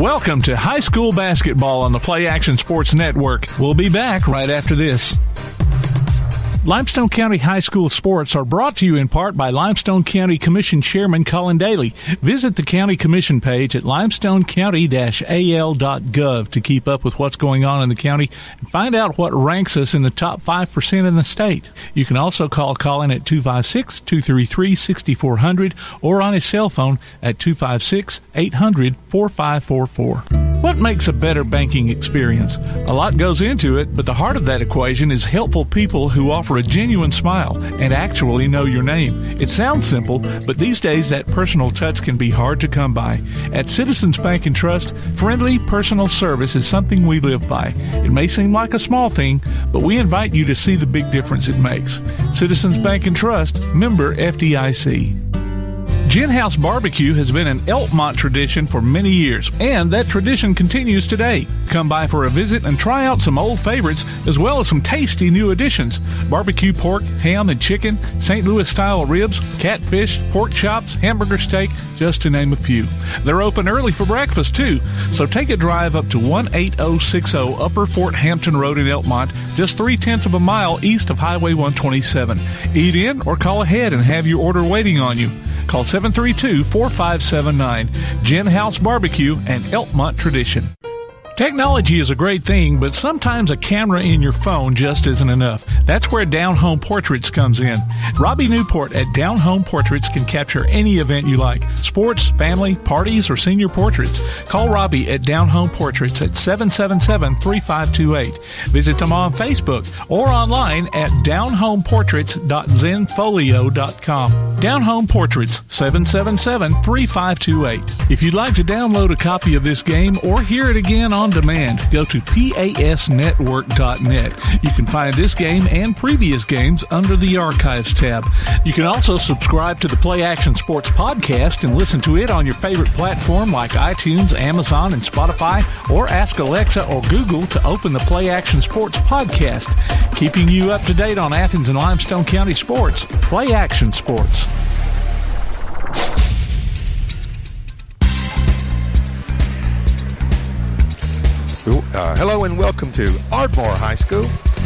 Welcome to high school basketball on the Play Action Sports Network. We'll be back right after this. Limestone County High School sports are brought to you in part by Limestone County Commission Chairman Colin Daly. Visit the County Commission page at limestonecounty-al.gov to keep up with what's going on in the county and find out what ranks us in the top 5% in the state. You can also call Colin at 256-233-6400 or on his cell phone at 256-800-4544. What makes a better banking experience? A lot goes into it, but the heart of that equation is helpful people who offer a genuine smile and actually know your name. It sounds simple, but these days that personal touch can be hard to come by. At Citizens Bank and Trust, friendly personal service is something we live by. It may seem like a small thing, but we invite you to see the big difference it makes. Citizens Bank and Trust, member FDIC. Gin House Barbecue has been an Elkmont tradition for many years, and that tradition continues today. Come by for a visit and try out some old favorites as well as some tasty new additions barbecue pork, ham, and chicken, St. Louis style ribs, catfish, pork chops, hamburger steak, just to name a few. They're open early for breakfast, too, so take a drive up to 18060 Upper Fort Hampton Road in Elkmont, just three tenths of a mile east of Highway 127. Eat in or call ahead and have your order waiting on you. Call 732 4579. Gin House Barbecue and Elkmont Tradition. Technology is a great thing, but sometimes a camera in your phone just isn't enough. That's where Down Home Portraits comes in. Robbie Newport at Down Home Portraits can capture any event you like sports, family, parties, or senior portraits. Call Robbie at Down Home Portraits at 777 3528. Visit them on Facebook or online at downhomeportraits.zenfolio.com. Down Home Portraits 777 3528. If you'd like to download a copy of this game or hear it again on demand, go to pasnetwork.net. You can find this game and previous games under the Archives tab. You can also subscribe to the Play Action Sports podcast and listen to it on your favorite platform like iTunes, Amazon, and Spotify, or ask Alexa or Google to open the Play Action Sports podcast, keeping you up to date on Athens and Limestone County sports. Play Action Sports. Uh, hello and welcome to Ardmore High School,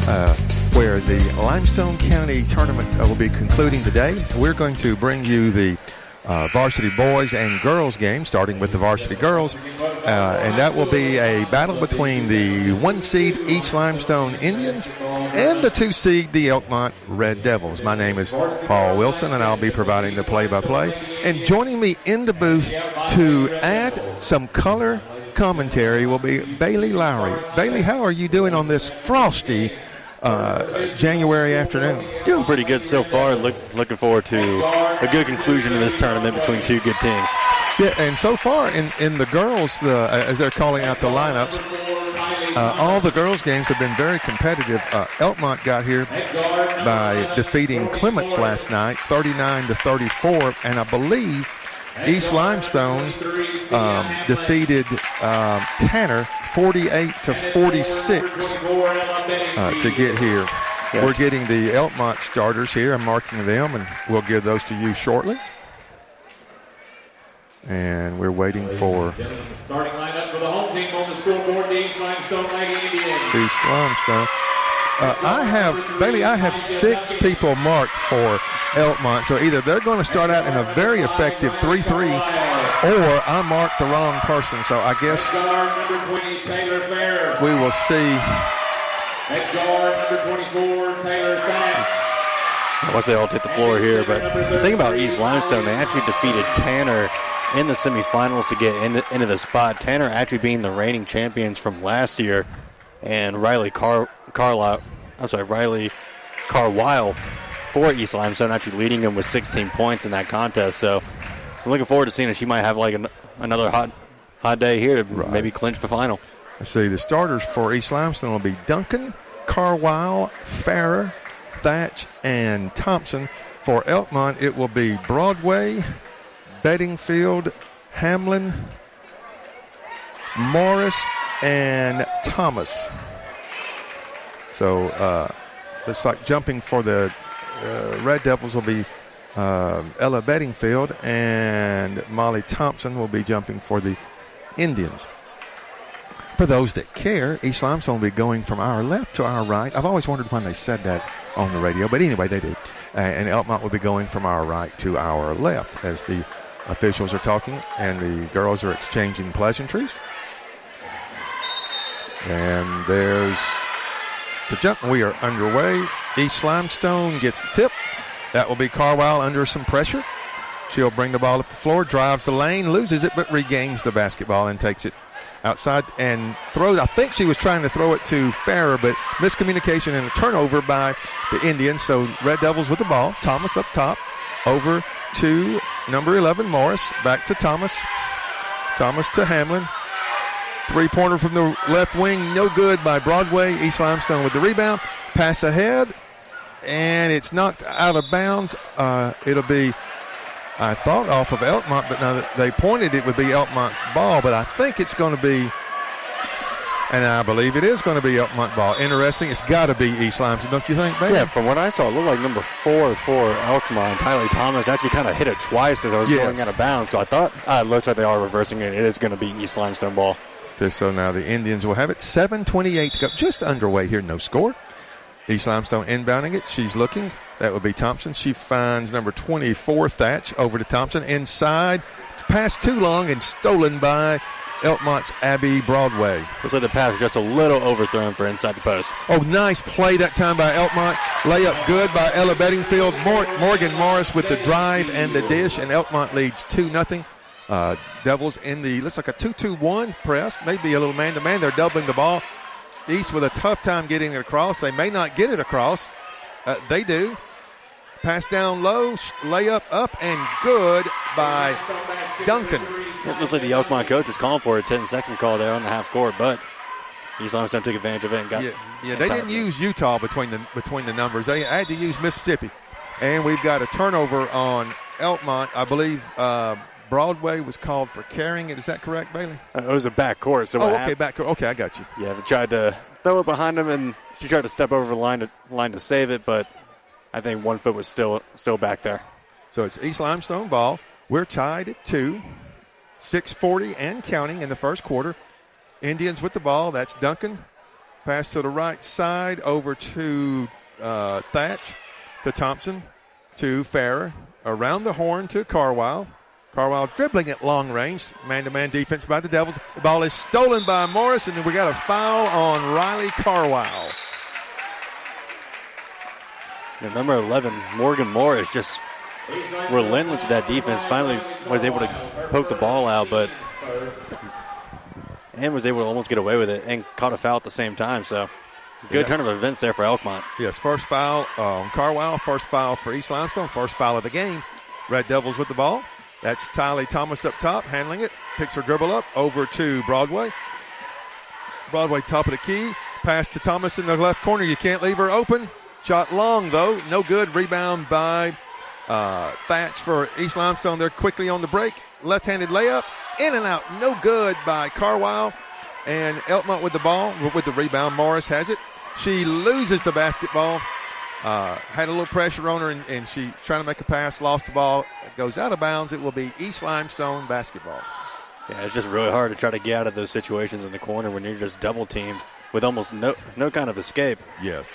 uh, where the Limestone County tournament uh, will be concluding today. We're going to bring you the uh, varsity boys and girls game, starting with the varsity girls, uh, and that will be a battle between the one seed East Limestone Indians and the two seed the Elkmont Red Devils. My name is Paul Wilson, and I'll be providing the play-by-play. And joining me in the booth to add some color commentary will be Bailey Lowry. Bailey, how are you doing on this frosty uh, January afternoon? Doing pretty good so far. Look, looking forward to a good conclusion of this tournament between two good teams. Yeah, and so far in, in the girls, the, as they're calling out the lineups, uh, all the girls' games have been very competitive. Uh, Elkmont got here by defeating Clements last night, 39 to 34, and I believe East Limestone um, defeated um, Tanner 48 to 46 uh, to get here. We're getting the Elkmont starters here. I'm marking them, and we'll give those to you shortly. And we're waiting for Starting lineup for the home team on the scoreboard, the East Limestone Lady Indians. East Limestone. Uh, I have Bailey. I have six people marked for Elkmont. So either they're going to start out in a very effective three-three, or I marked the wrong person. So I guess Guard number 20, we will see. At guard number 24, Taylor Thanks. Once they all take the floor here, but the thing about East Limestone, they actually defeated Tanner in the semifinals to get into, into the spot. Tanner actually being the reigning champions from last year, and Riley Car Carlisle, I'm sorry, Riley Carwile for East Limestone actually leading them with 16 points in that contest. So I'm looking forward to seeing if she might have like an, another hot hot day here to maybe clinch the final. Let's see. The starters for East Limestone will be Duncan, Carwile, Farrer, Thatch, and Thompson. For Elkmont, it will be Broadway, Bedingfield, Hamlin, Morris, and Thomas. So uh, looks like jumping for the uh, Red Devils will be uh, Ella Bedingfield, and Molly Thompson will be jumping for the Indians. for those that care, East Limestone will be going from our left to our right. I've always wondered when they said that on the radio, but anyway, they do. Uh, and Elkmont will be going from our right to our left as the officials are talking and the girls are exchanging pleasantries. And there's the jump. We are underway. East Limestone gets the tip. That will be Carwile under some pressure. She'll bring the ball up the floor, drives the lane, loses it, but regains the basketball and takes it outside and throws. I think she was trying to throw it to Farrer, but miscommunication and a turnover by the Indians. So Red Devils with the ball. Thomas up top, over to number 11 Morris, back to Thomas. Thomas to Hamlin. Three pointer from the left wing, no good by Broadway. East Limestone with the rebound. Pass ahead, and it's knocked out of bounds. Uh, it'll be I thought off of Elkmont, but now that they pointed it would be Elkmont ball, but I think it's going to be, and I believe it is going to be Elkmont ball. Interesting. It's got to be East Limestone, don't you think, Bailey? Yeah, from what I saw, it looked like number four for Elkmont. Tyler Thomas actually kind of hit it twice as I was Yes. going out of bounds. So I thought uh, it looks like they are reversing it. It is going to be East Limestone ball. Okay, so now the Indians will have it. 7.28 to go. Just underway here, no score. East Limestone inbounding it. She's looking. That would be Thompson. She finds number 24, Thatch, over to Thompson. Inside. It's passed too long and stolen by Elkmont's Abbey Broadway. Looks like the pass was just a little overthrown for inside the post. Oh, nice play that time by Elkmont. Layup good by Ella Bedingfield. Mor- Morgan Morris with the drive and the dish, and Elkmont leads 2 0. Uh, Devils in the, looks like a 2 2 1 press, maybe a little man to man. They're doubling the ball. East with a tough time getting it across. They may not get it across. Uh, they do. Pass down low, layup up, and good by Duncan. It looks like the Elkmont coach is calling for a 10 second call there on the half court, but East Limestone took advantage of it and got. Yeah, yeah. They didn't use Utah between the between the numbers. They had to use Mississippi, and we've got a turnover on Elkmont. I believe uh, Broadway was called for carrying it. Is that correct, Bailey? Uh, It was a back court. So Oh, okay, happened- back. Okay, I got you. Yeah, they tried to throw it behind him, and she tried to step over the line to line to save it, but I think one foot was still still back there. So it's East Limestone ball. We're tied at two, six forty and counting in the first quarter. Indians with the ball. That's Duncan. Pass to the right side over to uh, Thatch, to Thompson, to Farrer. Around the horn to Carwile. Carwile dribbling at long range. Man to man defense by the Devils. The ball is stolen by Morris, and then we got a foul on Riley Carwile. And number 11, Morgan Morris, just relentless with that defense. Finally was able to poke the ball out, but and was able to almost get away with it and caught a foul at the same time. So good Yeah. turn of events there for Elkmont. Yes, first foul on Carwile, first foul for East Limestone, first foul of the game. Red Devils with the ball. That's Tylee Thomas up top, handling it. Picks her dribble up over to Broadway. Broadway top of the key. Pass to Thomas in the left corner. You can't leave her open. Shot long, though. No good. Rebound by uh, Thatch for East Limestone. They're quickly on the break. Left handed layup. In and out. No good by Carwile. And Elkmont with the ball, with the rebound. Morris has it. She loses the basketball. Uh, had a little pressure on her, and, and she trying to make a pass, lost the ball. Goes out of bounds. It will be East Limestone basketball. Yeah, it's just really hard to try to get out of those situations in the corner when you're just double teamed with almost no no kind of escape. Yes.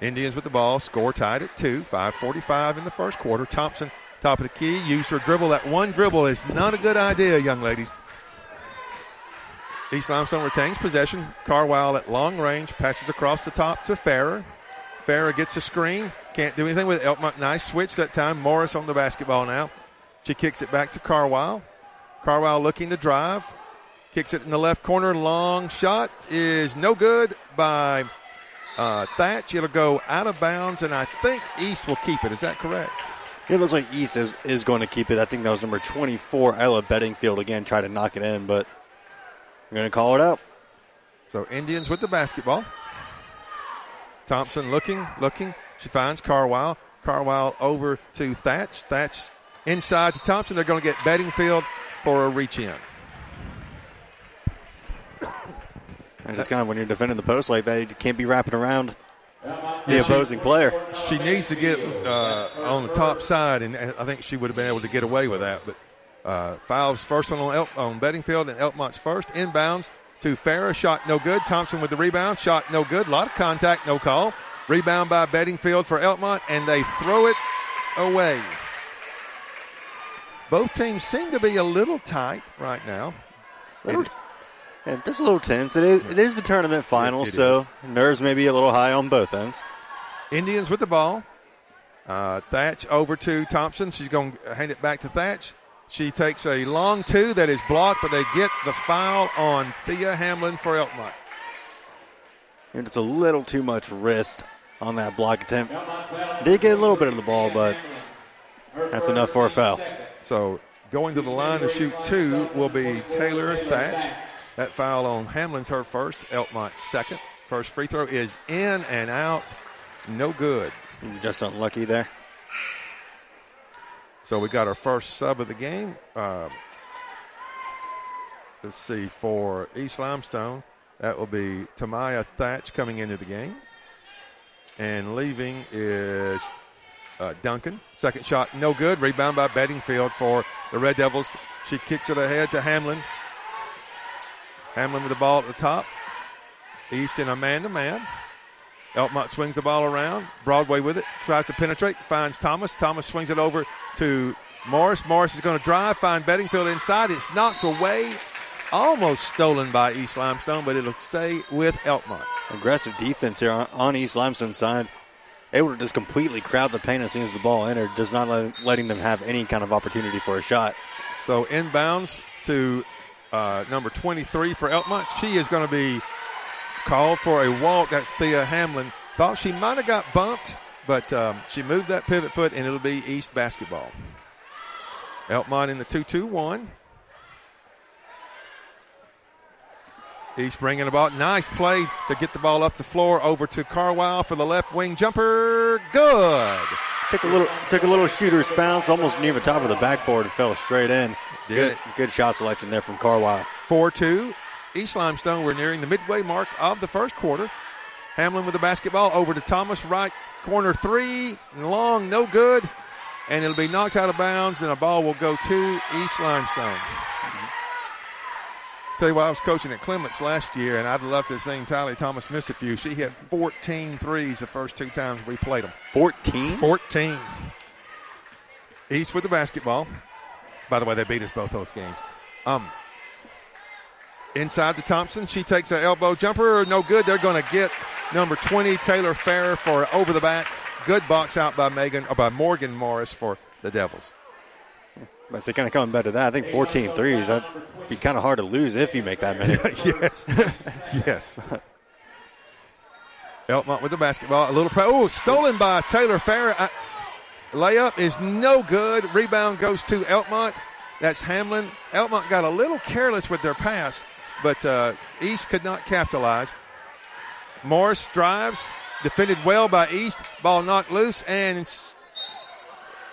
Indians with the ball, score tied at two, 5.45 in the first quarter. Thompson, top of the key, used her dribble. That one dribble is not a good idea, young ladies. East Limestone retains possession. Carwile at long range, passes across the top to Farrer. Farrer gets a screen, can't do anything with it. Elkmont, nice switch that time. Morris on the basketball now. She kicks it back to Carwile. Carwile looking to drive, kicks it in the left corner. Long shot is no good by uh, Thatch. It'll go out of bounds, and I think East will keep it. Is that correct? It looks like East is, is going to keep it. I think that was number 24, Ella Bedingfield, again, try to knock it in, but I'm going to call it out. So Indians with the basketball. Thompson looking, looking. She finds Carwile. Carwile over to Thatch. Thatch inside to Thompson. They're going to get Bedingfield for a reach in. And just kind of when you're defending the post like that, you can't be wrapping around the opposing player. She needs to get uh, on the top side, and I think she would have been able to get away with that. But uh, fouls first on, El- on Bedingfield, and Elkmont's first inbounds. To Farrer. Shot no good. Thompson with the rebound. Shot no good. A lot of contact, no call. Rebound by Bedingfield for Elkmont, and they throw it away. Both teams seem to be a little tight right now. Little, and just a little tense. It is, it is the tournament final, It- it so nerves may be a little high on both ends. Indians with the ball. Uh, Thatch over to Thompson. She's going to hand it back to Thatch. She takes a long two that is blocked, but they get the foul on Thea Hamlin for Elkmont. And it's a little too much wrist on that block attempt. Did get a little bit of the ball, but that's enough for a foul. So going to the line to shoot two will be Taylor Thatch. That foul on Hamlin's her first, Elkmont second. First free throw is in and out, no good. Just unlucky there. So we got our first sub of the game. Um, let's see for East Limestone, that will be Tamaya Thatch coming into the game, and leaving is uh, Duncan. Second shot, no good. Rebound by Bedingfield for the Red Devils. She kicks it ahead to Hamlin. Hamlin with the ball at the top. East in a man-to-man. Elkmont swings the ball around. Broadway with it. Tries to penetrate. Finds Thomas. Thomas swings it over to Morris. Morris is going to drive. Find Bedingfield inside. It's knocked away. Almost stolen by East Limestone, but it'll stay with Elkmont. Aggressive defense here on, East Limestone's side. Able to just completely crowd the paint as soon as the ball entered, just not let, letting them have any kind of opportunity for a shot. So inbounds to uh, number 23 for Elkmont. She is going to be called for a walk. That's Thea Hamlin. Thought she might have got bumped, but um, she moved that pivot foot, and it'll be East basketball. Elkmont in the 2 2 1. East bringing the ball. Nice play to get the ball up the floor over to Carwile for the left wing jumper. Good. Took a little took a little shooter's bounce, almost near the top of the backboard and fell straight in. Did Good, it. good shot selection there from Carlisle. 4 2. East Limestone, we're nearing the midway mark of the first quarter. Hamlin with the basketball over to Thomas, right corner three, long, no good. And it'll be knocked out of bounds, and a ball will go to East Limestone. Tell you what, I was coaching at Clements last year, and I'd love to have seen Tylee Thomas miss a few. She hit 14 threes the first two times we played them. 14? 14. East with the basketball. By the way, they beat us both those games. Um, inside to Thompson. She takes an elbow jumper. No good. They're going to get number 20, Taylor Farrer, for over the back. Good box out by Megan or by Morgan Morris for the Devils. But so kind of coming back to that, I think 14 threes, that'd be kind of hard to lose if you make that many. yes. yes. Elkmont with the basketball. A little pro. Oh, stolen by Taylor Farrer. I, uh, layup is no good. Rebound goes to Elkmont. That's Hamlin. Elkmont got a little careless with their pass, but uh, East could not capitalize. Morris drives, defended well by East. Ball knocked loose, and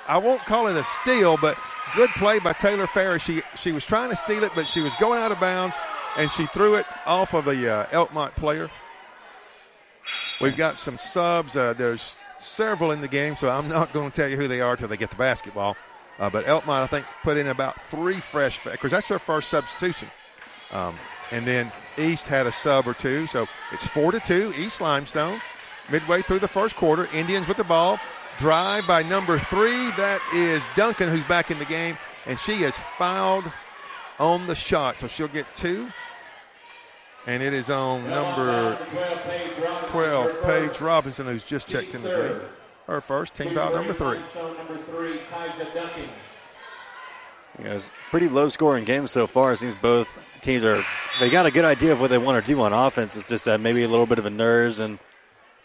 I won't call it a steal, but good play by Taylor Farrer. She she was trying to steal it, but she was going out of bounds, and she threw it off of the uh, Elkmont player. We've got some subs. Uh, there's several in the game, so I'm not going to tell you who they are till they get the basketball. Uh, but Elkmont, I think, put in about three fresh because that's their first substitution. Um, and then East had a sub or two, so it's four to two. East Limestone, midway through the first quarter. Indians with the ball. Drive by number three. That is Duncan, who's back in the game, and she is fouled on the shot, so she'll get two. And it is on number 12, Paige Robinson, who's just checked in the game. Her first team foul, number three. Know, it's pretty low scoring game so far. It seems both teams are they got a good idea of what they want to do on offense. It's just that maybe a little bit of a nerves and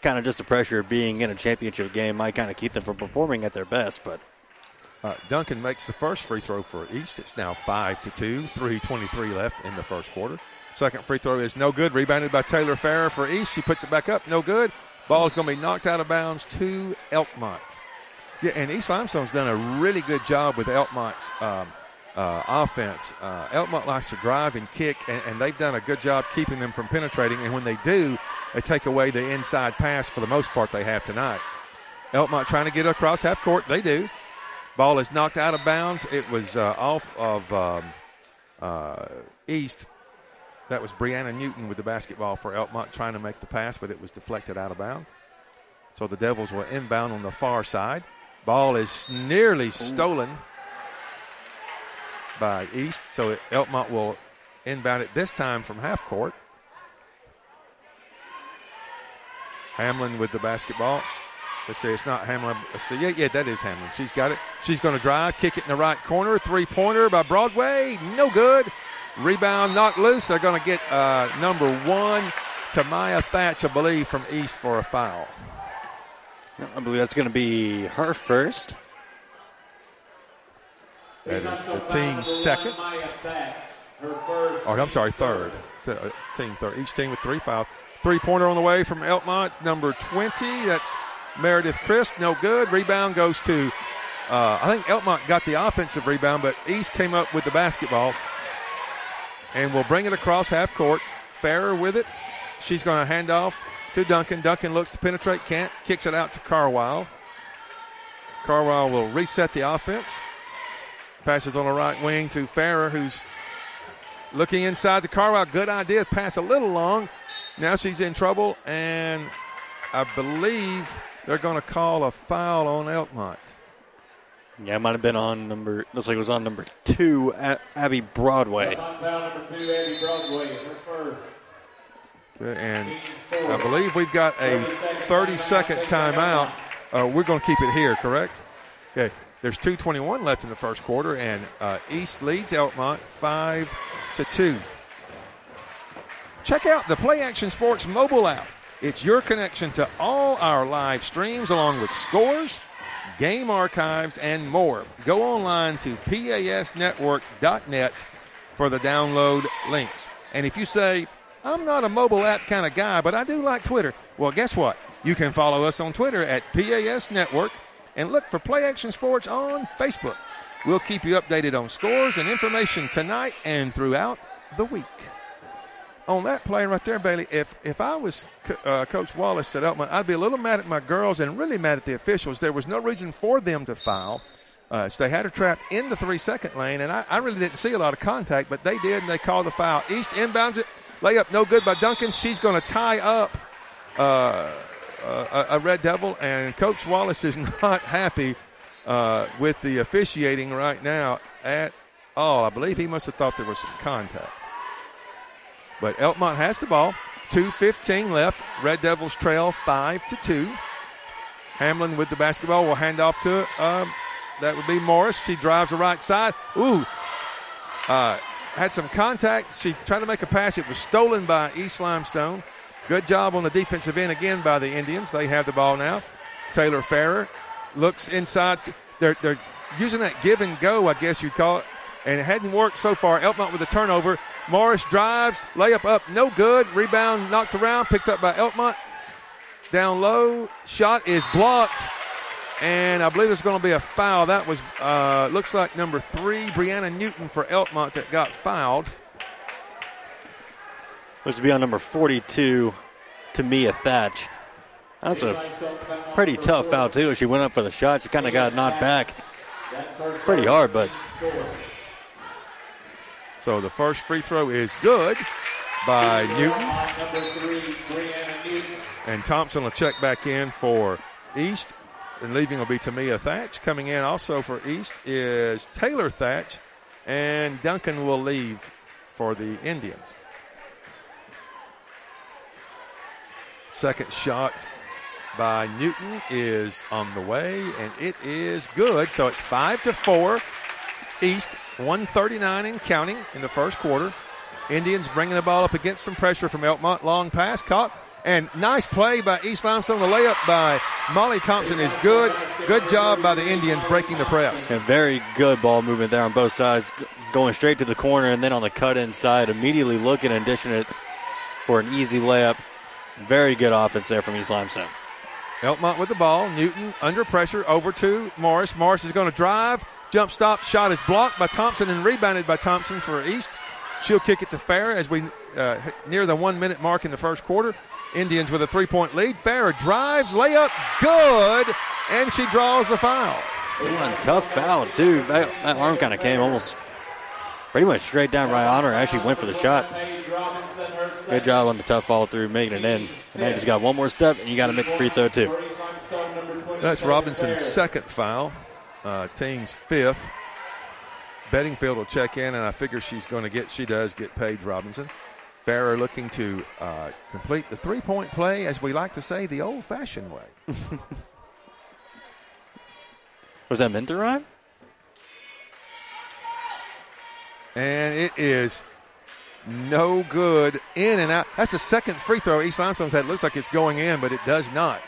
kind of just the pressure of being in a championship game might kind of keep them from performing at their best. But Uh, Duncan makes the first free throw for East. It's now 5 to 2, 3.23 left in the first quarter. Second free throw is no good. Rebounded by Taylor Farrer for East. She puts it back up. No good. Ball is going to be knocked out of bounds to Elkmont. Yeah, and East Limestone's done a really good job with Elkmont's um, uh, offense. Uh, Elkmont likes to drive and kick, and, and they've done a good job keeping them from penetrating. And when they do, they take away the inside pass for the most part they have tonight. Elkmont trying to get across half court. They do. Ball is knocked out of bounds. It was uh, off of um, uh, East. That was Brianna Newton with the basketball for Elkmont trying to make the pass, but it was deflected out of bounds. So the Devils were inbound on the far side. Ball is nearly stolen by East, so Elkmont will inbound it this time from half court. Hamlin with the basketball. Let's see, it's not Hamlin. Let's see, yeah, yeah, that is Hamlin. She's got it. She's going to drive, kick it in the right corner. Three pointer by Broadway. No good. Rebound knocked loose. They're going to get uh, number one, Tamaya Thatch, I believe, from East for a foul. I believe that's going to be her first. That is the team's second. Oh, I'm sorry, third. Uh, team third. Each team with three fouls. Three pointer on the way from Elkmont, number 20. That's Meredith Christ. No good. Rebound goes to, uh, I think Elkmont got the offensive rebound, but East came up with the basketball and will bring it across half court. Farrer with it. She's going to hand off to Duncan. Duncan looks to penetrate, can't. Kicks it out to Carwile. Carwile will reset the offense. Passes on the right wing to Farrer, who's looking inside the Carwile. Good idea. Pass a little long. Now she's in trouble, and I believe they're going to call a foul on Elkmont. Yeah, it might have been on number. Looks like it was on number two, at Abby Broadway. Number two, Abby Broadway, first. Okay, And I believe we've got a 30 second timeout. Uh, we're going to keep it here, correct? Okay. There's 2:21 left in the first quarter, and uh, East leads Elkmont five to two. Check out the Play Action Sports mobile app. It's your connection to all our live streams, along with scores game archives, and more. Go online to pasnetwork.net for the download links. And if you say, I'm not a mobile app kind of guy, but I do like Twitter, well, guess what? You can follow us on Twitter at PAS Network and look for Play Action Sports on Facebook. We'll keep you updated on scores and information tonight and throughout the week on that play right there, Bailey, if if I was uh, Coach Wallace at Elkmont, I'd be a little mad at my girls and really mad at the officials. There was no reason for them to foul. Uh, so they had her trapped in the three second lane, and I, I, really didn't see a lot of contact, but they did, and they called the foul. East inbounds it, layup no good by Duncan. She's going to tie up uh, a, a, Red Devil, and Coach Wallace is not happy uh, with the officiating right now at all. I believe he must have thought there was some contact. But Elkmont has the ball. 2.15 left. Red Devils trail 5 to 2. Hamlin with the basketball will hand off to um, that would be Morris. She drives the right side. Ooh. Uh, had some contact. She tried to make a pass. It was stolen by East Limestone. Good job on the defensive end again by the Indians. They have the ball now. Taylor Farrer looks inside. They're, they're using that give and go, I guess you'd call it. And it hadn't worked so far. Elkmont with a turnover. Morris drives, layup up, no good. Rebound knocked around, picked up by Elkmont. Down low, shot is blocked, and I believe there's going to be a foul. That was uh, looks like number three, Brianna Newton for Elkmont that got fouled. Looks to be on number 42, Tamia Thatch. That's a pretty tough foul too. She went up for the shot. She kind of got knocked back pretty hard, but so the first free throw is good by Newton. And Thompson will check back in for East. And leaving will be Tamia Thatch. Coming in also for East is Taylor Thatch. And Duncan will leave for the Indians. Second shot by Newton is on the way, and it is good. So it's five to four. East 139 and counting in the first quarter. Indians bringing the ball up against some pressure from Elkmont. Long pass caught. And nice play by East Limestone. The layup by Molly Thompson is good. Good job by the Indians breaking the press. And very good ball movement there on both sides, going straight to the corner and then on the cut inside, immediately looking and dishing it for an easy layup. Very good offense there from East Limestone. Elkmont with the ball. Newton under pressure over to Morris. Morris is going to drive, Jump stop shot is blocked by Thompson and rebounded by Thompson for East. She'll kick it to Farrer as we uh, near the one minute mark in the first quarter. Indians with a three point lead. Farrer drives, layup, good, and she draws the foul. One tough foul, too. That, that arm kind of came almost pretty much straight down right on her. Actually went for the shot. Good job on the tough follow through, making it in. And then just got one more step, and you got to make the free throw too. That's Robinson's second foul, uh, team's fifth. Bedingfield will check in, and I figure she's going to get, she does get Paige Robinson. Farrer looking to uh, complete the three point play, as we like to say, the old fashioned way. Was that meant to rhyme? And it is no good. In and out. That's the second free throw East Limestone's had. Looks like it's going in, but it does not.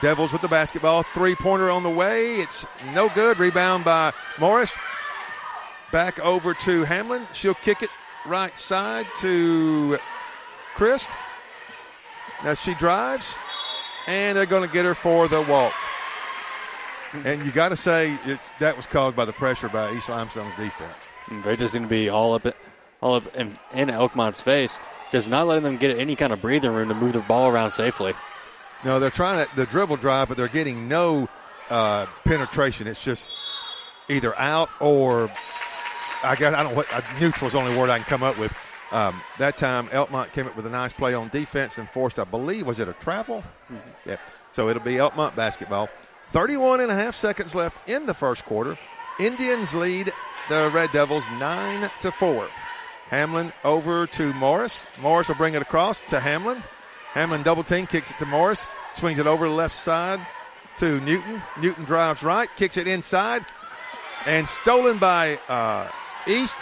Devils with the basketball. Three pointer on the way. It's no good. Rebound by Morris. Back over to Hamlin. She'll kick it right side to Christ. Now she drives, and they're going to get her for the walk. And you got to say that was caused by the pressure by East Limestone's defense. They're just going to be all up, all up in, in Elkmont's face, just not letting them get any kind of breathing room to move the ball around safely. No, they're trying to the dribble drive, but they're getting no uh, penetration. It's just either out or I guess I don't what uh, neutral is the only word I can come up with. Um, that time, Elkmont came up with a nice play on defense and forced, I believe, was it a travel? Mm-hmm. Yeah. So it'll be Elkmont basketball. 31 and a half seconds left in the first quarter. Indians lead the Red Devils 9 to 4. Hamlin over to Morris. Morris will bring it across to Hamlin. Hamlin double team, kicks it to Morris, swings it over the left side to Newton. Newton drives right, kicks it inside, and stolen by uh, East.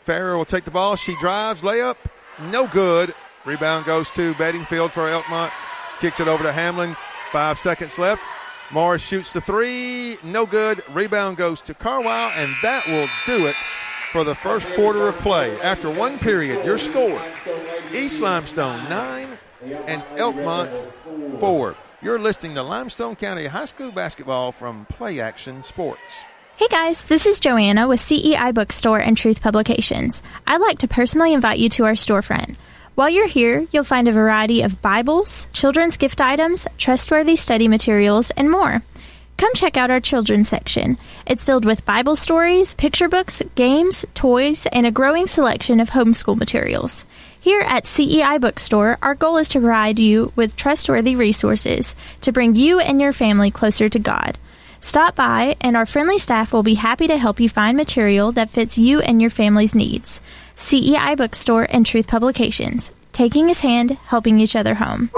Farrer will take the ball. She drives, layup, no good. Rebound goes to Bedingfield for Elkmont. Kicks it over to Hamlin. Five seconds left. Morris shoots the three, no good. Rebound goes to Carwile, and that will do it for the first quarter of play. After one period, your score East Limestone 9 and Elkmont 4. You're listening to Limestone County High School basketball from Play Action Sports. Hey guys, this is Joanna with CEI Bookstore and Truth Publications. I'd like to personally invite you to our storefront. While you're here, you'll find a variety of Bibles, children's gift items, trustworthy study materials, and more. Come check out our children's section. It's filled with Bible stories, picture books, games, toys, and a growing selection of homeschool materials. Here at CEI Bookstore, our goal is to provide you with trustworthy resources to bring you and your family closer to God. Stop by, and our friendly staff will be happy to help you find material that fits you and your family's needs. CEI Bookstore and Truth Publications, taking his hand, helping each other home.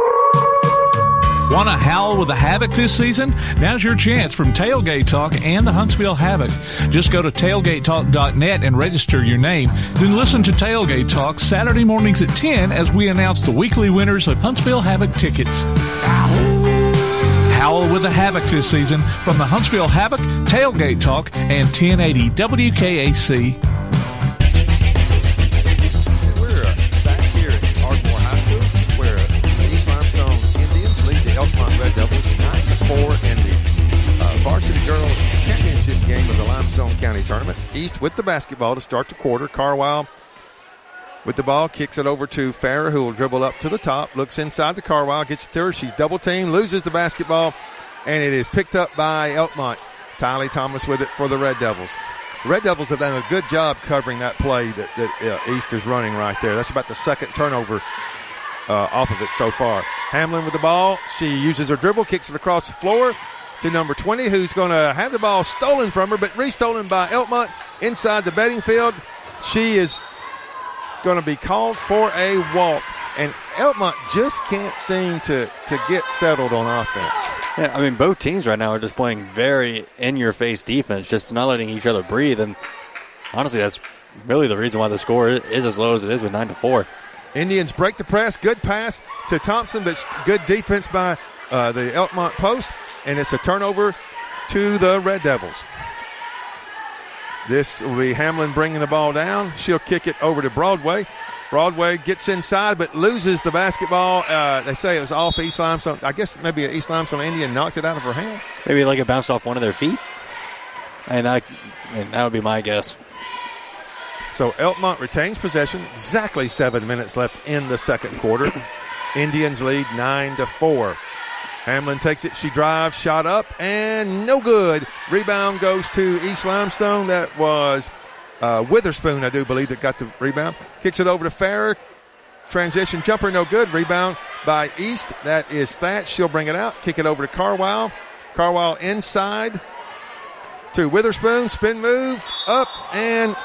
Want to howl with the Havoc this season? Now's your chance from Tailgate Talk and the Huntsville Havoc. Just go to tailgatetalk.net and register your name. Then listen to Tailgate Talk Saturday mornings at 10 as we announce the weekly winners of Huntsville Havoc tickets. Howl with the Havoc this season from the Huntsville Havoc, Tailgate Talk, and 1080 WKAC. Girls Championship game of the Limestone County Tournament. East with the basketball to start the quarter. Carwile with the ball, kicks it over to Farrer, who will dribble up to the top, looks inside the Carwile, gets it to her. She's double teamed, loses the basketball, and it is picked up by Elkmont. Tylee Thomas with it for the Red Devils. The Red Devils have done a good job covering that play that, that uh, East is running right there. That's about the second turnover uh, off of it so far. Hamlin with the ball. She uses her dribble, kicks it across the floor to number 20, who's going to have the ball stolen from her, but restolen by Elkmont inside the Bedingfield. She is going to be called for a walk. And Elkmont just can't seem to, to get settled on offense. Yeah, I mean, both teams right now are just playing very in your face defense, just not letting each other breathe. And honestly, that's really the reason why the score is as low as it is with 9 to 4. Indians break the press. Good pass to Thompson, but good defense by uh, the Elkmont post. And it's a turnover to the Red Devils. This will be Hamlin bringing the ball down. She'll kick it over to Broadway. Broadway gets inside but loses the basketball. Uh, they say it was off East Limestone. I guess maybe East Limestone Indian knocked it out of her hands. Maybe like it bounced off one of their feet. And that, and that would be my guess. So Elkmont retains possession. Exactly seven minutes left in the second quarter. Indians lead nine to four. Hamlin takes it. She drives, shot up, and no good. Rebound goes to East Limestone. That was uh, Witherspoon, I do believe, that got the rebound. Kicks it over to Farrer. Transition jumper, no good. Rebound by East. That is Thatch. She'll bring it out. Kick it over to Carwile. Carwile inside to Witherspoon. Spin move up and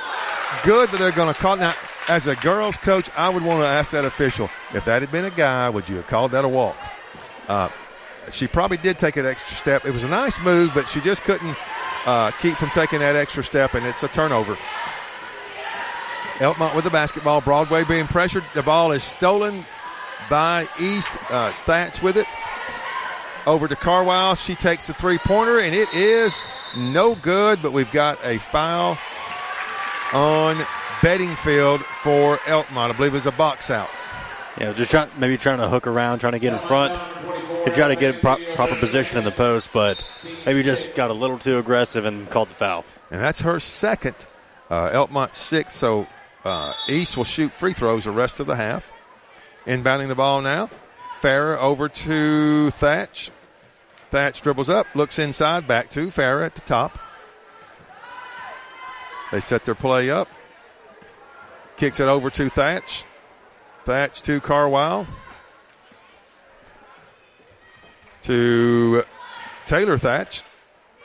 good, but they're going to call. Now, as a girls' coach, I would want to ask that official if that had been a guy, would you have called that a walk? Uh, she probably did take an extra step. It was a nice move, but she just couldn't uh, keep from taking that extra step, and it's a turnover. Elkmont with the basketball. Broadway being pressured. The ball is stolen by East. Uh, Thatch with it. Over to Carwile. She takes the three pointer, and it is no good, but we've got a foul on Bedingfield for Elkmont. I believe it was a box out. Yeah, just trying, maybe trying to hook around, trying to get in front. Could try to get pro- proper position in the post, but maybe just got a little too aggressive and called the foul. And that's her second. Uh, Elkmont sixth, so uh, East will shoot free throws the rest of the half. Inbounding the ball now. Farrer over to Thatch. Thatch dribbles up, looks inside, back to Farrer at the top. They set their play up. Kicks it over to Thatch. Thatch to Carwile. To Taylor Thatch.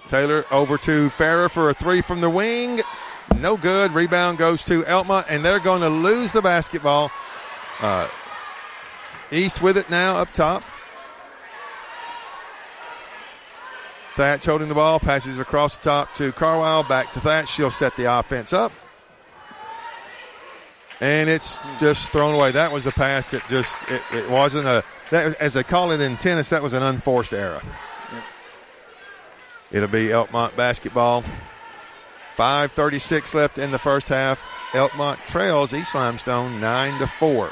Taylor over to Farrer for a three from the wing. No good. Rebound goes to Elma, and they're going to lose the basketball. Uh, East with it now up top. Thatch holding the ball, passes across the top to Carwile, back to Thatch. She'll set the offense up. And it's just thrown away. That was a pass that just, it, it wasn't a, that, as they call it in tennis, that was an unforced error. It'll be Elkmont basketball. 5.36 left in the first half. Elkmont trails East Limestone 9 to 4.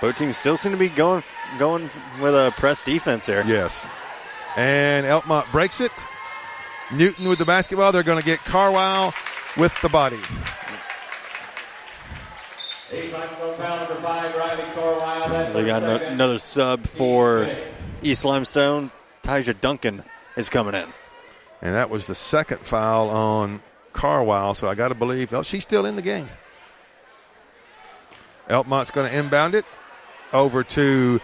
Both teams still seem to be going going with a press defense here. Yes. And Elkmont breaks it. Newton with the basketball. They're going to get Carwile with the body. They got no, another sub for East Limestone. Tyja Duncan is coming in. And that was the second foul on Carwile, so I got to believe, oh, she's still in the game. Elkmont's going to inbound it over to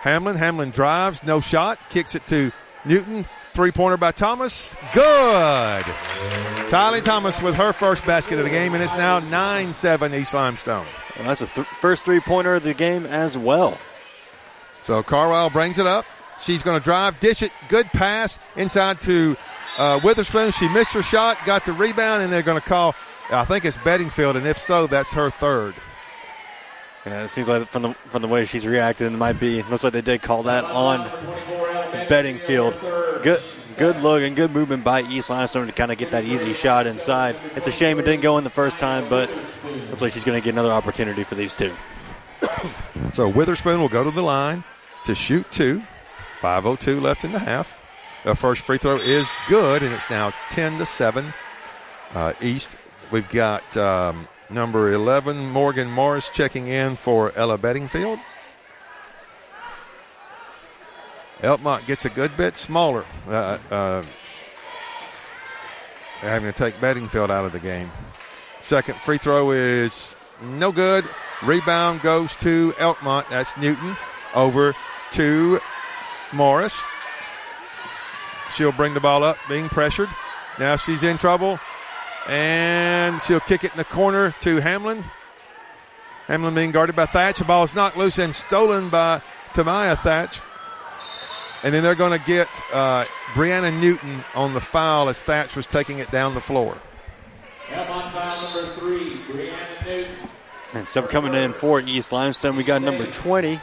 Hamlin. Hamlin drives, no shot, kicks it to Newton. Three pointer by Thomas. Good. Tylee Thomas with her first basket of the game, and it's now 9 7 East Limestone. Well, that's the th- first three pointer of the game as well. So Carwile brings it up. She's going to drive, dish it. Good pass inside to uh, Witherspoon. She missed her shot, got the rebound, and they're going to call, I think it's Bedingfield, and if so, that's her third. Yeah, it seems like from the from the way she's reacted, it might be. Looks like they did call that on Bedingfield. Good, good look and good movement by East Limestone to kind of get that easy shot inside. It's a shame it didn't go in the first time, but looks like she's going to get another opportunity for these two. So Witherspoon will go to the line to shoot two. 5:02 left in the half. The first free throw is good, and it's now 10 to seven. Uh, East, we've got um, number 11 Morgan Morris checking in for Ella Bedingfield. Elkmont gets a good bit smaller. Uh, uh, having to take Bedingfield out of the game. Second free throw is no good. Rebound goes to Elkmont. That's Newton over to Morris. She'll bring the ball up, being pressured. Now she's in trouble, and she'll kick it in the corner to Hamlin. Hamlin being guarded by Thatch. The ball is knocked loose and stolen by Tamaya Thatch. And then they're going to get uh, Brianna Newton on the foul as Thatch was taking it down the floor. Elkmont foul number three, Brianna Newton. And sub coming in for East Limestone, we got number 20,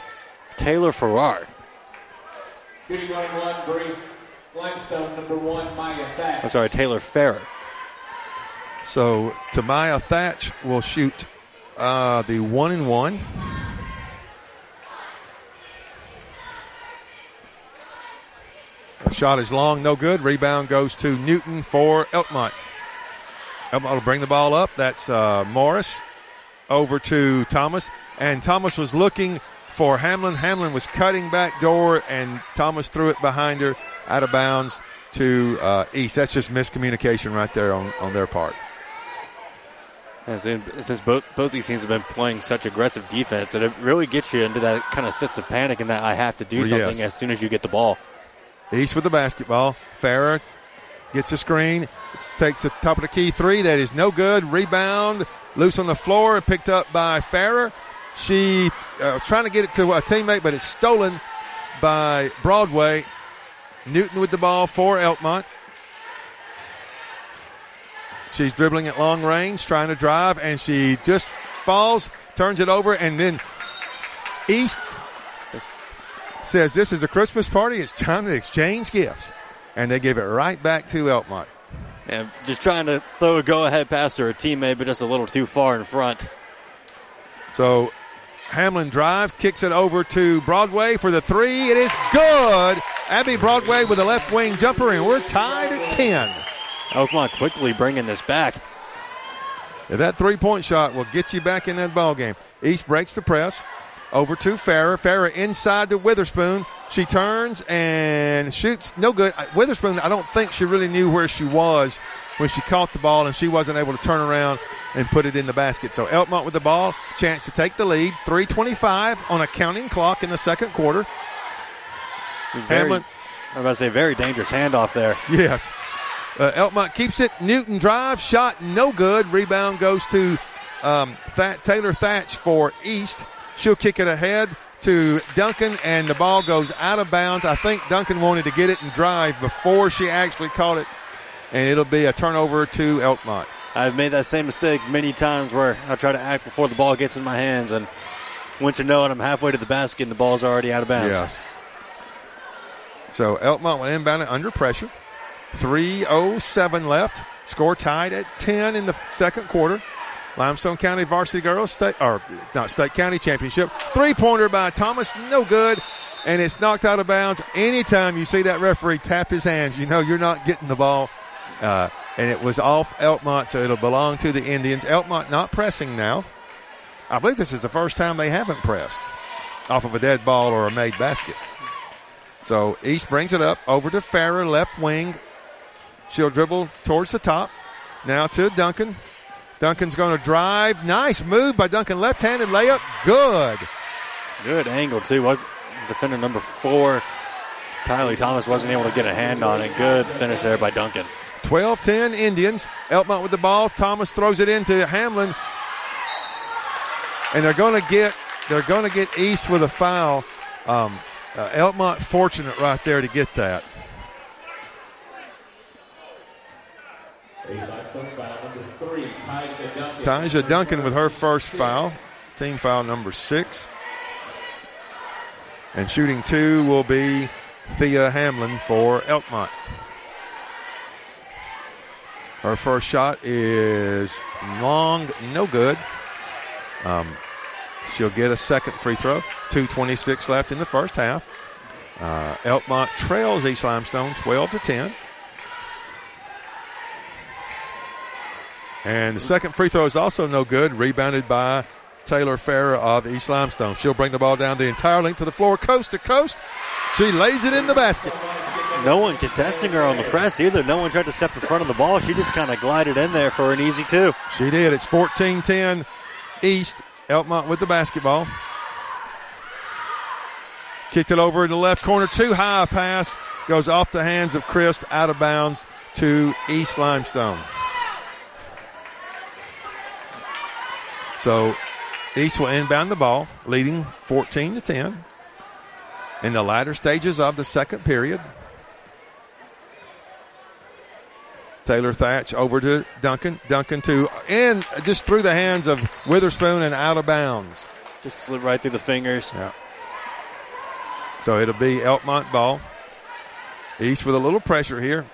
Taylor Farrer. Shooting right one, Grace Limestone, number one, Maya Thatch. I'm sorry, Taylor Farrer. So Tamaya Thatch will shoot uh, the one and one. The shot is long, no good. Rebound goes to Newton for Elkmont. Elkmont will bring the ball up. That's uh, Morris over to Thomas. And Thomas was looking for Hamlin. Hamlin was cutting back door, and Thomas threw it behind her out of bounds to uh, East. That's just miscommunication right there on, on their part. Yeah, since both both these teams have been playing such aggressive defense, and it really gets you into that kind of sense of panic and that I have to do Yes. something as soon as you get the ball. East with the basketball. Farrer gets a screen, takes the top of the key three. That is no good. Rebound, loose on the floor, picked up by Farrer. She uh, trying to get it to a teammate, but it's stolen by Broadway. Newton with the ball for Elkmont. She's dribbling at long range, trying to drive, and she just falls, turns it over, and then East says this is a Christmas party. It's time to exchange gifts. And they give it right back to Elkmont. And just trying to throw a go-ahead pass to her teammate, but just a little too far in front. So Hamlin drives, kicks it over to Broadway for the three. It is good. Abby Broadway with a left wing jumper, and we're tied at 10. Elkmont quickly bringing this back. If that three point shot will get you back in that ball game. East breaks the press. Over to Farrer. Farrer inside to Witherspoon. She turns and shoots. No good. I- Witherspoon, I don't think she really knew where she was when she caught the ball, and she wasn't able to turn around and put it in the basket. So Elkmont with the ball, chance to take the lead. 325 on a counting clock in the second quarter. Very, Hamlin. I'm about to say very dangerous handoff there. Yes. Uh, Elkmont keeps it. Newton drives. Shot no good. Rebound goes to um, That- Taylor Thatch for East. She'll kick it ahead to Duncan, and the ball goes out of bounds. I think Duncan wanted to get it and drive before she actually caught it, and it'll be a turnover to Elkmont. I've made that same mistake many times where I try to act before the ball gets in my hands, and once you know it, I'm halfway to the basket and the ball's already out of bounds. Yes. So Elkmont will inbound it under pressure. 3.07 left. Score tied at 10 in the second quarter. Limestone County Varsity Girls State, or not State County Championship. Three pointer by Thomas, no good, and it's knocked out of bounds. Anytime you see that referee tap his hands, you know you're not getting the ball. Uh, and it was off Elkmont, so it'll belong to the Indians. Elkmont not pressing now. I believe this is the first time they haven't pressed off of a dead ball or a made basket. So East brings it up over to Farrer, left wing. She'll dribble towards the top. Now to Duncan. Duncan's going to drive. Nice move by Duncan. Left handed layup. Good. Good angle, too. Was defender number four, Kylie Thomas, wasn't able to get a hand on it. Good finish there by Duncan. 12 10 Indians. Elkmont with the ball. Thomas throws it into Hamlin. And they're going to get they're going to get East with a foul. Um, uh, Elkmont fortunate right there to get that. Limestone foul number three, Tyja Duncan. Taja Duncan with her first foul, team foul number six. And shooting two will be Thea Hamlin for Elkmont. Her first shot is long, no good. Um, she'll get a second free throw. 2.26 left in the first half. Uh, Elkmont trails East Limestone 12 to 10. And the second free throw is also no good, rebounded by Taylor Farrer of East Limestone. She'll bring the ball down the entire length of the floor, coast to coast. She lays it in the basket. No one contesting her on the press either. No one tried to step in front of the ball. She just kind of glided in there for an easy two. She did. It's 14 10 East. Elkmont with the basketball. Kicked it over in the left corner. Too high a pass. Goes off the hands of Christ out of bounds to East Limestone. So East will inbound the ball, leading 14 to 10 in the latter stages of the second period. Taylor Thatch over to Duncan. Duncan to and just through the hands of Witherspoon and out of bounds. Just slid right through the fingers. Yeah. So it'll be Elkmont ball. East with a little pressure here.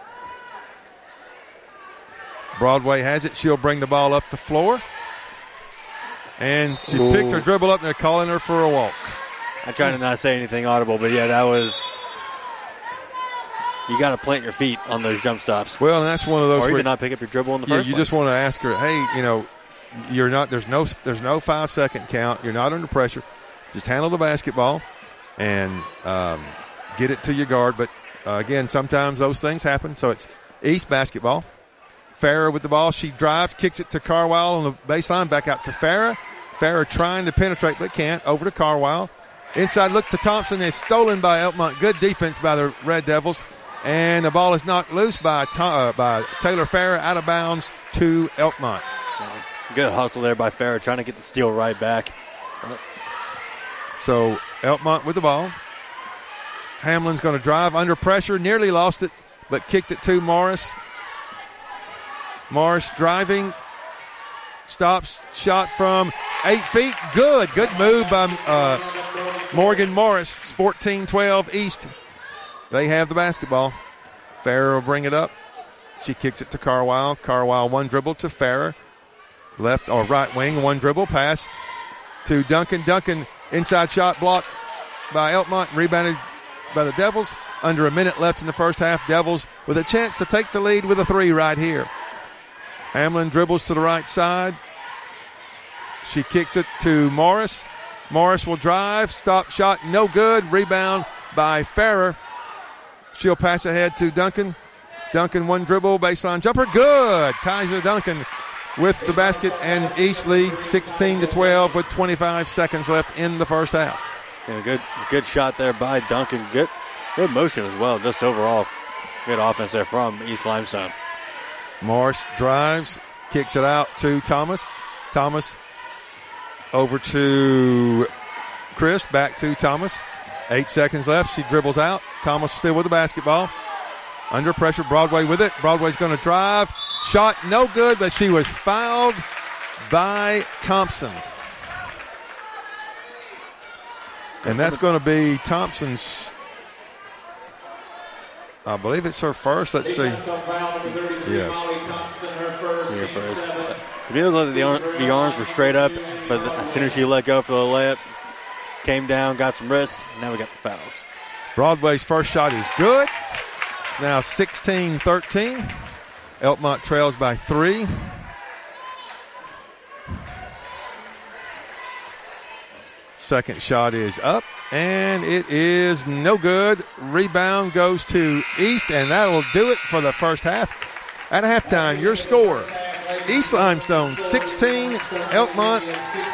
Broadway has it. She'll bring the ball up the floor. And she Ooh. picked her dribble up and they're calling her for a walk. I try to not say anything audible, but yeah, that was. You got to plant your feet on those jump stops, Well, and that's one of those or where even not pick up your dribble in the yeah, first you place. just want to ask her, hey, you know, you're not there's no there's no five second count. You're not under pressure. Just handle the basketball and um, get it to your guard. But uh, again, sometimes those things happen. So it's East basketball. Farrer with the ball. She drives, kicks it to Carwile on the baseline, back out to Farrer. Farrer trying to penetrate, but can't. Over to Carwile. Inside look to Thompson. It's stolen by Elkmont. Good defense by the Red Devils. And the ball is knocked loose by, uh, by Taylor Farrer out of bounds to Elkmont. Good hustle there by Farrer, trying to get the steal right back. So Elkmont with the ball. Hamlin's going to drive under pressure, nearly lost it, but kicked it to Morris. Morris driving, stops, shot from eight feet. Good, good move by uh, Morgan Morris. 14 12 East. They have the basketball. Farrer will bring it up. She kicks it to Carwile. Carwile one dribble to Farrer. Left or right wing, one dribble pass to Duncan. Duncan inside shot blocked by Elkmont, rebounded by the Devils. Under a minute left in the first half. Devils with a chance to take the lead with a three right here. Hamlin dribbles to the right side. She kicks it to Morris. Morris will drive. Stop shot. No good. Rebound by Farrer. She'll pass ahead to Duncan. Duncan one dribble. Baseline jumper. Good. Kaiser Duncan with the basket and East leads 16 to 12 with 25 seconds left in the first half. Yeah, good good shot there by Duncan. Good good motion as well. Just overall good offense there from East Limestone. Morris drives, kicks it out to Thomas. Thomas over to Chris, back to Thomas. Eight seconds left. She dribbles out. Thomas still with the basketball. Under pressure. Broadway with it. Broadway's going to drive. Shot no good, but she was fouled by Thompson. And that's going to be Thompson's I believe it's her first. Let's see. Yes. Here first. To me, like the, arm, the arms were straight up, but as soon as she let go for the layup, came down, got some wrist. Now we got the fouls. Broadway's first shot is good. now 16 13. Elkmont trails by three. Second shot is up, and it is no good. Rebound goes to East, and that will do it for the first half. At halftime, your score East Limestone 16, Elkmont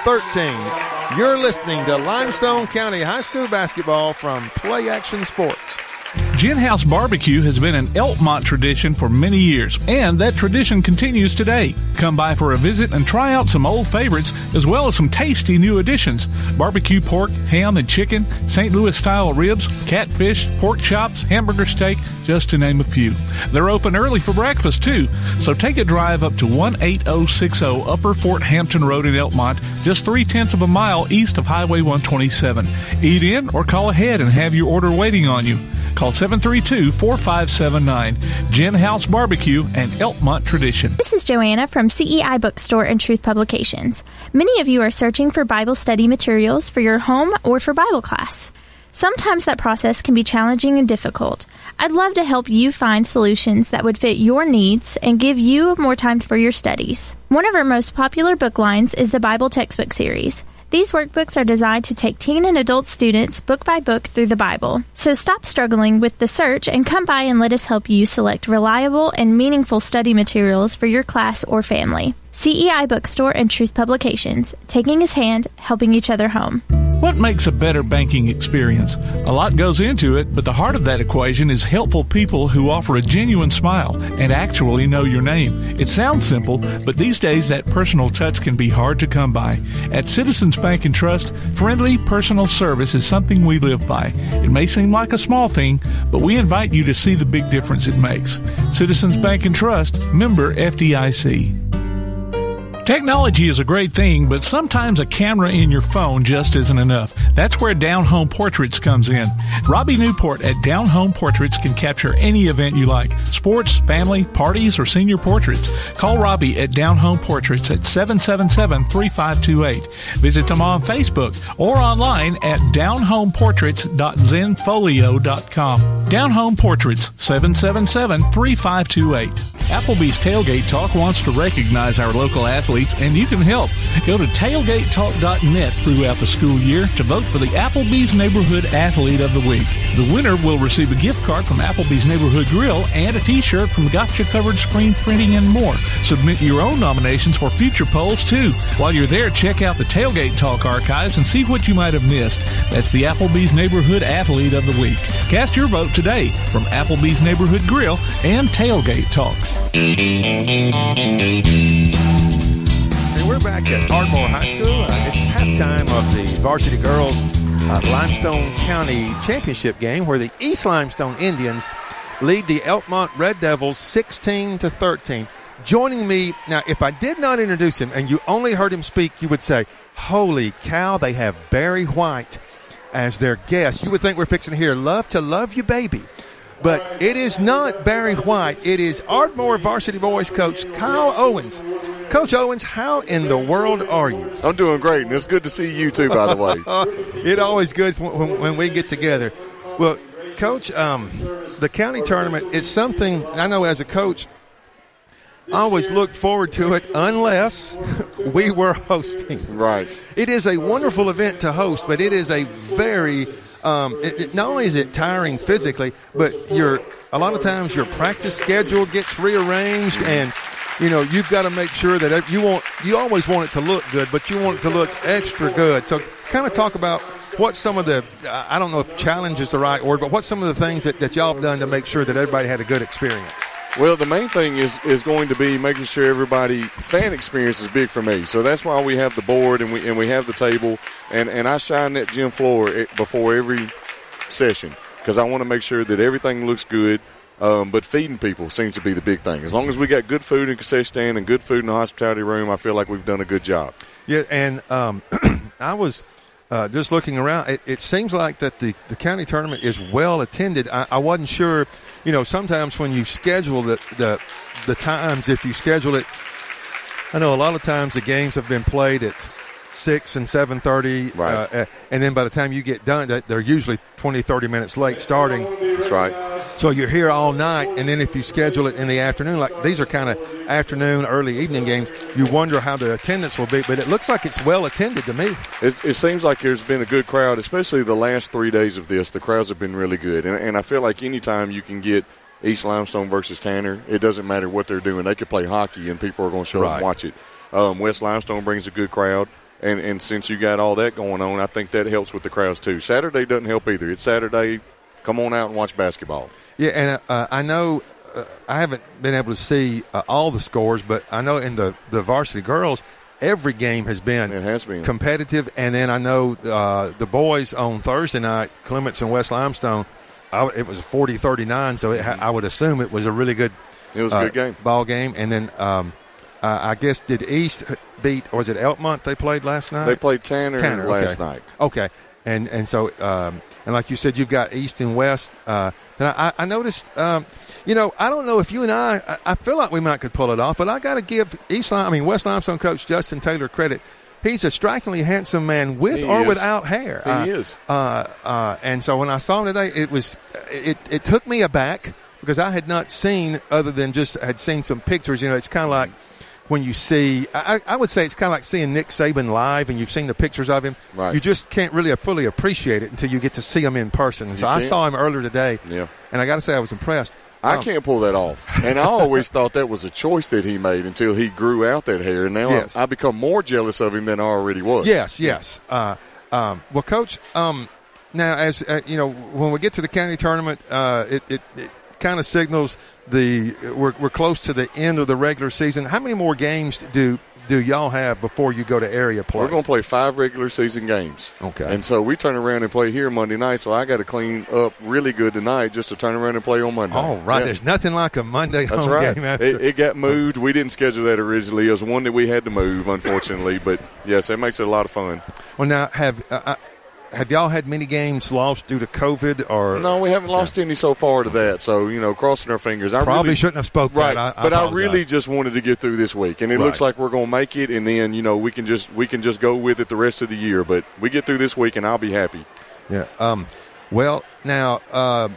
13. You're listening to Limestone County High School basketball from Play Action Sports. Gin House Barbecue has been an Elkmont tradition for many years, and that tradition continues today. Come by for a visit and try out some old favorites as well as some tasty new additions barbecue pork, ham, and chicken, St. Louis style ribs, catfish, pork chops, hamburger steak, just to name a few. They're open early for breakfast, too, so take a drive up to 18060 Upper Fort Hampton Road in Elkmont, just three tenths of a mile east of Highway 127. Eat in or call ahead and have your order waiting on you. Call 732 4579. Gin House Barbecue and Elkmont Tradition. This is Joanna from CEI Bookstore and Truth Publications. Many of you are searching for Bible study materials for your home or for Bible class. Sometimes that process can be challenging and difficult. I'd love to help you find solutions that would fit your needs and give you more time for your studies. One of our most popular book lines is the Bible Textbook Series. These workbooks are designed to take teen and adult students book by book through the Bible. So stop struggling with the search and come by and let us help you select reliable and meaningful study materials for your class or family. CEI Bookstore and Truth Publications, taking his hand, helping each other home. What makes a better banking experience? A lot goes into it, but the heart of that equation is helpful people who offer a genuine smile and actually know your name. It sounds simple, but these days that personal touch can be hard to come by. At Citizens Bank and Trust, friendly personal service is something we live by. It may seem like a small thing, but we invite you to see the big difference it makes. Citizens Bank and Trust, member FDIC. Technology is a great thing, but sometimes a camera in your phone just isn't enough. That's where Down Home Portraits comes in. Robbie Newport at Down Home Portraits can capture any event you like sports, family, parties, or senior portraits. Call Robbie at Down Home Portraits at 777 3528. Visit them on Facebook or online at downhomeportraits.zenfolio.com. Down Home Portraits 777 3528. Applebee's Tailgate Talk wants to recognize our local athletes athletes, and you can help. Go to tailgatetalk.net throughout the school year to vote for the Applebee's Neighborhood Athlete of the Week. The winner will receive a gift card from Applebee's Neighborhood Grill and a t-shirt from Gotcha Covered Screen Printing and more. Submit your own nominations for future polls too. While you're there, check out the Tailgate Talk archives and see what you might have missed. That's the Applebee's Neighborhood Athlete of the Week. Cast your vote today from Applebee's Neighborhood Grill and Tailgate Talk. Back at Ardmore High School. Uh, it's halftime of the varsity girls uh, Limestone County Championship game where the East Limestone Indians lead the Elkmont Red Devils 16 to 13. Joining me now, if I did not introduce him and you only heard him speak, you would say, "Holy cow! They have Barry White as their guest." You would think we're fixing to hear "Love to Love You, Baby." But it is not Barry White. It is Ardmore varsity boys coach Kyle Owens. Coach Owens, how in the world are you? I'm doing great, and it's good to see you too. By the way, it's always good when, when, we get together. Well, Coach, um, the county tournament, it's something I know as a coach, I always look forward to it unless we were hosting. Right. It is a wonderful event to host, but it is a very um, it, it, not only is it tiring physically, but your a lot of times your practice schedule gets rearranged, and you know you've got to make sure that you want you always want it to look good, but you want it to look extra good. So, kind of talk about what some of the I don't know if challenge is the right word, but what some of the things that, that y'all have done to make sure that everybody had a good experience. Well, the main thing is is going to be making sure everybody fan experience is big for me. So that's why we have the board and we and we have the table and and I shine that gym floor before every session because I want to make sure that everything looks good. Um, but feeding people seems to be the big thing. As long as we got good food in concession stand and good food in the hospitality room, I feel like we've done a good job. Yeah, and um, I was uh, just looking around. It, it, seems like that the, the county tournament is well attended. I, I wasn't sure you know, sometimes when you schedule the, the, the times, if you schedule it, I know a lot of times the games have been played at six and seven thirty, right. uh, and then by the time you get done, they're usually 20, 30 minutes late starting. That's right. So you're here all night, and then if you schedule it in the afternoon, like these are kind of afternoon, early evening games, you wonder how the attendance will be. But it looks like it's well attended to me. It's, it seems like there's been a good crowd, especially the last three days of this. The crowds have been really good, and, and I feel like anytime you can get East Limestone versus Tanner, it doesn't matter what they're doing. They could play hockey, and people are going to show right. up and watch it. Um, West Limestone brings a good crowd. And, and since you got all that going on, I think that helps with the crowds too. Saturday doesn't help either. It's Saturday. Come on out and watch basketball. Yeah, and uh, I know uh, I haven't been able to see uh, all the scores, but I know in the, the varsity girls, every game has been, it has been. competitive. And then I know uh, the boys on Thursday night, Clements and West Limestone, I, it was 40 39, so it, I would assume it was a really good, it was a good uh, game. ball game. And then um, I guess did East beat, or was it Elkmont they played last night? They played Tanner, Tanner last okay. night. Okay. And, and so, um, and like you said, you've got East and West. Uh, and I, I noticed, um, you know, I don't know if you and I, I, I feel like we might could pull it off, but I got to give East, I mean West Limestone coach Justin Taylor credit. He's a strikingly handsome man with he or is. without hair. He uh, is. Uh, uh, and so when I saw him today, it was it, it took me aback because I had not seen other than just had seen some pictures. You know, it's kind of like when you see, I, I would say it's kind of like seeing Nick Saban live and you've seen the pictures of him. Right. You just can't really fully appreciate it until you get to see him in person. So I saw him earlier today. Yeah. And I got to say, I was impressed. I Um, can't pull that off. And I always thought that was a choice that he made until he grew out that hair. And now Yes. I, I become more jealous of him than I already was. Yes, yes. Uh, um, well, Coach, um, now as uh, you know, when we get to the county tournament, uh, it, it, it kind of signals the we're, we're close to the end of the regular season. How many more games do do y'all have before you go to area play? We're going to play five regular season games. Okay. And so we turn around and play here Monday night. So I got to clean up really good tonight just to turn around and play on Monday. All right. Yeah. There's nothing like a Monday That's home right. game after. It, it got moved. We didn't schedule that originally. It was one that we had to move, unfortunately. But yes, it makes it a lot of fun. well, now have uh, uh, have y'all had many games lost due to COVID or No, we haven't lost any so far to that. So you know, crossing our fingers. I Probably really, shouldn't have spoke right, that. I- I but I really just wanted to get through this week, and it Right. looks like we're going to make it. And then you know, we can just we can just go with it the rest of the year. But we get through this week, and I'll be happy. Yeah. Um, well, now uh,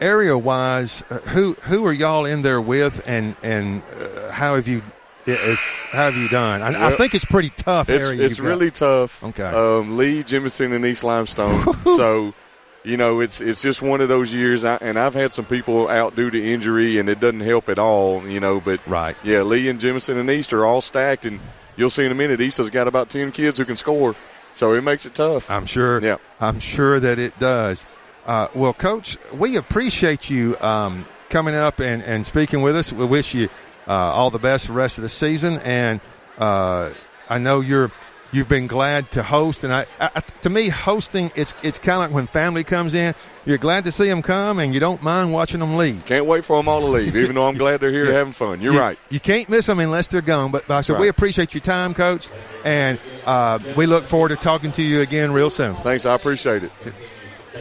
area wise, uh, who who are y'all in there with, and and uh, how have you it, how have you done? I, I think it's pretty tough It's, it's really tough. Okay. Um, Lee, Jemison, and East Limestone. so, you know, it's it's just one of those years. I, and I've had some people out due to injury, and it doesn't help at all. You know, but Right. Yeah, Lee and Jemison and East are all stacked, and you'll see in a minute. East has got about ten kids who can score, so it makes it tough. I'm sure. Yeah. I'm sure that it does. Uh, well, Coach, we appreciate you um, coming up and, and speaking with us. We wish you uh, all the best the rest of the season, and uh, I know you're you've been glad to host. And I, I to me, hosting it's it's kind of like when family comes in. You're glad to see them come, and you don't mind watching them leave. Can't wait for them all to leave, even though I'm glad they're here having fun. You're you, right. You can't miss them unless they're gone. But I said we appreciate your time, Coach, and uh, we look forward to talking to you again real soon. Thanks, I appreciate it.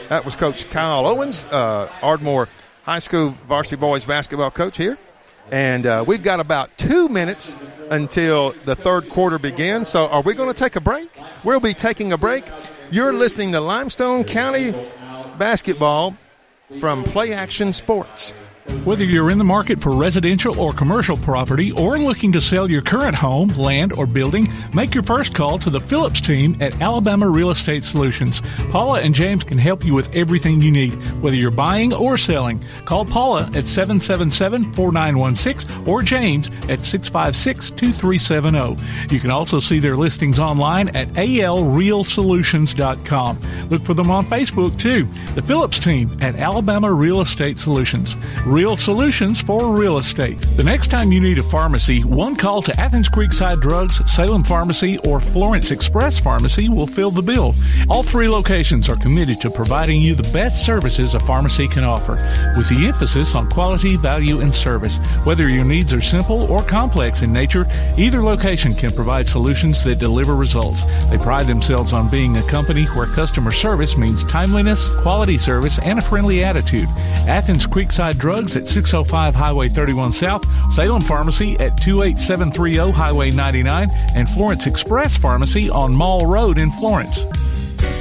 That was Coach Kyle Owens, uh, Ardmore High School varsity boys basketball coach here. And uh, we've got about two minutes until the third quarter begins. So, are we going to take a break? We'll be taking a break. You're listening to Limestone County basketball from Play Action Sports. Whether you're in the market for residential or commercial property or looking to sell your current home, land, or building, make your first call to the Phillips team at Alabama Real Estate Solutions. Paula and James can help you with everything you need, whether you're buying or selling. Call Paula at 777 4916 or James at 656 2370. You can also see their listings online at alrealsolutions.com. Look for them on Facebook too. The Phillips team at Alabama Real Estate Solutions. Real solutions for real estate. The next time you need a pharmacy, one call to Athens Creekside Drugs, Salem Pharmacy, or Florence Express Pharmacy will fill the bill. All three locations are committed to providing you the best services a pharmacy can offer, with the emphasis on quality, value, and service. Whether your needs are simple or complex in nature, either location can provide solutions that deliver results. They pride themselves on being a company where customer service means timeliness, quality service, and a friendly attitude. Athens Creekside Drugs at 605 Highway 31 South, Salem Pharmacy at 28730 Highway 99, and Florence Express Pharmacy on Mall Road in Florence.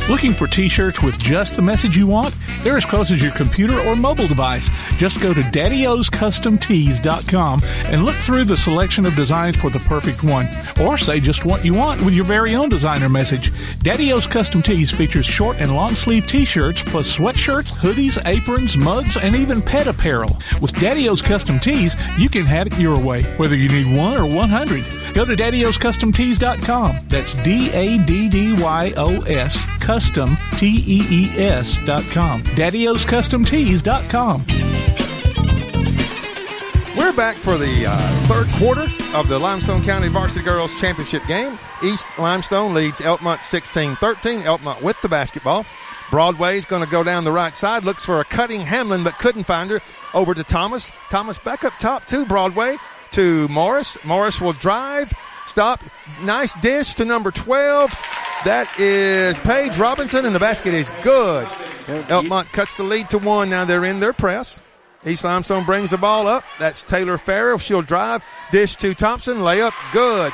Looking for t-shirts with just the message you want? They're as close as your computer or mobile device. Just go to daddyoscustomtees.com and look through the selection of designs for the perfect one. Or say just what you want with your very own designer message. Daddy O's Custom Tees features short and long sleeve t-shirts plus sweatshirts, hoodies, aprons, mugs, and even pet apparel. With Daddy O's Custom Tees, you can have it your way, whether you need one or 100. Go to daddyoscustomtees.com. That's D-A-D-D-Y-O-S custom T-E-E-S dot com. daddyoscustomtees.com. We're back for the uh, third quarter of the Limestone County Varsity Girls Championship game. East Limestone leads Elkmont 16 13. Elkmont with the basketball. Broadway's going to go down the right side, looks for a cutting Hamlin, but couldn't find her. Over to Thomas. Thomas back up top to Broadway to Morris. Morris will drive, stop. Nice dish to number 12. That is Paige Robinson, and the basket is good. Elkmont cuts the lead to one. Now they're in their press. East Limestone brings the ball up. That's Taylor Farrer. She'll drive. Dish to Thompson. Layup. Good.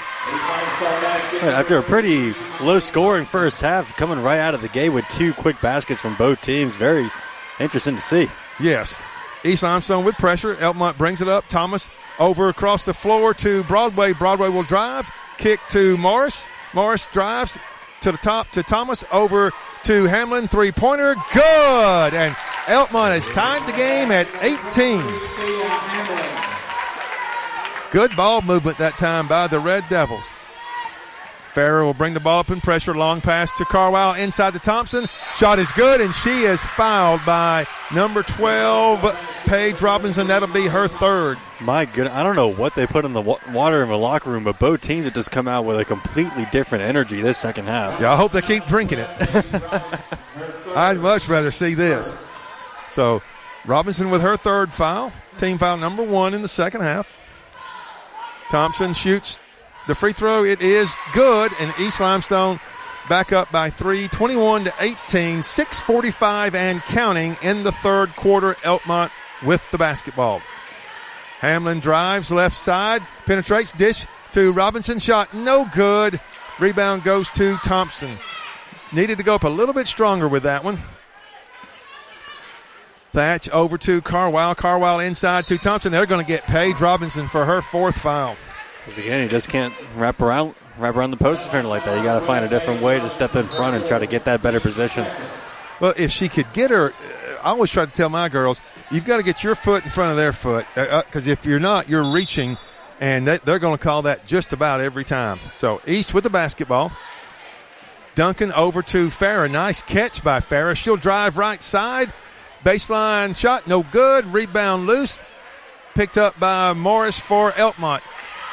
After a pretty low scoring first half, coming right out of the gate with two quick baskets from both teams. Very interesting to see. Yes. East Limestone with pressure. Elkmont brings it up. Thomas over across the floor to Broadway. Broadway will drive. Kick to Morris. Morris drives to the top to Thomas. Over to Hamlin. Three pointer. Good. And Elkmont has tied the game at 18. Good ball movement that time by the Red Devils. Farrer will bring the ball up in pressure. Long pass to Carwile inside to Thompson. Shot is good, and she is fouled by number 12, Paige Robinson. That'll be her third. My goodness, I don't know what they put in the water in the locker room, but both teams have just come out with a completely different energy this second half. Yeah, I hope they keep drinking it. I'd much rather see this. So, Robinson with her third foul, team foul number one in the second half. Thompson shoots the free throw. It is good, and East Limestone back up by three, 21 to 18, 6:45 and counting in the third quarter. Elkmont with the basketball. Hamlin drives left side, penetrates, dish to Robinson. Shot no good. Rebound goes to Thompson. Needed to go up a little bit stronger with that one. Thatch over to Carwile. Carwile inside to Thompson. They're going to get Paige Robinson for her fourth foul. Because again, he just can't wrap around wrap around the post defender like that. You got to find a different way to step in front and try to get that better position. Well, if she could get her, I always try to tell my girls, you've got to get your foot in front of their foot because uh, uh if you're not, you're reaching, and they, they're going to call that just about every time. So East with the basketball. Duncan over to Farrer. Nice catch by Farrer. She'll drive right side. Baseline shot, no good. Rebound loose. Picked up by Morris for Elkmont.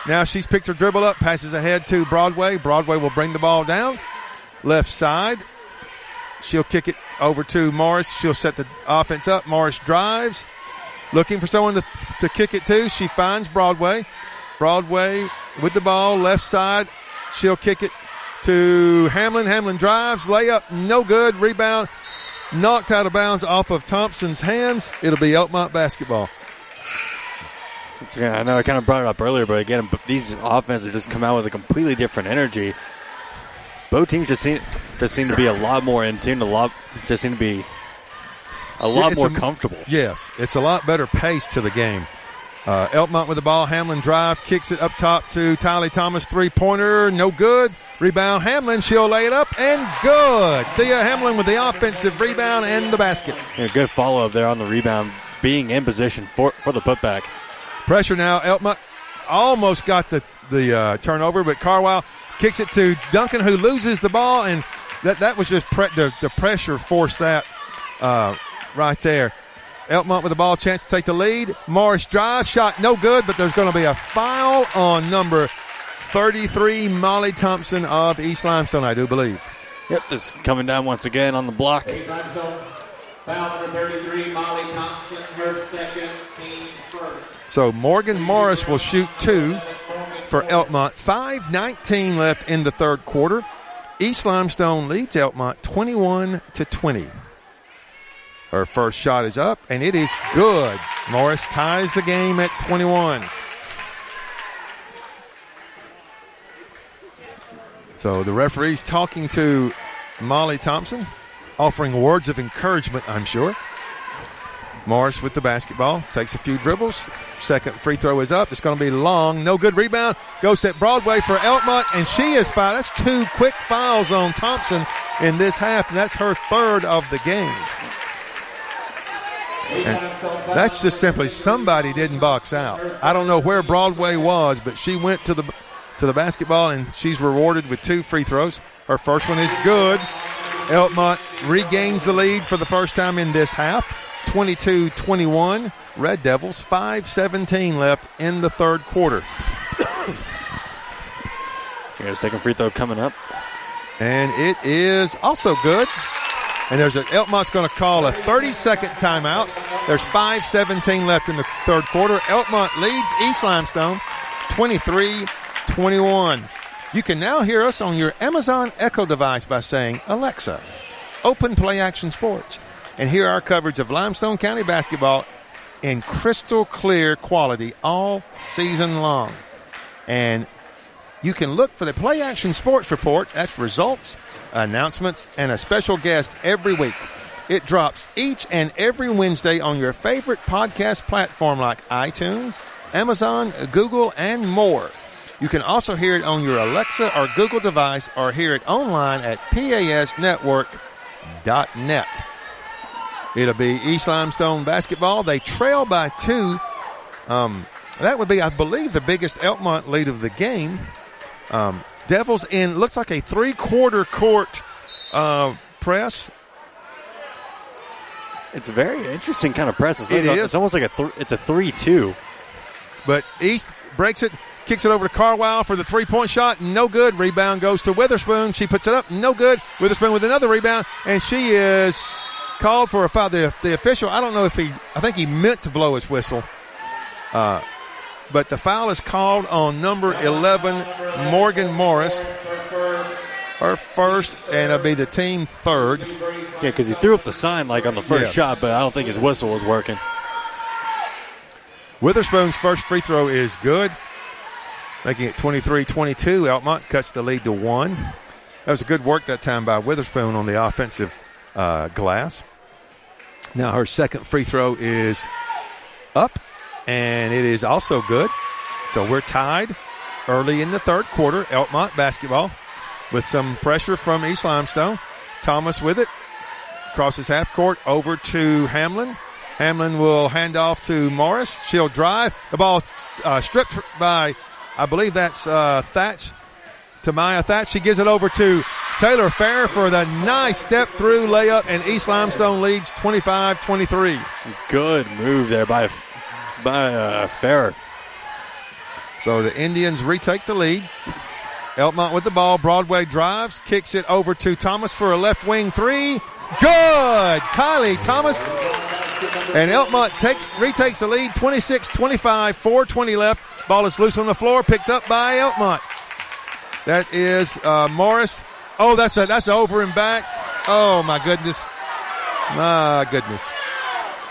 Now she's picked her dribble up, passes ahead to Broadway. Broadway will bring the ball down. Left side. She'll kick it over to Morris. She'll set the offense up. Morris drives. Looking for someone to, to kick it to. She finds Broadway. Broadway with the ball, left side. She'll kick it to Hamlin. Hamlin drives, layup, no good. Rebound knocked out of bounds off of Thompson's hands. It'll be Elkmont basketball. I know I kind of brought it up earlier, but again, these offenses just come out with a completely different energy. Both teams just seem just seem to be a lot more in tune. A lot just seem to be a lot it's more a, comfortable. Yes, it's a lot better pace to the game. Uh, Elkmont with the ball. Hamlin drive, kicks it up top to Tylee Thomas. Three pointer, no good. Rebound Hamlin. She'll lay it up and good. Thea Hamlin with the offensive rebound and the basket. Yeah, good follow up there on the rebound, being in position for, for the putback. Pressure now. Elkmont almost got the, the uh, turnover, but Carwile kicks it to Duncan, who loses the ball, and that, that was just pre- the, the pressure forced that uh, right there. Elkmont with the ball, chance to take the lead. Morris drive, shot no good, but there's going to be a foul on number 33, Molly Thompson of East Limestone, I do believe. Yep, just coming down once again on the block. Foul number 33, Molly Thompson, So Morgan Morris will shoot two for Elkmont. 5.19 left in the third quarter. East Limestone leads Elkmont 21 to 20. Her first shot is up, and it is good. Morris ties the game at 21. So the referee's talking to Molly Thompson, offering words of encouragement, I'm sure. Morris with the basketball, takes a few dribbles. Second free throw is up. It's going to be long. No good rebound. Goes to Broadway for Elkmont, and she is fouled. That's two quick fouls on Thompson in this half, and that's her third of the game. And that's just simply somebody didn't box out. I don't know where Broadway was, but she went to the to the basketball and she's rewarded with two free throws. Her first one is good. Elkmont regains the lead for the first time in this half. 22-21. Red Devils 5-17 left in the third quarter. Here's a second free throw coming up. And it is also good. And there's a Elkmont's going to call a 30 second timeout. There's 5:17 left in the third quarter. Elkmont leads East Limestone 23-21. You can now hear us on your Amazon Echo device by saying, "Alexa, open Play Action Sports," and hear our coverage of Limestone County basketball in crystal clear quality all season long. And you can look for the Play Action Sports Report. That's results, announcements, and a special guest every week. It drops each and every Wednesday on your favorite podcast platform like iTunes, Amazon, Google, and more. You can also hear it on your Alexa or Google device or hear it online at pasnetwork.net. It'll be East Limestone basketball. They trail by two. Um, that would be, I believe, the biggest Elkmont lead of the game. Um, Devils in looks like a three quarter court uh, press. It's a very interesting kind of press. It's, it is. it's almost like a th- it's a three two. But East breaks it, kicks it over to Carwile for the three point shot. No good. Rebound goes to Witherspoon. She puts it up. No good. Witherspoon with another rebound, and she is called for a foul. The, the official, I don't know if he, I think he meant to blow his whistle. Uh, but the foul is called on number 11, Morgan Morris. Her first, and it'll be the team third. Yeah, because he threw up the sign like on the first yes. shot, but I don't think his whistle was working. Witherspoon's first free throw is good, making it 23 22. Elkmont cuts the lead to one. That was a good work that time by Witherspoon on the offensive uh, glass. Now her second free throw is up and it is also good. So we're tied early in the third quarter. Elkmont basketball with some pressure from East Limestone. Thomas with it. Crosses half court over to Hamlin. Hamlin will hand off to Morris. She'll drive. The ball uh, stripped by, I believe that's uh, Thatch. Tamaya Thatch. She gives it over to Taylor Fair for the nice step through layup, and East Limestone leads 25 23. Good move there by, by uh, Fair. So the Indians retake the lead. Elkmont with the ball. Broadway drives, kicks it over to Thomas for a left wing three. Good! Kylie Thomas. And Elkmont takes retakes the lead 26 25, 420 left. Ball is loose on the floor, picked up by Elkmont. That is uh, Morris. Oh, that's a that's a over and back. Oh my goodness. My goodness.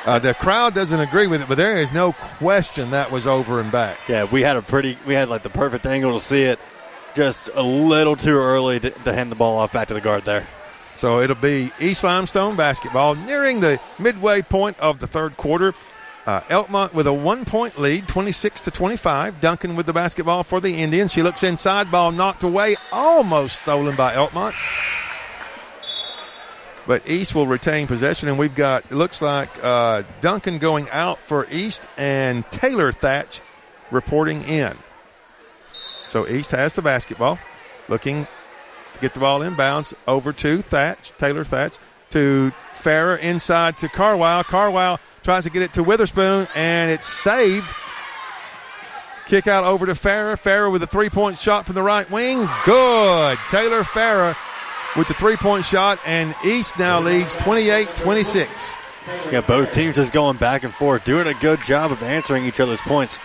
Uh, the crowd doesn't agree with it, but there is no question that was over and back. Yeah, we had a pretty, we had like the perfect angle to see it. Just a little too early to, to hand the ball off back to the guard there. So it'll be East Limestone basketball nearing the midway point of the third quarter. Uh, Elkmont with a one point lead, 26 to 25. Duncan with the basketball for the Indians. She looks inside, ball knocked away, almost stolen by Elkmont but East will retain possession, and we've got it looks like uh, Duncan going out for East and Taylor Thatch reporting in. So East has the basketball, looking to get the ball inbounds over to Thatch, Taylor Thatch to Farrer inside to Carwile. Carwile tries to get it to Witherspoon, and it's saved. Kick out over to Farrer. Farrer with a three point shot from the right wing. Good. Taylor Farrer with the three point shot, and East now leads 28 26. Yeah, both teams just going back and forth, doing a good job of answering each other's points.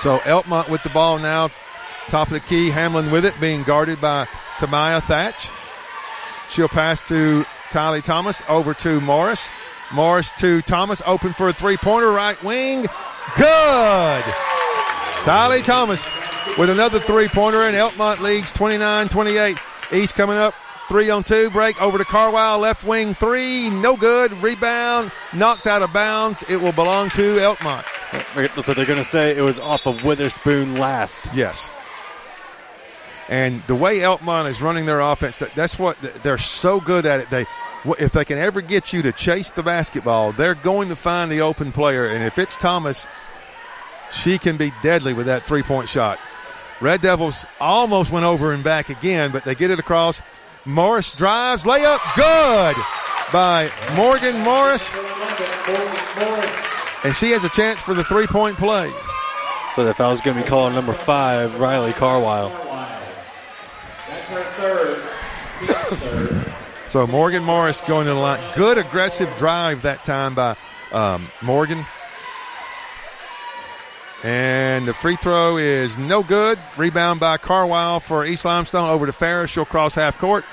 So Elkmont with the ball now, top of the key. Hamlin with it, being guarded by Tamaya Thatch. She'll pass to Tylee Thomas over to Morris. Morris to Thomas, open for a three pointer, right wing. Good. Tylee Thomas with another three pointer, and Elkmont leads 29 28. East coming up. Three on two. Break over to Carwile. Left wing three. No good. Rebound. Knocked out of bounds. It will belong to Elkmont. So they're going to say it was off of Witherspoon last. Yes. And the way Elkmont is running their offense, that's what they're so good at it. They, if they can ever get you to chase the basketball, they're going to find the open player. And if it's Thomas, she can be deadly with that three point shot. Red Devils almost went over and back again, but they get it across. Morris drives, layup, good by Morgan Morris. And she has a chance for the three point play. So the foul's going to be called number five, Riley Carwile. That's her third. So Morgan Morris going to the line. Good aggressive drive that time by um, Morgan. And the free throw is no good. Rebound by Carwile for East Limestone over to Ferris. She'll cross half court.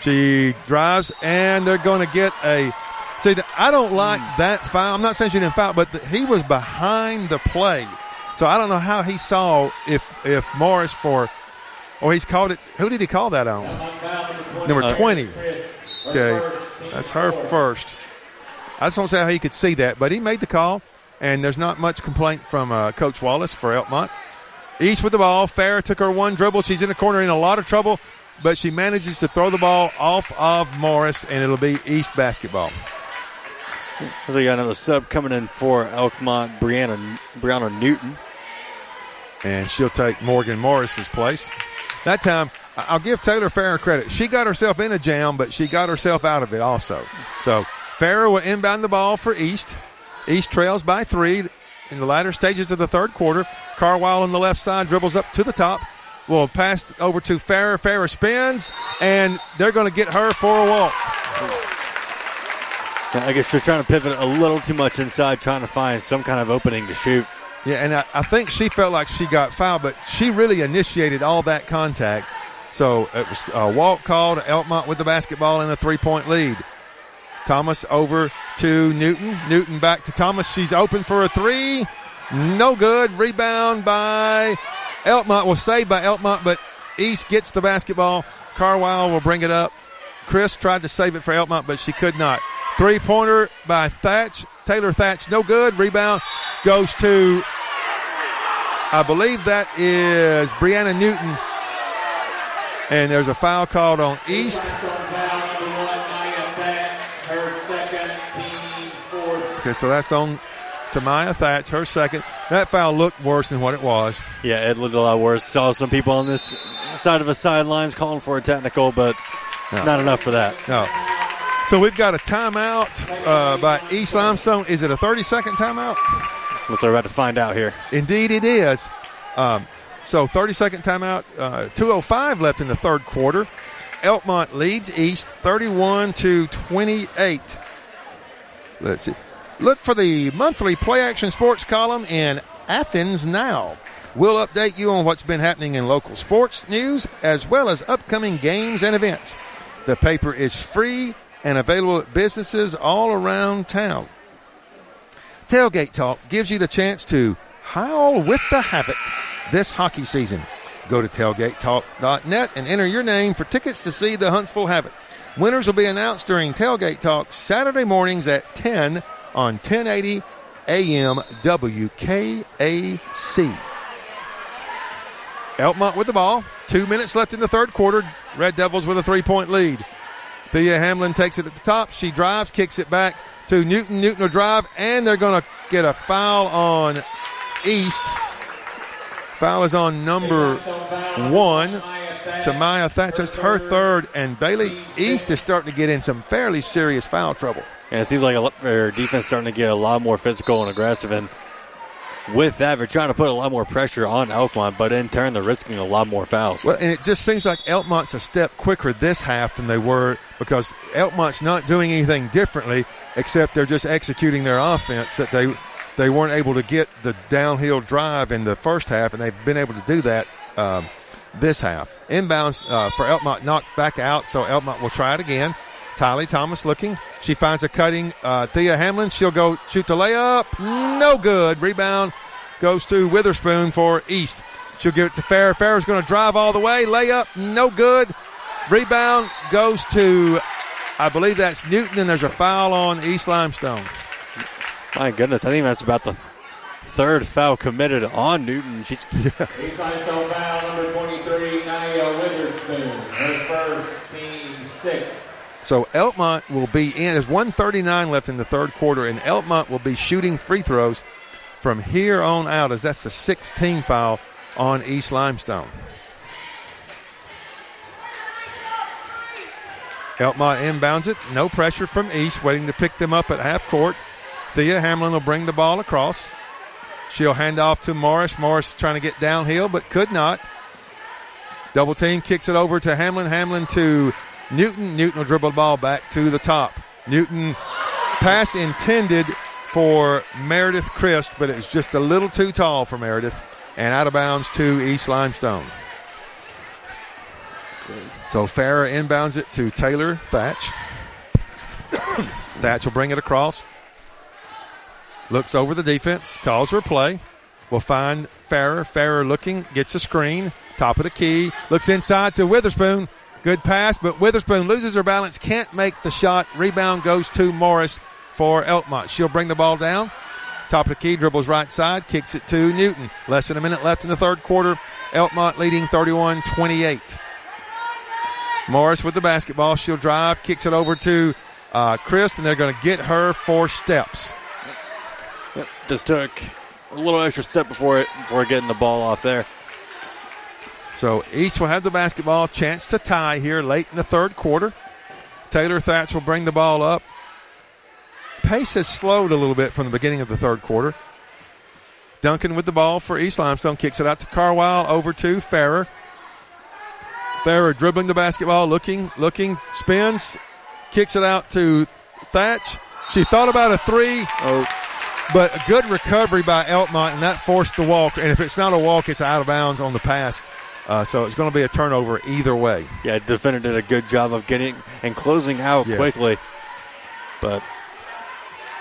She drives, and they're going to get a. See, I don't like that foul. I'm not saying she didn't foul, but the, he was behind the play. So I don't know how he saw if if Morris for. Oh, he's called it. Who did he call that on? Number 20. Okay. That's her first. I just don't see how he could see that, but he made the call and there's not much complaint from uh, Coach Wallace for Elkmont. East with the ball. Farrer took her one dribble. She's in the corner in a lot of trouble, but she manages to throw the ball off of Morris, and it'll be East basketball. We got another sub coming in for Elkmont, Brianna, Brianna Newton. And she'll take Morgan Morris's place. That time, I'll give Taylor Farrer credit. She got herself in a jam, but she got herself out of it also. So Farrer will inbound the ball for East. East trails by three in the latter stages of the third quarter. Carwile on the left side dribbles up to the top. Will pass over to Farrer. Farrer spins, and they're going to get her for a walk. I guess she's trying to pivot a little too much inside, trying to find some kind of opening to shoot. Yeah, and I, I think she felt like she got fouled, but she really initiated all that contact. So it was uh, a walk called. Elkmont with the basketball in a three point lead. Thomas over to Newton. Newton back to Thomas. She's open for a three. No good. Rebound by Elkmont. Was saved by Elkmont, but East gets the basketball. Carwile will bring it up. Chris tried to save it for Elkmont, but she could not. Three pointer by Thatch. Taylor Thatch, no good. Rebound goes to I believe that is Brianna Newton. And there's a foul called on East. Okay, so that's on Tamaya Thatch, her second. That foul looked worse than what it was. Yeah, it looked a lot worse. Saw some people on this side of the sidelines calling for a technical, but no. not enough for that. No. So we've got a timeout uh, by East Limestone. Is it a 30 second timeout? Let's about to find out here. Indeed, it is. Um, so 30 second timeout. Uh, 2:05 left in the third quarter. Elkmont leads East 31 to 28. Let's see. Look for the monthly Play Action Sports column in Athens Now. We'll update you on what's been happening in local sports news as well as upcoming games and events. The paper is free and available at businesses all around town. Tailgate Talk gives you the chance to howl with the havoc this hockey season. Go to tailgatetalk.net and enter your name for tickets to see the Huntsville Havoc. Winners will be announced during Tailgate Talk Saturday mornings at 10 on 1080 AM WKAC. Elkmont with the ball. Two minutes left in the third quarter. Red Devils with a three point lead. Thea Hamlin takes it at the top. She drives, kicks it back to Newton. Newton will drive, and they're going to get a foul on East. Foul is on number one to Maya Thatcher. her third, and Bailey East is starting to get in some fairly serious foul trouble. And it seems like their defense starting to get a lot more physical and aggressive. And with that, they're trying to put a lot more pressure on Elkmont, but in turn, they're risking a lot more fouls. Well, and it just seems like Elkmont's a step quicker this half than they were because Elkmont's not doing anything differently except they're just executing their offense that they they weren't able to get the downhill drive in the first half, and they've been able to do that um, this half. Inbounds uh, for Elkmont knocked back out, so Elkmont will try it again. Tylee Thomas looking. She finds a cutting uh, Thea Hamlin. She'll go shoot the layup. No good. Rebound goes to Witherspoon for East. She'll give it to Farrer. Farrer's going to drive all the way. Layup. No good. Rebound goes to, I believe that's Newton, and there's a foul on East Limestone. My goodness, I think that's about the third foul committed on Newton. She's yeah. East Limestone foul number 23, Nia Witherspoon. Her first team six. So Elkmont will be in. There's 139 left in the third quarter, and Elkmont will be shooting free throws from here on out, as that's the 16 foul on East Limestone. Elkmont inbounds it. No pressure from East, waiting to pick them up at half court. Thea Hamlin will bring the ball across. She'll hand off to Morris. Morris trying to get downhill, but could not. Double team kicks it over to Hamlin. Hamlin to Newton. Newton will dribble the ball back to the top. Newton pass intended for Meredith Christ, but it's just a little too tall for Meredith and out of bounds to East Limestone. So Farrer inbounds it to Taylor Thatch. Thatch will bring it across. Looks over the defense, calls her play. Will find Farrer. Farrer looking, gets a screen, top of the key, looks inside to Witherspoon. Good pass, but Witherspoon loses her balance, can't make the shot. Rebound goes to Morris for Elkmont. She'll bring the ball down. Top of the key, dribbles right side, kicks it to Newton. Less than a minute left in the third quarter. Elkmont leading 31 28. Morris with the basketball. She'll drive, kicks it over to uh, Christ, and they're going to get her four steps. Just took a little extra step before it, before getting the ball off there. So East will have the basketball. Chance to tie here late in the third quarter. Taylor Thatch will bring the ball up. Pace has slowed a little bit from the beginning of the third quarter. Duncan with the ball for East Limestone kicks it out to Carwile over to Farrer. Farrer dribbling the basketball, looking, looking, spins, kicks it out to Thatch. She thought about a three. Oh. But a good recovery by Elkmont, and that forced the walk. And if it's not a walk, it's out of bounds on the pass. Uh, so it's going to be a turnover either way. Yeah, defender did a good job of getting and closing out yes. quickly. But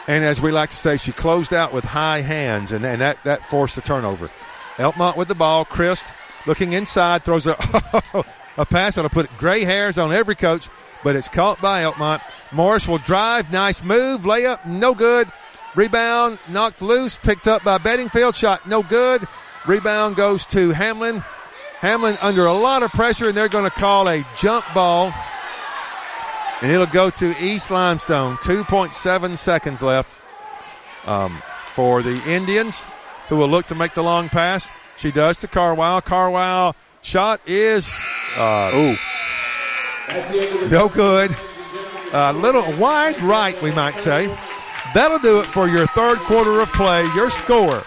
and as we like to say, she closed out with high hands, and, and that, that forced the turnover. Elkmont with the ball. Christ looking inside, throws a, a pass that'll put gray hairs on every coach, but it's caught by Elkmont. Morris will drive. Nice move. Layup, no good. Rebound, knocked loose, picked up by Bedingfield. Shot, no good. Rebound goes to Hamlin. Hamlin under a lot of pressure, and they're going to call a jump ball. And it'll go to East Limestone. 2.7 seconds left um, for the Indians, who will look to make the long pass. She does to Carwile. Carwile shot is uh, ooh, no good. A little wide right, we might say. That'll do it for your third quarter of play. Your score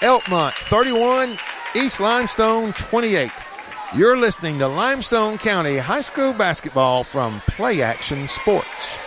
Elkmont 31, East Limestone 28. You're listening to Limestone County High School basketball from Play Action Sports.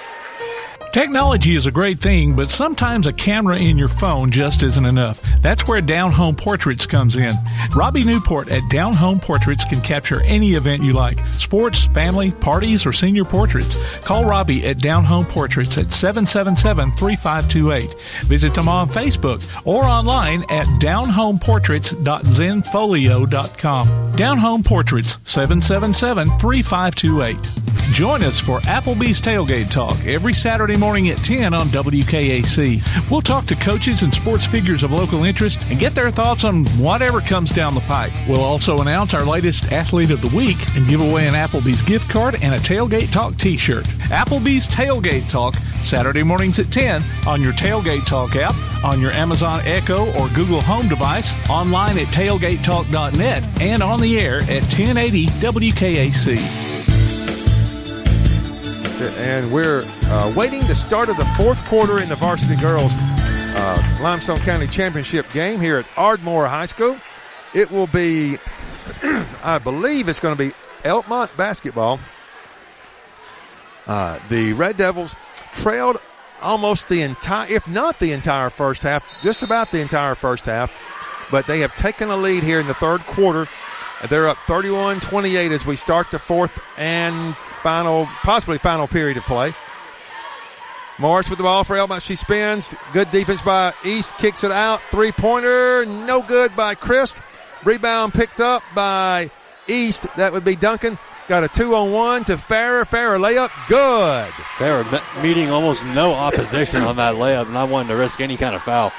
Technology is a great thing, but sometimes a camera in your phone just isn't enough. That's where Down Home Portraits comes in. Robbie Newport at Down Home Portraits can capture any event you like sports, family, parties, or senior portraits. Call Robbie at Down Home Portraits at 777 3528. Visit them on Facebook or online at downhomeportraits.zenfolio.com. Down Home Portraits 777 3528. Join us for Applebee's Tailgate Talk every Saturday morning at 10 on WKAC. We'll talk to coaches and sports figures of local interest and get their thoughts on whatever comes down the pike. We'll also announce our latest athlete of the week and give away an Applebee's gift card and a Tailgate Talk t shirt. Applebee's Tailgate Talk, Saturday mornings at 10 on your Tailgate Talk app, on your Amazon Echo or Google Home device, online at tailgatetalk.net, and on the air at 1080 WKAC and we're uh, waiting the start of the fourth quarter in the varsity girls uh, Limestone County Championship game here at Ardmore High School. It will be, I believe, it's going to be Elkmont basketball. Uh, the Red Devils trailed almost the entire, if not the entire first half, just about the entire first half, but they have taken a lead here in the third quarter. They're up 31 28 as we start the fourth and final, possibly final period of play. Morris with the ball for Elkmont. She spins. Good defense by East. Kicks it out. Three pointer. No good by Christ. Rebound picked up by East. That would be Duncan. Got a two on one to Farrer. Farrer layup. Good. Farrer meeting almost no opposition on that layup, not wanting to risk any kind of foul.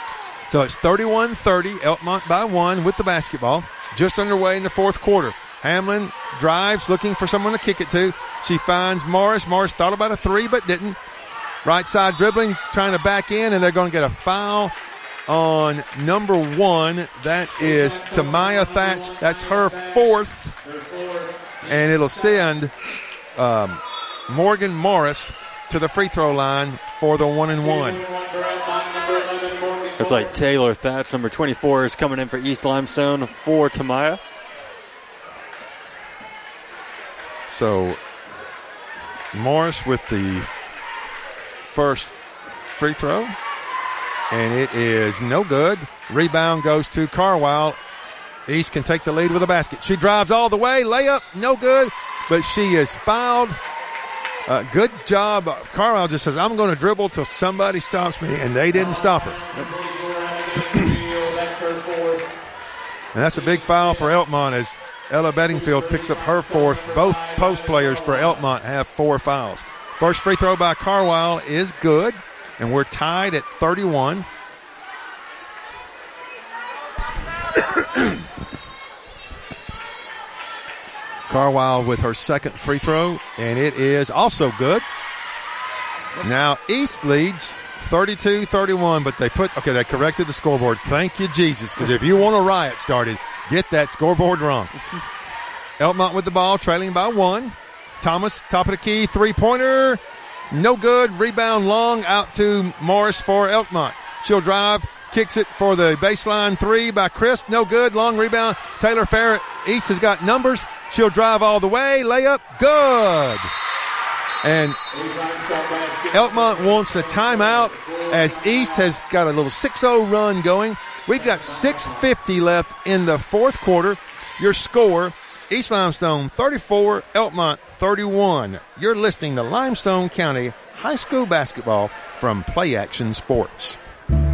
So it's 31 30. Elkmont by one with the basketball. Just underway in the fourth quarter. Hamlin drives, looking for someone to kick it to. She finds Morris. Morris thought about a three, but didn't. Right side dribbling, trying to back in, and they're going to get a foul on number one. That is Tamaya Thatch. That's her fourth. And it'll send um, Morgan Morris to the free throw line for the one and one. Looks like Taylor Thatch, number 24, is coming in for East Limestone for Tamaya. So Morris with the first free throw. And it is no good. Rebound goes to Carwile. East can take the lead with a basket. She drives all the way. Layup, no good. But she is fouled. Uh, good job. Carwile just says, I'm going to dribble till somebody stops me. And they didn't stop her. and that's a big foul for Elkmont as Ella Bedingfield picks up her fourth. Both post players for Elkmont have four fouls. First free throw by Carwile is good, and we're tied at 31. Carwile with her second free throw, and it is also good. Now East leads 32 31, but they put, okay, they corrected the scoreboard. Thank you, Jesus, because if you want a riot started, get that scoreboard wrong. Elkmont with the ball, trailing by one. Thomas, top of the key, three pointer. No good. Rebound long out to Morris for Elkmont. She'll drive, kicks it for the baseline three by Christ. No good. Long rebound. Taylor Farrer East has got numbers. She'll drive all the way. Layup. Good. And Elkmont wants the timeout as East has got a little 6 0 run going. We've got 6.50 left in the fourth quarter. Your score East Limestone 34, Elkmont 31. You're listening to Limestone County High School basketball from Play Action Sports.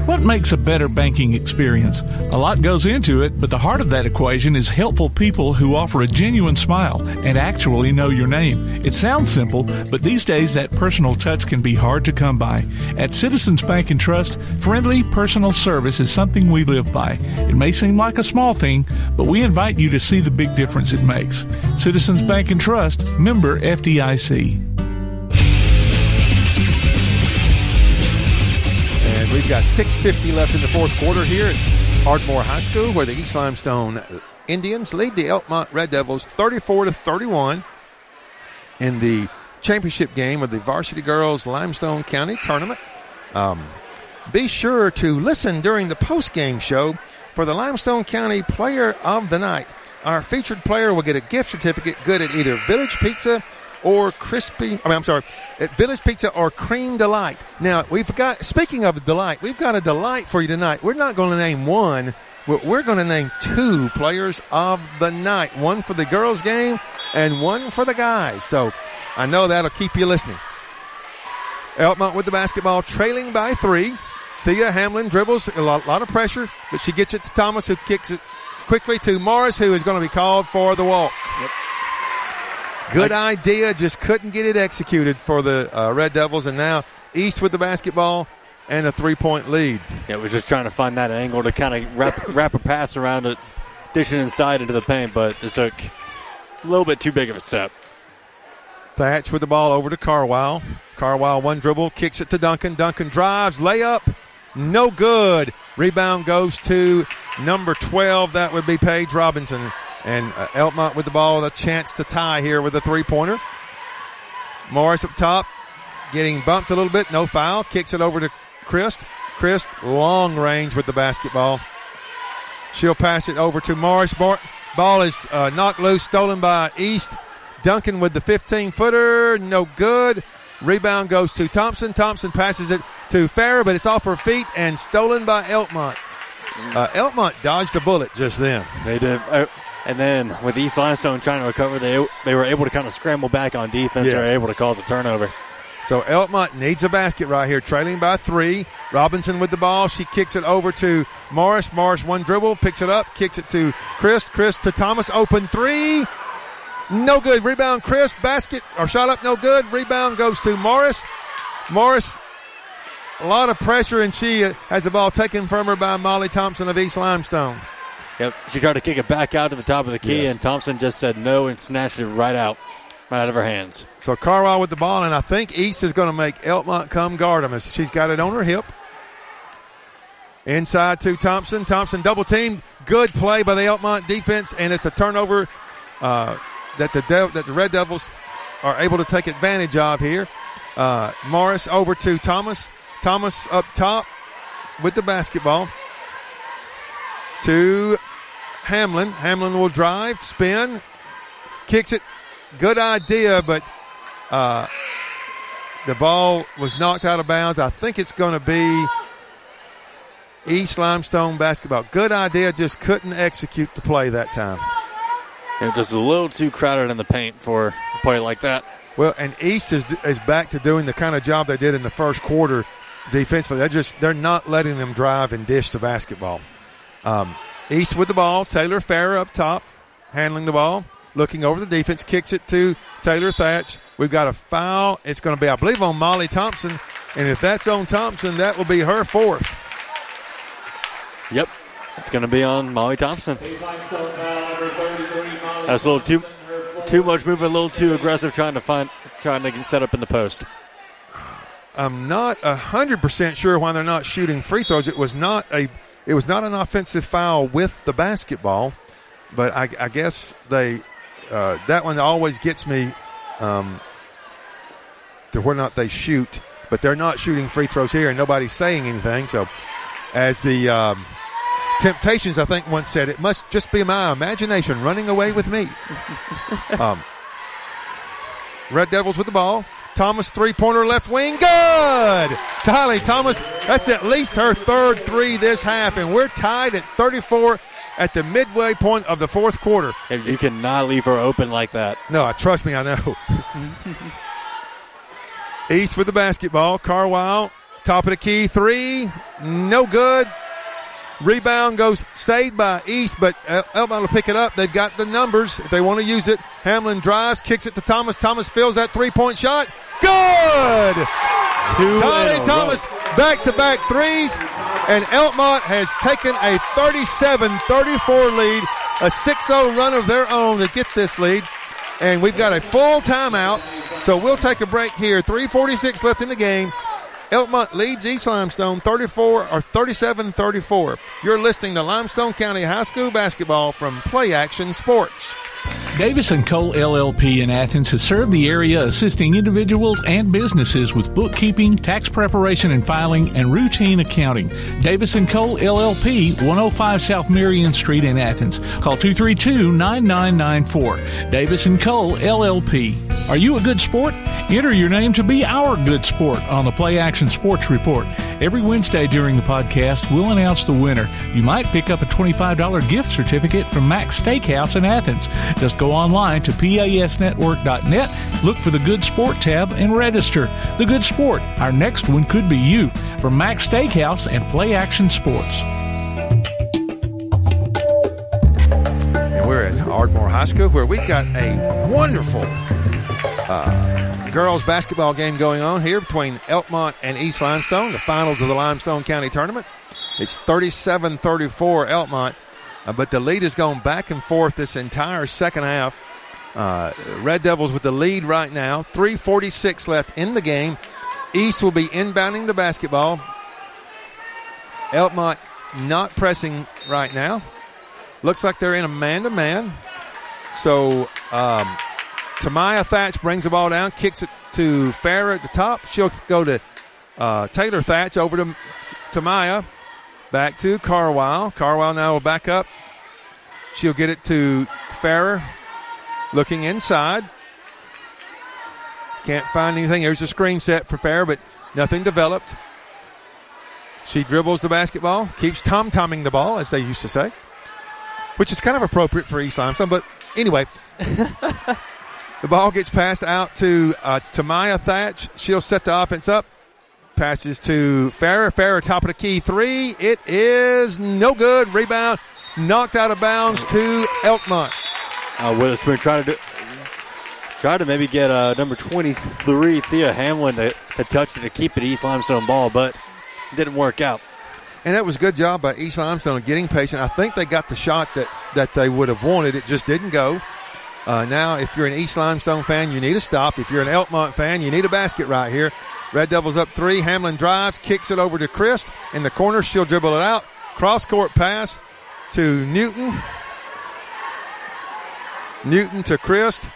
What makes a better banking experience? A lot goes into it, but the heart of that equation is helpful people who offer a genuine smile and actually know your name. It sounds simple, but these days that personal touch can be hard to come by. At Citizens Bank and Trust, friendly personal service is something we live by. It may seem like a small thing, but we invite you to see the big difference it makes. Citizens Bank and Trust, member FDIC. We've got 6.50 left in the fourth quarter here at Ardmore High School, where the East Limestone Indians lead the Elkmont Red Devils 34 to 31 in the championship game of the Varsity Girls Limestone County Tournament. Um, be sure to listen during the post-game show for the Limestone County Player of the Night. Our featured player will get a gift certificate good at either Village Pizza or crispy. I mean, I'm sorry, at Village Pizza or Cream Delight. Now we've got. Speaking of delight, we've got a delight for you tonight. We're not going to name one. We're going to name two players of the night. One for the girls' game and one for the guys. So I know that'll keep you listening. Elkmont with the basketball, trailing by three. Thea Hamlin dribbles a lot, lot of pressure, but she gets it to Thomas, who kicks it quickly to Morris, who is going to be called for the walk. Yep. Good idea, just couldn't get it executed for the uh, Red Devils, and now East with the basketball and a three-point lead. Yeah, it was just trying to find that angle to kind of wrap, wrap a pass around it, dish it inside into the paint, but just took a little bit too big of a step. Thatch with the ball over to Carwile. Carwile one dribble, kicks it to Duncan. Duncan drives, layup, no good. Rebound goes to number 12. That would be Paige Robinson. And uh, Elkmont with the ball, a chance to tie here with a three pointer. Morris up top, getting bumped a little bit, no foul. Kicks it over to Christ. Christ, long range with the basketball. She'll pass it over to Morris. Ball is uh, knocked loose, stolen by East. Duncan with the 15 footer, no good. Rebound goes to Thompson. Thompson passes it to Farrer, but it's off her feet and stolen by Elkmont. Uh, Elkmont dodged a bullet just then. They did. And then with East Limestone trying to recover, they they were able to kind of scramble back on defense. Yes. They were able to cause a turnover. So Elkmont needs a basket right here, trailing by three. Robinson with the ball. She kicks it over to Morris. Morris one dribble, picks it up, kicks it to Christ. Christ to Thomas. Open three. No good. Rebound, Christ. Basket or shot up, no good. Rebound goes to Morris. Morris, a lot of pressure, and she has the ball taken from her by Molly Thompson of East Limestone. Yep. She tried to kick it back out to the top of the key, yes. and Thompson just said no and snatched it right out, right out of her hands. So Carwile with the ball, and I think East is going to make Elkmont come guard him. She's got it on her hip. Inside to Thompson. Thompson double team. Good play by the Elkmont defense, and it's a turnover uh, that the De- that the Red Devils are able to take advantage of here. Uh, Morris over to Thomas. Thomas up top with the basketball to Hamlin. Hamlin will drive, spin, kicks it. Good idea, but uh, the ball was knocked out of bounds. I think it's going to be East Limestone basketball. Good idea, just couldn't execute the play that time. And just a little too crowded in the paint for a play like that. Well, and East is is back to doing the kind of job they did in the first quarter defensively. They're just they're not letting them drive and dish the basketball. Um, East with the ball. Taylor Farrer up top, handling the ball, looking over the defense, kicks it to Taylor Thatch. We've got a foul. It's going to be, I believe, on Molly Thompson. And if that's on Thompson, that will be her fourth. Yep. It's going to be on Molly Thompson. That's a little too too much moving, a little too aggressive, trying to find, trying to get set up in the post. I'm not hundred percent sure why they're not shooting free throws. It was not a it was not an offensive foul with the basketball, but I, I guess they uh, that one always gets me um, to where not they shoot, but they're not shooting free throws here, and nobody's saying anything. So, as the um, Temptations, I think once said, it must just be my imagination running away with me. um, Red Devils with the ball. Thomas three pointer left wing. Good. Tylee Thomas, that's at least her third three this half, and we're tied at 34 at the midway point of the fourth quarter. you cannot leave her open like that. No, trust me, I know. East with the basketball. Carwile top of the key three, no good. Rebound goes saved by East, but Elkmont will pick it up. They've got the numbers if they want to use it. Hamlin drives, kicks it to Thomas. Thomas fills that three point shot. Good! Two Tommy Thomas back to back threes, and Elkmont has taken a 37 34 lead, a 6 0 run of their own to get this lead. And we've got a full timeout, so we'll take a break here. 3.46 left in the game. Elkmont leads East Limestone 34 or 37 34. You're listening to Limestone County High School basketball from Play Action Sports. Davis & Cole LLP in Athens has served the area assisting individuals and businesses with bookkeeping, tax preparation and filing, and routine accounting. Davis & Cole LLP, 105 South Marion Street in Athens. Call 232-9994. Davis & Cole LLP. Are you a good sport? Enter your name to be our good sport on the Play Action Sports Report. Every Wednesday during the podcast, we'll announce the winner. You might pick up a $25 gift certificate from Max Steakhouse in Athens. Just go online to pasnetwork.net, look for the Good Sport tab, and register. The Good Sport. Our next one could be you. From Max Steakhouse and Play Action Sports. And we're at Ardmore High School where we've got a wonderful uh, girls basketball game going on here between Elkmont and East Limestone, the finals of the Limestone County Tournament. It's 37 34 Elkmont, but the lead has gone back and forth this entire second half. Uh, Red Devils with the lead right now, 3.46 left in the game. East will be inbounding the basketball. Elkmont not pressing right now. Looks like they're in a man to man. So um, Tamaya Thatch brings the ball down, kicks it to Farrer at the top. She'll go to uh, Taylor Thatch over to Tamaya. Back to Carwile. Carwile now will back up. She'll get it to Farrer. Looking inside. Can't find anything. There's a screen set for Farrer, but nothing developed. She dribbles the basketball, keeps tom tomming the ball, as they used to say, which is kind of appropriate for East Limestone. But anyway, the ball gets passed out to uh, Tamaya Thatch. She'll set the offense up. Passes to Farrer. Farrer, top of the key three. It is no good. Rebound knocked out of bounds to Elkmont. Uh, Witherspoon trying to do, try to maybe get uh, number 23, Thea Hamlin, to, to touch it to keep it East Limestone ball, but didn't work out. And that was a good job by East Limestone getting patient. I think they got the shot that, that they would have wanted. It just didn't go. Uh, now, if you're an East Limestone fan, you need a stop. If you're an Elkmont fan, you need a basket right here. Red Devils up three. Hamlin drives, kicks it over to Christ in the corner. She'll dribble it out. Cross court pass to Newton. Newton to Christ.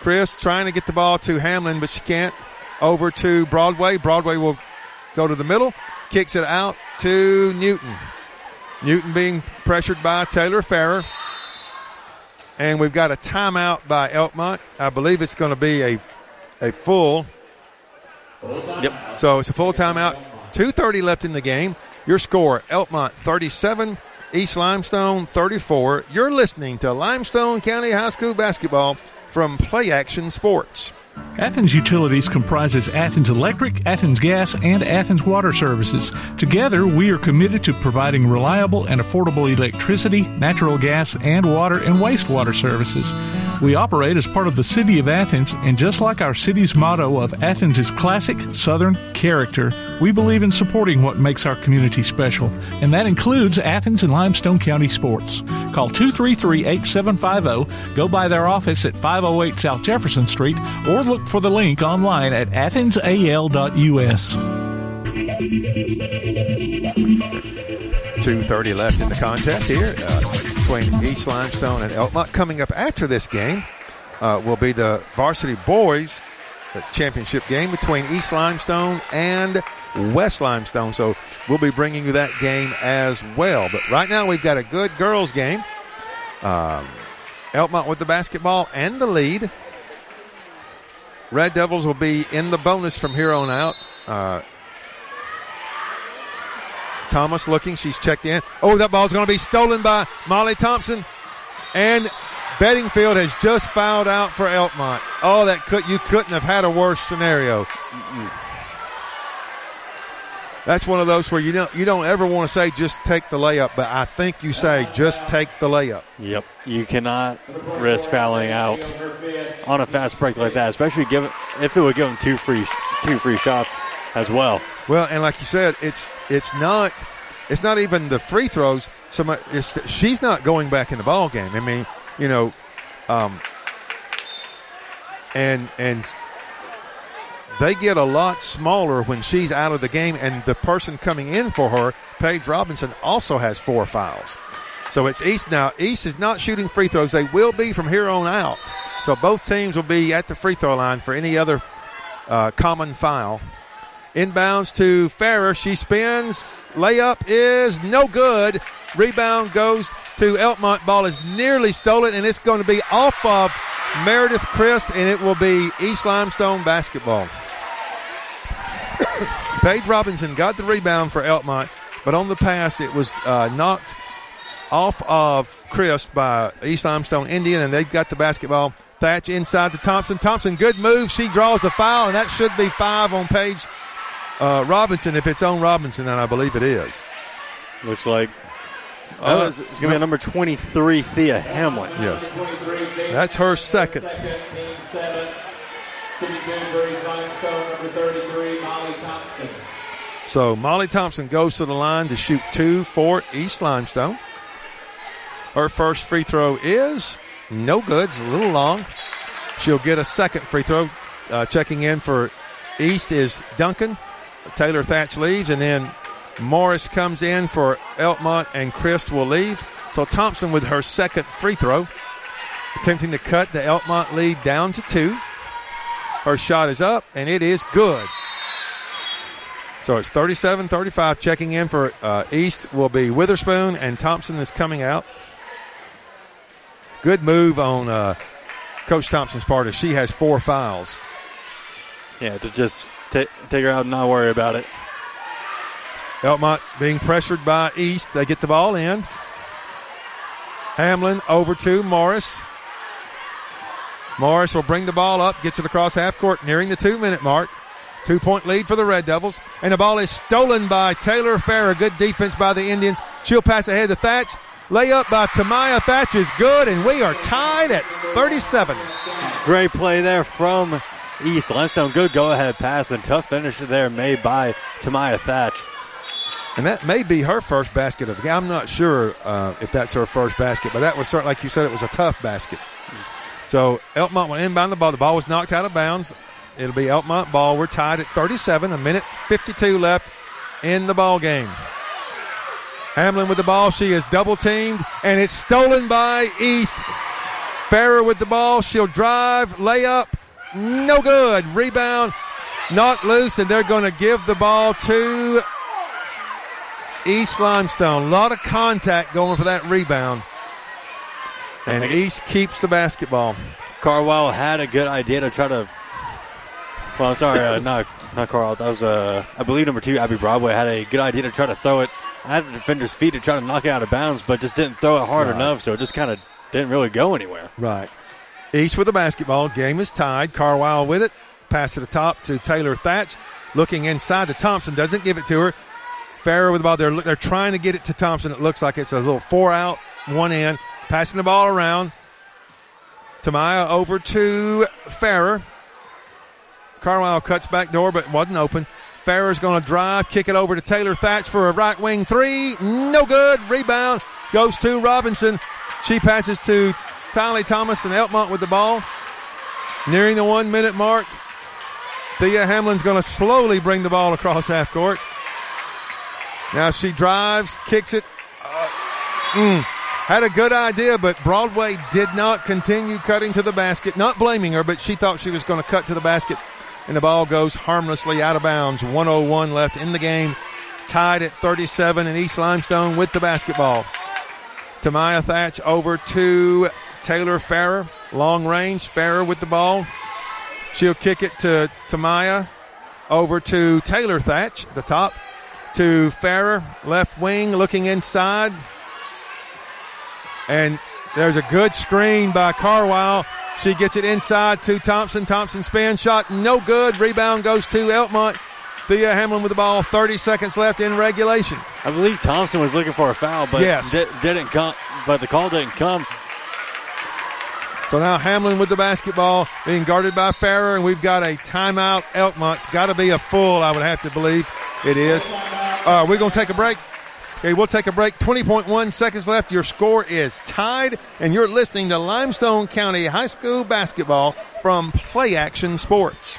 Chris trying to get the ball to Hamlin, but she can't. Over to Broadway. Broadway will go to the middle. Kicks it out to Newton. Newton being pressured by Taylor Farrer. And we've got a timeout by Elkmont. I believe it's going to be a, a full. Yep. So it's a full timeout. 2.30 left in the game. Your score Elkmont 37, East Limestone 34. You're listening to Limestone County High School basketball from Play Action Sports. Athens Utilities comprises Athens Electric, Athens Gas, and Athens Water Services. Together, we are committed to providing reliable and affordable electricity, natural gas, and water and wastewater services. We operate as part of the City of Athens, and just like our city's motto of Athens is classic Southern character, we believe in supporting what makes our community special, and that includes Athens and Limestone County sports. Call 233 8750, go by their office at 508 South Jefferson Street, or look for the link online at athensal.us. 2.30 left in the contest here uh, between East Limestone and Elkmont. Coming up after this game uh, will be the varsity boys the championship game between East Limestone and West Limestone. So we'll be bringing you that game as well. But right now we've got a good girls game. Um, Elkmont with the basketball and the lead. Red Devils will be in the bonus from here on out. Uh, Thomas looking. She's checked in. Oh, that ball's going to be stolen by Molly Thompson. And Bedingfield has just fouled out for Elkmont. Oh, that could you couldn't have had a worse scenario. That's one of those where you don't you don't ever want to say just take the layup, but I think you say just take the layup. Yep. You cannot risk fouling out on a fast break like that, especially given if it would give them two free two free shots as well. Well, and like you said, it's it's not it's not even the free throws. So much, it's, she's not going back in the ball game. I mean, you know, um, and and they get a lot smaller when she's out of the game, and the person coming in for her, Paige Robinson, also has four fouls. So it's East now. East is not shooting free throws. They will be from here on out. So both teams will be at the free throw line for any other uh, common foul. Inbounds to Farrer. She spins. Layup is no good. Rebound goes to Elkmont. Ball is nearly stolen, and it's going to be off of Meredith Christ, and it will be East Limestone basketball. Paige Robinson got the rebound for Elkmont, but on the pass, it was uh, knocked off of Christ by East Limestone Indian, and they've got the basketball. Thatch inside to Thompson. Thompson, good move. She draws a foul, and that should be five on Paige uh, Robinson if it's on Robinson, and I believe it is. Looks like Uh, it's going to be a number 23, Thea Hamlin. Yes. That's her second. Second, team seven. City Danbury's limestone, number 33, Molly Thompson. So Molly Thompson goes to the line to shoot two for East Limestone. Her first free throw is no good. It's a little long. She'll get a second free throw. Uh, checking in for East is Duncan. Taylor Thatch leaves, and then Morris comes in for Elkmont, and Christ will leave. So Thompson with her second free throw, attempting to cut the Elkmont lead down to two. Her shot is up, and it is good. So it's 37 35. Checking in for uh, East will be Witherspoon, and Thompson is coming out. Good move on uh, Coach Thompson's part as she has four fouls. Yeah, to just ta take her out and not worry about it. Elkmont being pressured by East. They get the ball in. Hamlin over to Morris. Morris will bring the ball up, gets it across half court, nearing the two minute mark. Two point lead for the Red Devils. And the ball is stolen by Taylor Farrer. Good defense by the Indians. She'll pass ahead to Thatch. Layup by Tamaya Thatch is good, and we are tied at 37. Great play there from East Limestone. Good go ahead pass and tough finish there made by Tamaya Thatch. And that may be her first basket of the game. I'm not sure uh, if that's her first basket, but that was certainly, like you said, it was a tough basket. So Elkmont will inbound the ball. The ball was knocked out of bounds. It'll be Elkmont ball. We're tied at 37. A minute 52 left in the ball game. Hamlin with the ball. She is double teamed, and it's stolen by East. Farrer with the ball. She'll drive, layup, no good. Rebound, knocked loose, and they're going to give the ball to East Limestone. A lot of contact going for that rebound. And East keeps the basketball. Carwile had a good idea to try to. Well, I'm sorry, uh, not not Carl. That was uh, I believe number two, Abby Broadway had a good idea to try to throw it at the defender's feet to try to knock it out of bounds, but just didn't throw it hard Right. enough, so it just kind of didn't really go anywhere. Right. East with the basketball. Game is tied. Carwile with it. Pass to the top to Taylor Thatch. Looking inside to Thompson. Doesn't give it to her. Farrer with the ball. They're, they're trying to get it to Thompson. It looks like it's a little four out, one in. Passing the ball around. Tamaya over to Farrer. Carwile cuts back door, but wasn't open. Farrer's going to drive, kick it over to Taylor Thatch for a right wing three. No good. Rebound goes to Robinson. She passes to Tylee Thomas and Elkmont with the ball. Nearing the one minute mark. Thea Hamlin's going to slowly bring the ball across half court. Now she drives, kicks it. Uh, mm, had a good idea, but Broadway did not continue cutting to the basket. Not blaming her, but she thought she was going to cut to the basket, and the ball goes harmlessly out of bounds. 101 left in the game. Tied at 37, and East Limestone with the basketball. Tamaya Thatch over to Taylor Farrer. Long range. Farrer with the ball. She'll kick it to Tamaya. Over to Taylor Thatch, the top. To Farrer, left wing, looking inside. And there's a good screen by Carwile. She gets it inside to Thompson. Thompson spin shot, no good. Rebound goes to Elkmont. Thea Hamlin with the ball. 30 seconds left in regulation. I believe Thompson was looking for a foul, but Yes. di- didn't come. But the call didn't come. So now Hamlin with the basketball being guarded by Farrer, and we've got a timeout. Elkmont's got to be a full, I would have to believe. It is. Uh, we're going to take a break. Okay, we'll take a break. 20.1 seconds left. Your score is tied, and you're listening to Limestone County High School basketball from Play Action Sports.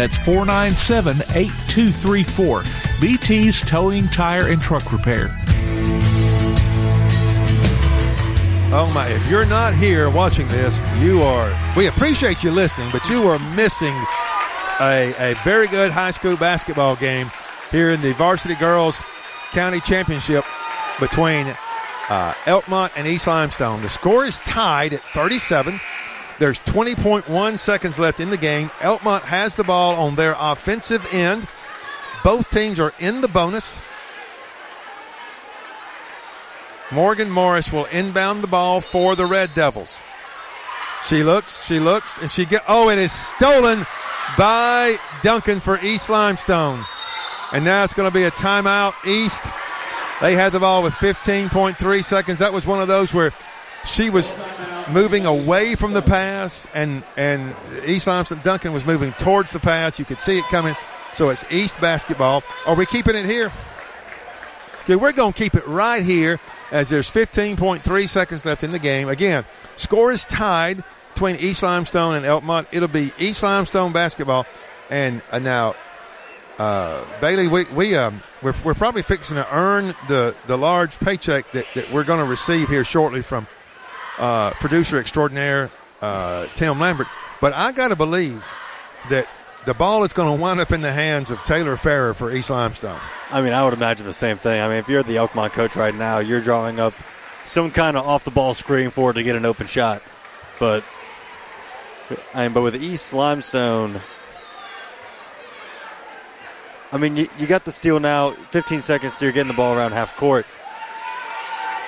That's 497 8234. BT's Towing, Tire, and Truck Repair. Oh my, if you're not here watching this, you are, we appreciate you listening, but you are missing a, a very good high school basketball game here in the Varsity Girls County Championship between uh, Elkmont and East Limestone. The score is tied at 37. There's 20.1 seconds left in the game. Elkmont has the ball on their offensive end. Both teams are in the bonus. Morgan Morris will inbound the ball for the Red Devils. She looks, she looks, and she get. Oh, it is stolen by Duncan for East Limestone, and now it's going to be a timeout. East. They had the ball with 15.3 seconds. That was one of those where she was moving away from the pass, and and East Limestone Duncan was moving towards the pass. You could see it coming. So it's East basketball. Are we keeping it here? Okay, we're going to keep it right here as there's 15.3 seconds left in the game. Again, score is tied between East Limestone and Elkmont. It'll be East Limestone basketball. And uh, now, uh, Bailey, we, we, um, we're, we're probably fixing to earn the, the large paycheck that, that we're going to receive here shortly from uh, producer extraordinaire uh, Tim Lambert. But I got to believe that the ball is going to wind up in the hands of Taylor Farrer for East Limestone. I mean, I would imagine the same thing. I mean, if you're the Elkmont coach right now, you're drawing up some kind of off the ball screen for it to get an open shot. But I mean, but with East Limestone, I mean, you, you got the steal now. 15 seconds, so you're getting the ball around half court.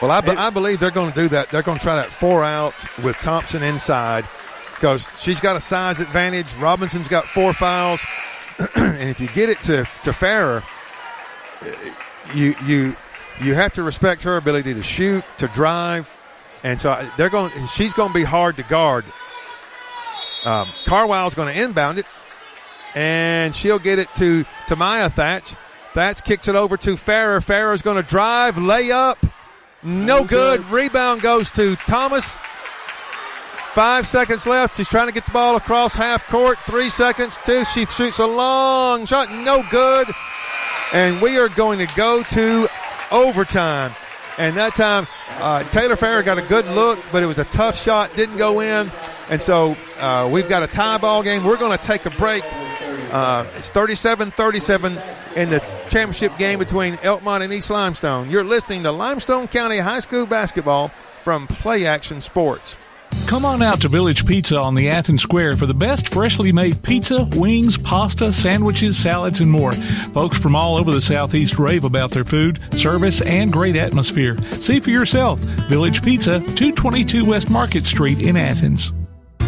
Well, I, be- I believe they're going to do that. They're going to try that four out with Thompson inside because she's got a size advantage. Robinson's got four fouls, and if you get it to to Farrer, you you you have to respect her ability to shoot, to drive, and so they're going. She's going to be hard to guard. Um, Carwile's going to inbound it, and she'll get it to to Maya Thatch. Thatch kicks it over to Farrer. Farrer's going to drive, lay up, no good. Rebound goes to Thomas. Five seconds left. She's trying to get the ball across half court. Three seconds. Two. She shoots a long shot. No good. And we are going to go to overtime. And that time, uh, Taylor Farrer got a good look, but it was a tough shot. Didn't go in. And so uh, we've got a tie ball game. We're going to take a break. Uh, it's 37 37 in the championship game between Elkmont and East Limestone. You're listening to Limestone County High School basketball from Play Action Sports. Come on out to Village Pizza on the Athens Square for the best freshly made pizza, wings, pasta, sandwiches, salads, and more. Folks from all over the Southeast rave about their food, service, and great atmosphere. See for yourself. Village Pizza, 222 West Market Street in Athens.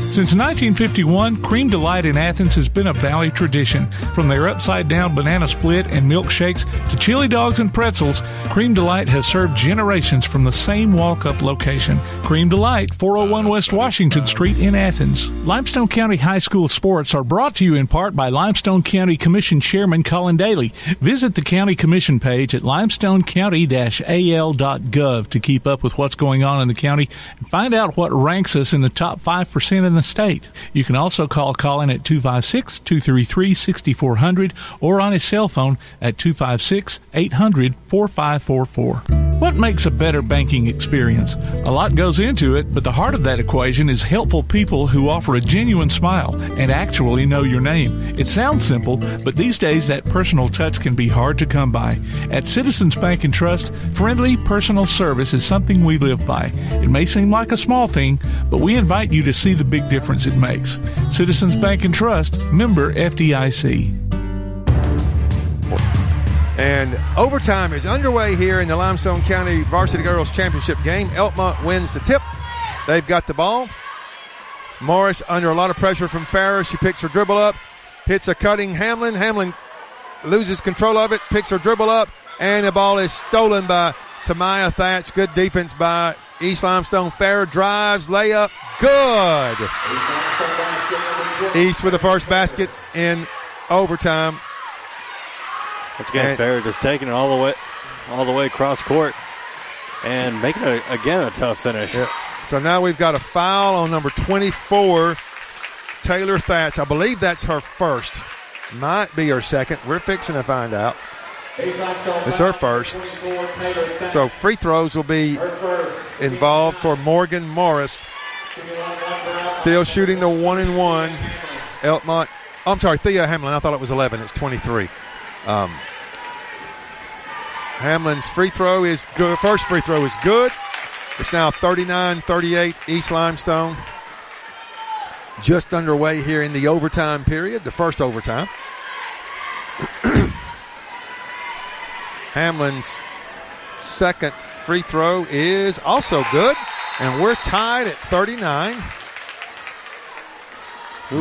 Since 1951, Cream Delight in Athens has been a Valley tradition. From their upside down banana split and milkshakes to chili dogs and pretzels, Cream Delight has served generations from the same walk up location. Cream Delight, 401 West Washington Street in Athens. Limestone County High School sports are brought to you in part by Limestone County Commission Chairman Colin Daly. Visit the County Commission page at limestonecounty-al.gov to keep up with what's going on in the county and find out what ranks us in the top 5% in the state. You can also call Colin at 256 233 6400 or on his cell phone at 256 800 4544. What makes a better banking experience? A lot goes into it, but the heart of that equation is helpful people who offer a genuine smile and actually know your name. It sounds simple, but these days that personal touch can be hard to come by. At Citizens Bank and Trust, friendly personal service is something we live by. It may seem like a small thing, but we invite you to see the big difference it makes. Citizens Bank and Trust, member FDIC. And overtime is underway here in the Limestone County Varsity Girls Championship game. Elkmont wins the tip. They've got the ball. Morris under a lot of pressure from Farrer. She picks her dribble up, hits a cutting Hamlin. Hamlin loses control of it, picks her dribble up, and the ball is stolen by Tamaya Thatch. Good defense by East Limestone. Farrer drives, layup, good. East with the first basket in overtime. Once again, And- Farrer just taking it all the way, all the way across court, and making it again a tough finish. Yeah. So now we've got a foul on number 24, Taylor Thatch. I believe that's her first. Might be her second. We're fixing to find out. It's her first. So free throws will be involved for Morgan Morris. Still shooting the one and one. Elkmont. I'm sorry, Thea Hamlin. I thought it was 11. It's 23. Um, Hamlin's free throw is good. First free throw is good. It's now 39 38 East Limestone. Just underway here in the overtime period, the first overtime. Hamlin's second free throw is also good, and we're tied at 39.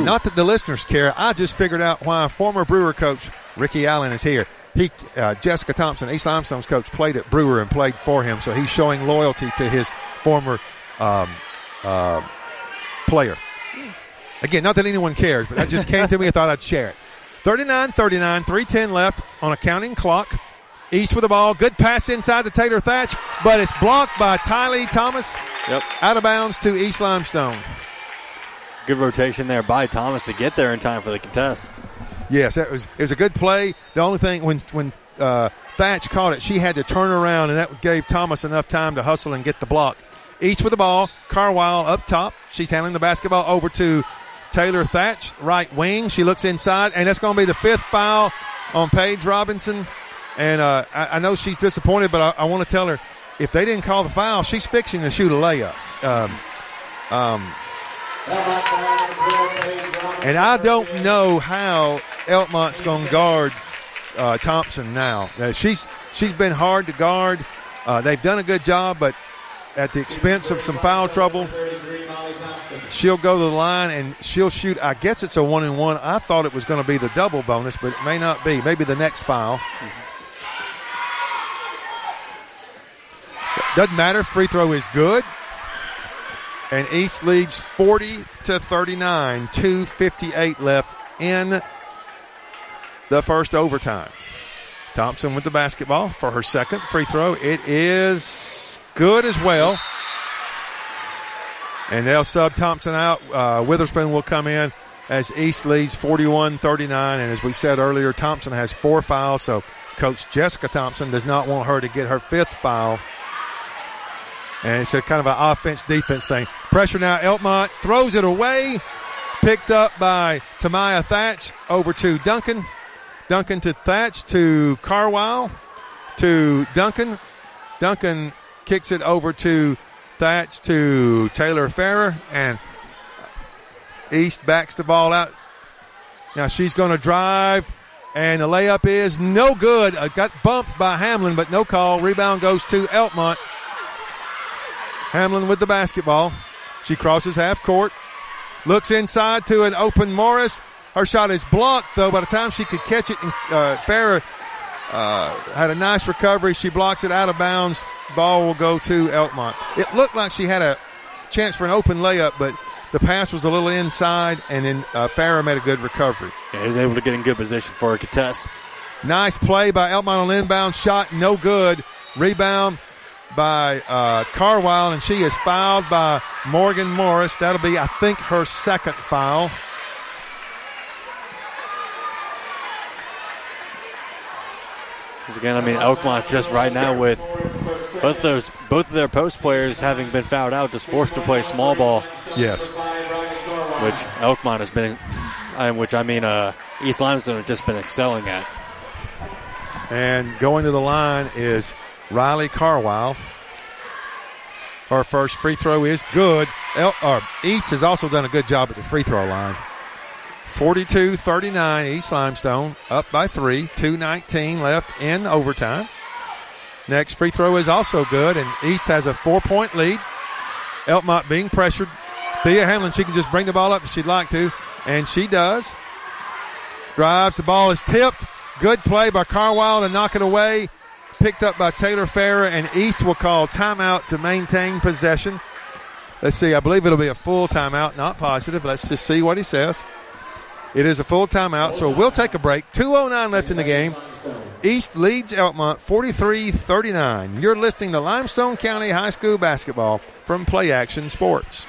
Not that the listeners care. I just figured out why former Brewer coach Ricky Allen is here. He, uh, Jessica Thompson, East Limestone's coach, played at Brewer and played for him, so he's showing loyalty to his former um, uh, player. Again, not that anyone cares, but that just came to me. I thought I'd share it. 39 39, 310 left on a counting clock. East with the ball. Good pass inside to Taylor Thatch, but it's blocked by Tylee Thomas. Yep. Out of bounds to East Limestone. Good rotation there by Thomas to get there in time for the contest. Yes, that was it was a good play. The only thing when when uh, Thatch caught it, she had to turn around, and that gave Thomas enough time to hustle and get the block. East with the ball, Carwile up top. She's handling the basketball over to Taylor Thatch, right wing. She looks inside, and that's going to be the fifth foul on Paige Robinson. And uh, I, I know she's disappointed, but I, I want to tell her if they didn't call the foul, she's fixing to shoot a layup. Um, um, and I don't know how Elkmont's going to guard uh, Thompson now. Uh, she's she's been hard to guard. Uh, they've done a good job, but at the expense of some foul trouble, she'll go to the line and she'll shoot. I guess it's a one and one. I thought it was going to be the double bonus, but it may not be. Maybe the next foul. Doesn't matter. Free throw is good. And East leads 40 to 39. 258 left in the first overtime. Thompson with the basketball for her second free throw. It is good as well. And they'll sub Thompson out. Uh, Witherspoon will come in as East leads 41 39. And as we said earlier, Thompson has four fouls. So Coach Jessica Thompson does not want her to get her fifth foul. And it's a kind of an offense defense thing. Pressure now. Elkmont throws it away. Picked up by Tamaya Thatch over to Duncan. Duncan to Thatch to Carwile to Duncan. Duncan kicks it over to Thatch to Taylor Farrer. And East backs the ball out. Now she's going to drive. And the layup is no good. Got bumped by Hamlin, but no call. Rebound goes to Elkmont. Hamlin with the basketball. She crosses half court. Looks inside to an open Morris. Her shot is blocked, though. By the time she could catch it, uh, Farrer uh, had a nice recovery. She blocks it out of bounds. Ball will go to Elkmont. It looked like she had a chance for an open layup, but the pass was a little inside, and then uh, Farrer made a good recovery. Yeah, he was able to get in good position for a contest. Nice play by Elkmont on inbound. Shot no good. Rebound by uh, Carwile, and she is fouled by Morgan Morris. That'll be, I think, her second foul. Again, I mean, Elkmont just right now with both those both of their post players having been fouled out, just forced to play small ball, Yes. which Elkmont has been, and which I mean, uh, East Limestone has just been excelling at. And going to the line is Riley Carwile. Her first free throw is good. El- or East has also done a good job at the free throw line. 42 39, East Limestone up by three. 2.19 left in overtime. Next free throw is also good, and East has a four point lead. Elkmont being pressured. Thea Hamlin, she can just bring the ball up if she'd like to, and she does. Drives, the ball is tipped. Good play by Carwile to knock it away. Picked up by Taylor Farrer, and East will call timeout to maintain possession. Let's see, I believe it'll be a full timeout, not positive. Let's just see what he says. It is a full timeout, so we'll take a break. 2.09 left in the game. East leads Elkmont 43 39. You're listening to Limestone County High School basketball from Play Action Sports.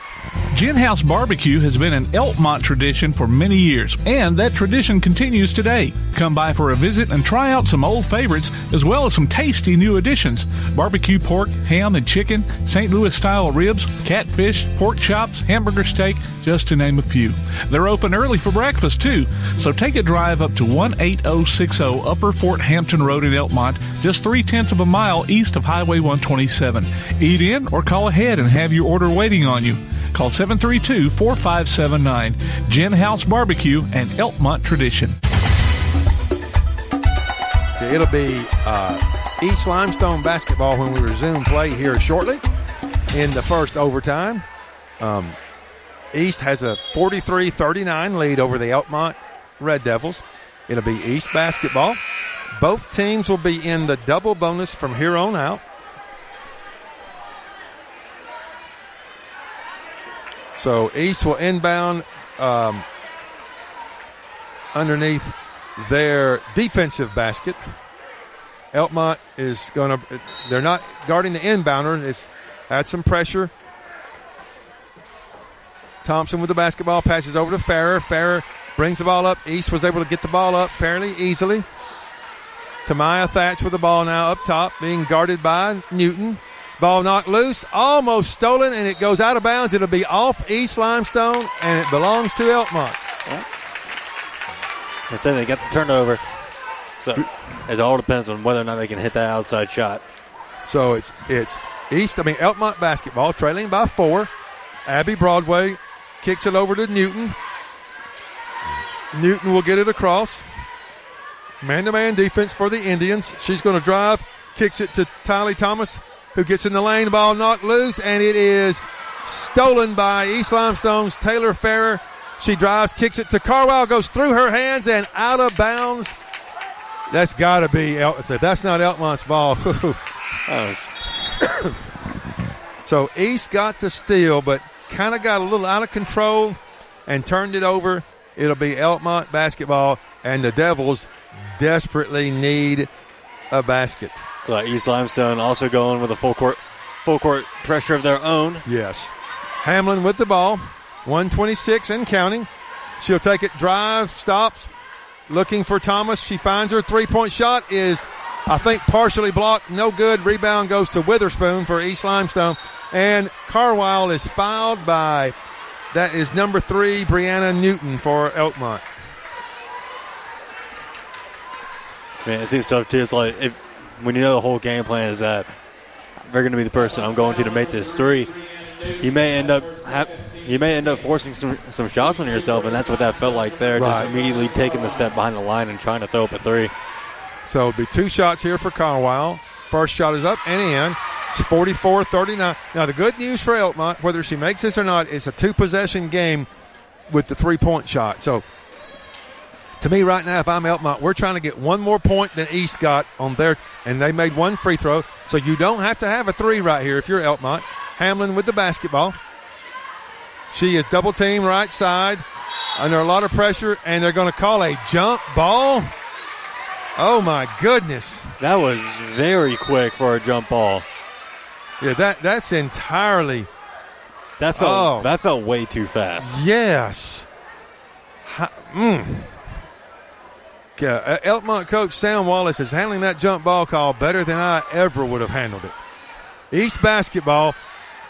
Gin House Barbecue has been an Elkmont tradition for many years, and that tradition continues today. Come by for a visit and try out some old favorites as well as some tasty new additions barbecue pork, ham, and chicken, St. Louis style ribs, catfish, pork chops, hamburger steak, just to name a few. They're open early for breakfast too, so take a drive up to 18060 Upper Fort Hampton Road in Elkmont, just three tenths of a mile east of Highway 127. Eat in or call ahead and have your order waiting on you. Call 732 4579. Gin House Barbecue and Elkmont Tradition. It'll be uh, East Limestone basketball when we resume play here shortly in the first overtime. Um, East has a 43 39 lead over the Elkmont Red Devils. It'll be East basketball. Both teams will be in the double bonus from here on out. So East will inbound um, underneath their defensive basket. Elkmont is going to, they're not guarding the inbounder. It's add some pressure. Thompson with the basketball passes over to Farrer. Farrer brings the ball up. East was able to get the ball up fairly easily. Tamaya Thatch with the ball now up top, being guarded by Newton. Ball knocked loose, almost stolen, and it goes out of bounds. It'll be off East Limestone, and it belongs to Elkmont. I said they got the turnover. So it all depends on whether or not they can hit that outside shot. So it's it's East. I mean Elkmont basketball trailing by four. Abby Broadway kicks it over to Newton. Newton will get it across. Man-to-man defense for the Indians. She's going to drive, kicks it to Tylee Thomas, who gets in the lane. Ball knocked loose, and it is stolen by East Limestone's Taylor Farrer. She drives, kicks it to Carwile, goes through her hands and out of bounds. That's got to be. El- that's not Elkmont's ball. So East got the steal, but kind of got a little out of control and turned it over. It'll be Elkmont basketball, and the Devils desperately need a basket. so uh, East Limestone also going with a full court, full court pressure of their own. Yes. Hamlin with the ball, 126 and counting. She'll take it, drive, stops, looking for Thomas. She finds her three point shot is, I think, partially blocked. No good. Rebound goes to Witherspoon for East Limestone. And Carwile is fouled by, that is number three, Brianna Newton for Elkmont. Man, it seems tough too. It's like if when you know the whole game plan is that they're going to be the person I'm going to to make this three, you may end up ha- you may end up forcing some some shots on yourself, and that's what that felt like there. Just immediately taking the step behind the line and trying to throw up a three. So it'll be two shots here for Carwile. First shot is up and in. It's 44 39. Now, the good news for Elkmont, whether she makes this or not, it's a two possession game with the three point shot. So, to me, right now, if I'm Elkmont, we're trying to get one more point than East got on their, and they made one free throw. So, you don't have to have a three right here if you're Elkmont. Hamlin with the basketball. She is double team right side under a lot of pressure, and they're going to call a jump ball. Oh my goodness! That was very quick for a jump ball. Yeah, that that's entirely That felt Oh. that felt way too fast. yes. Ha- Mm. Yeah, uh, Elkmont coach Sam Wallace is handling that jump ball call better than I ever would have handled it. East basketball.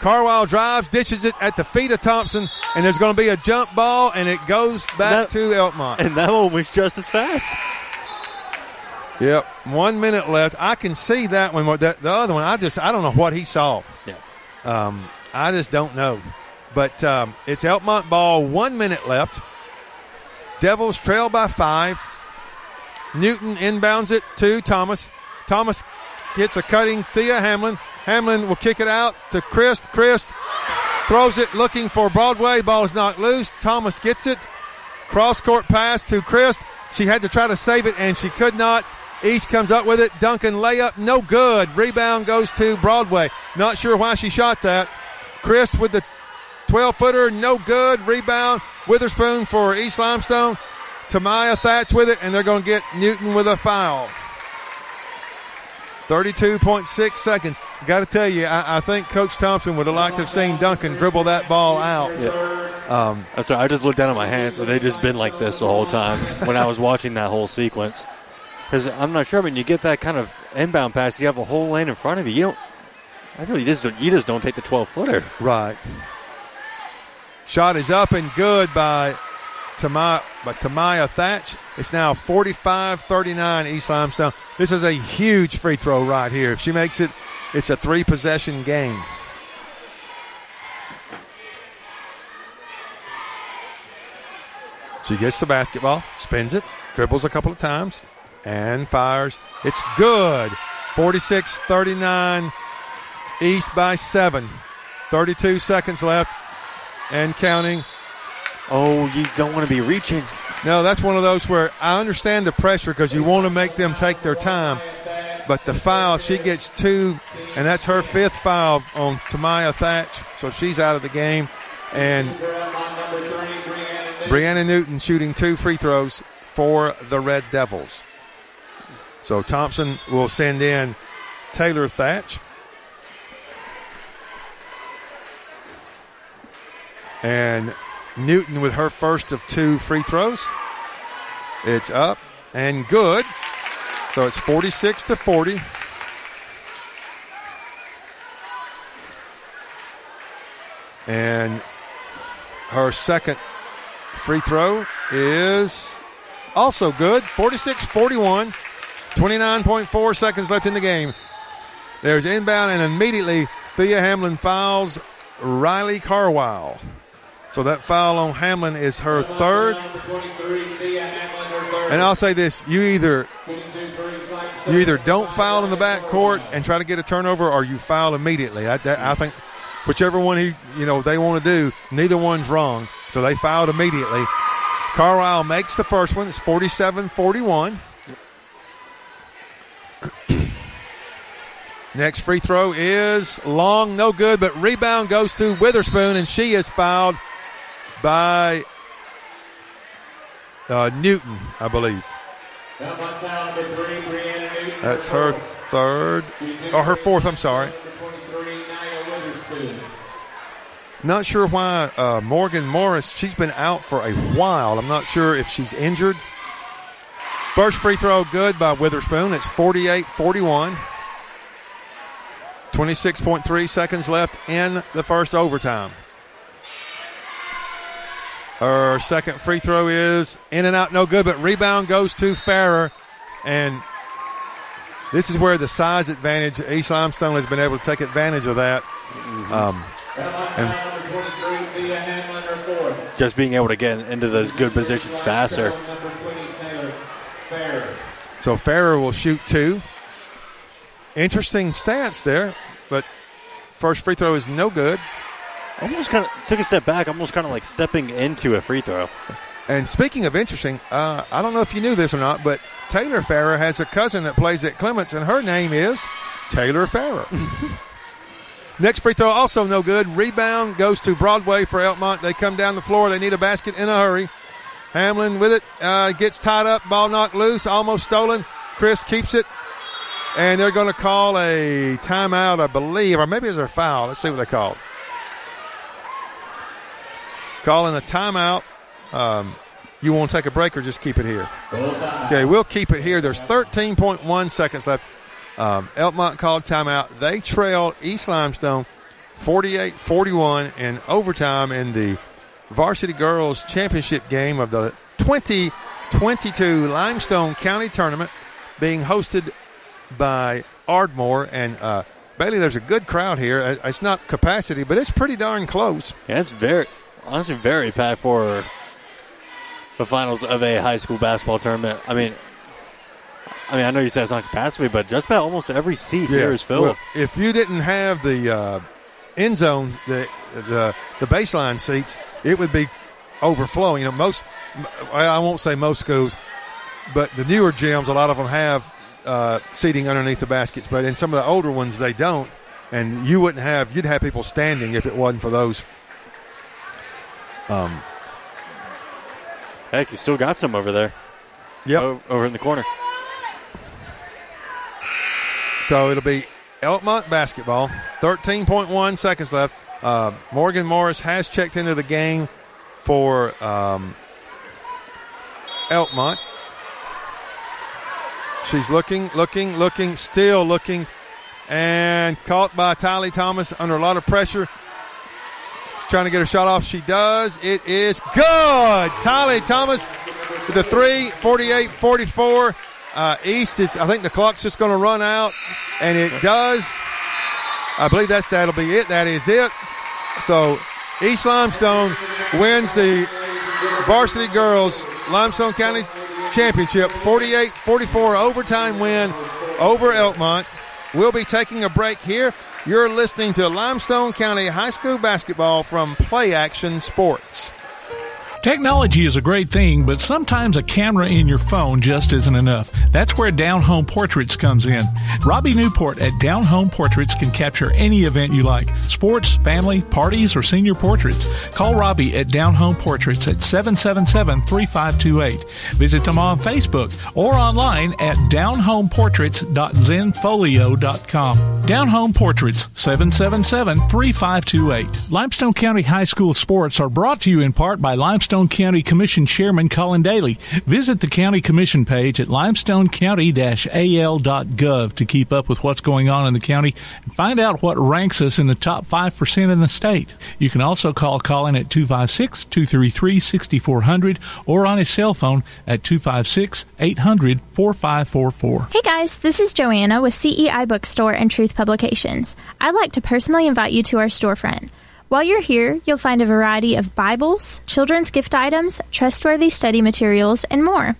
Carwile drives, dishes it at the feet of Thompson, and there's going to be a jump ball, and it goes back That- to Elkmont. And that one was just as fast. Yep, one minute left. I can see that one. The, the other one, I just I don't know what he saw. Yeah. Um, I just don't know. But um, it's Elkmont ball. One minute left. Devils trail by five. Newton inbounds it to Thomas. Thomas gets a cutting Thea Hamlin. Hamlin will kick it out to Christ. Christ throws it looking for Broadway. Ball is knocked loose. Thomas gets it. Cross court pass to Christ. She had to try to save it and she could not. East comes up with it. Duncan layup, no good. Rebound goes to Broadway. Not sure why she shot that. Christ with the 12 footer, no good. Rebound. Witherspoon for East Limestone. Tamaya Thatch with it, and they're going to get Newton with a foul. 32.6 seconds. Got to tell you, I, I think Coach Thompson would have liked to have seen Duncan dribble that ball out. Um, I'm sorry, I just looked down at my hands, and they just been like this the whole time when I was watching that whole sequence. Because I'm not sure when you get that kind of inbound pass, you have a whole lane in front of you. You don't. I really just don't, you just don't take the 12 footer. Right. Shot is up and good by Tamaya, by Tamaya Thatch. It's now 45 39 East Limestone. This is a huge free throw right here. If she makes it, it's a three possession game. She gets the basketball, spins it, dribbles a couple of times, and fires. It's good. 46 39 East by seven. 32 seconds left and counting. Oh, you don't want to be reaching. No, that's one of those where I understand the pressure because you want to make them take their time. But the foul, she gets two, and that's her fifth foul on Tamaya Thatch. So she's out of the game. And Brianna Newton shooting two free throws for the Red Devils. So Thompson will send in Taylor Thatch. And Newton with her first of two free throws. It's up and good. So it's 46 to 40. And her second free throw is also good. 46 41. 29.4 seconds left in the game. There's inbound, and immediately Thea Hamlin fouls Riley Carwile. So that foul on Hamlin is her third. And I'll say this: you either you either don't foul in the back court and try to get a turnover, or you foul immediately. I, that, I think whichever one he you know they want to do, neither one's wrong. So they fouled immediately. Carwile makes the first one. It's 47-41. Next free throw is long, no good, but rebound goes to Witherspoon, and she is fouled by uh, Newton, I believe. That's her third, or her fourth, I'm sorry. Not sure why uh, Morgan Morris, she's been out for a while. I'm not sure if she's injured. First free throw good by Witherspoon. It's 48 41. 26.3 seconds left in the first overtime. Her second free throw is in and out, no good, but rebound goes to Farrer. And this is where the size advantage, East Limestone has been able to take advantage of that. Um, and Just being able to get into those good positions faster. so Farrer will shoot two. Interesting stats there, but first free throw is no good. Almost kind of took a step back, almost kind of like stepping into a free throw. And speaking of interesting, uh, I don't know if you knew this or not, but Taylor Farrer has a cousin that plays at Clements, and her name is Taylor Farrer. Next free throw also no good. Rebound goes to Broadway for Elkmont. They come down the floor. They need a basket in a hurry. Hamlin with it uh, gets tied up. Ball knocked loose. Almost stolen. Christ keeps it. And they're going to call a timeout, I believe, or maybe it's a foul. Let's see what they called. Calling a timeout. Um, you want to take a break or just keep it here? Okay, we'll keep it here. There's 13.1 seconds left. Um, Elkmont called timeout. They trailed East Limestone 48 41 in overtime in the Varsity Girls Championship game of the 2022 Limestone County Tournament being hosted by Ardmore. And uh, Bailey, there's a good crowd here. Uh, It's not capacity, but it's pretty darn close. Yeah, it's very, honestly, very packed for the finals of a high school basketball tournament. I mean, I mean, I know you said it's not capacity, but just about almost every seat here is filled. Well, if you didn't have the uh, end zone, the, the the baseline seats, it would be overflowing. You know, most I won't say most schools, but the newer gyms, a lot of them have uh, seating underneath the baskets, but in some of the older ones, they don't. And you wouldn't have you'd have people standing if it wasn't for those. Um, Heck, you still got some over there. Yep. O- over in the corner. So it'll be Elkmont basketball. 13.1 seconds left. Uh, Morgan Morris has checked into the game for um, Elkmont. She's looking, looking, looking, still looking, and caught by Tylee Thomas under a lot of pressure. Trying to get her shot off. She does. It is good. Tylee Thomas with the three, 48 44. Uh, East, is, I think the clock's just going to run out, and it does. I believe that's that'll be it. That is it. So East Limestone wins the varsity girls Limestone County Championship 48-44 overtime win over Elkmont. We'll be taking a break here. You're listening to Limestone County High School basketball from Play Action Sports. Technology is a great thing, but sometimes a camera in your phone just isn't enough. That's where Down Home Portraits comes in. Robbie Newport at Down Home Portraits can capture any event you like sports, family, parties, or senior portraits. Call Robbie at Down Home Portraits at 777 3528. Visit them on Facebook or online at downhomeportraits.zenfolio.com. Down Home Portraits 777 3528. Limestone County High School sports are brought to you in part by Limestone County Commission Chairman Colin Daly. Visit the County Commission page at limestonecounty-al.gov to keep up with what's going on in the county and find out what ranks us in the top 5% in the state. You can also call Colin at 256-233-6400 or on his cell phone at 256-800-4544. Hey guys, this is Joanna with CEI Bookstore and Truth Publications. I'd like to personally invite you to our storefront. While you're here, you'll find a variety of Bibles, children's gift items, trustworthy study materials, and more.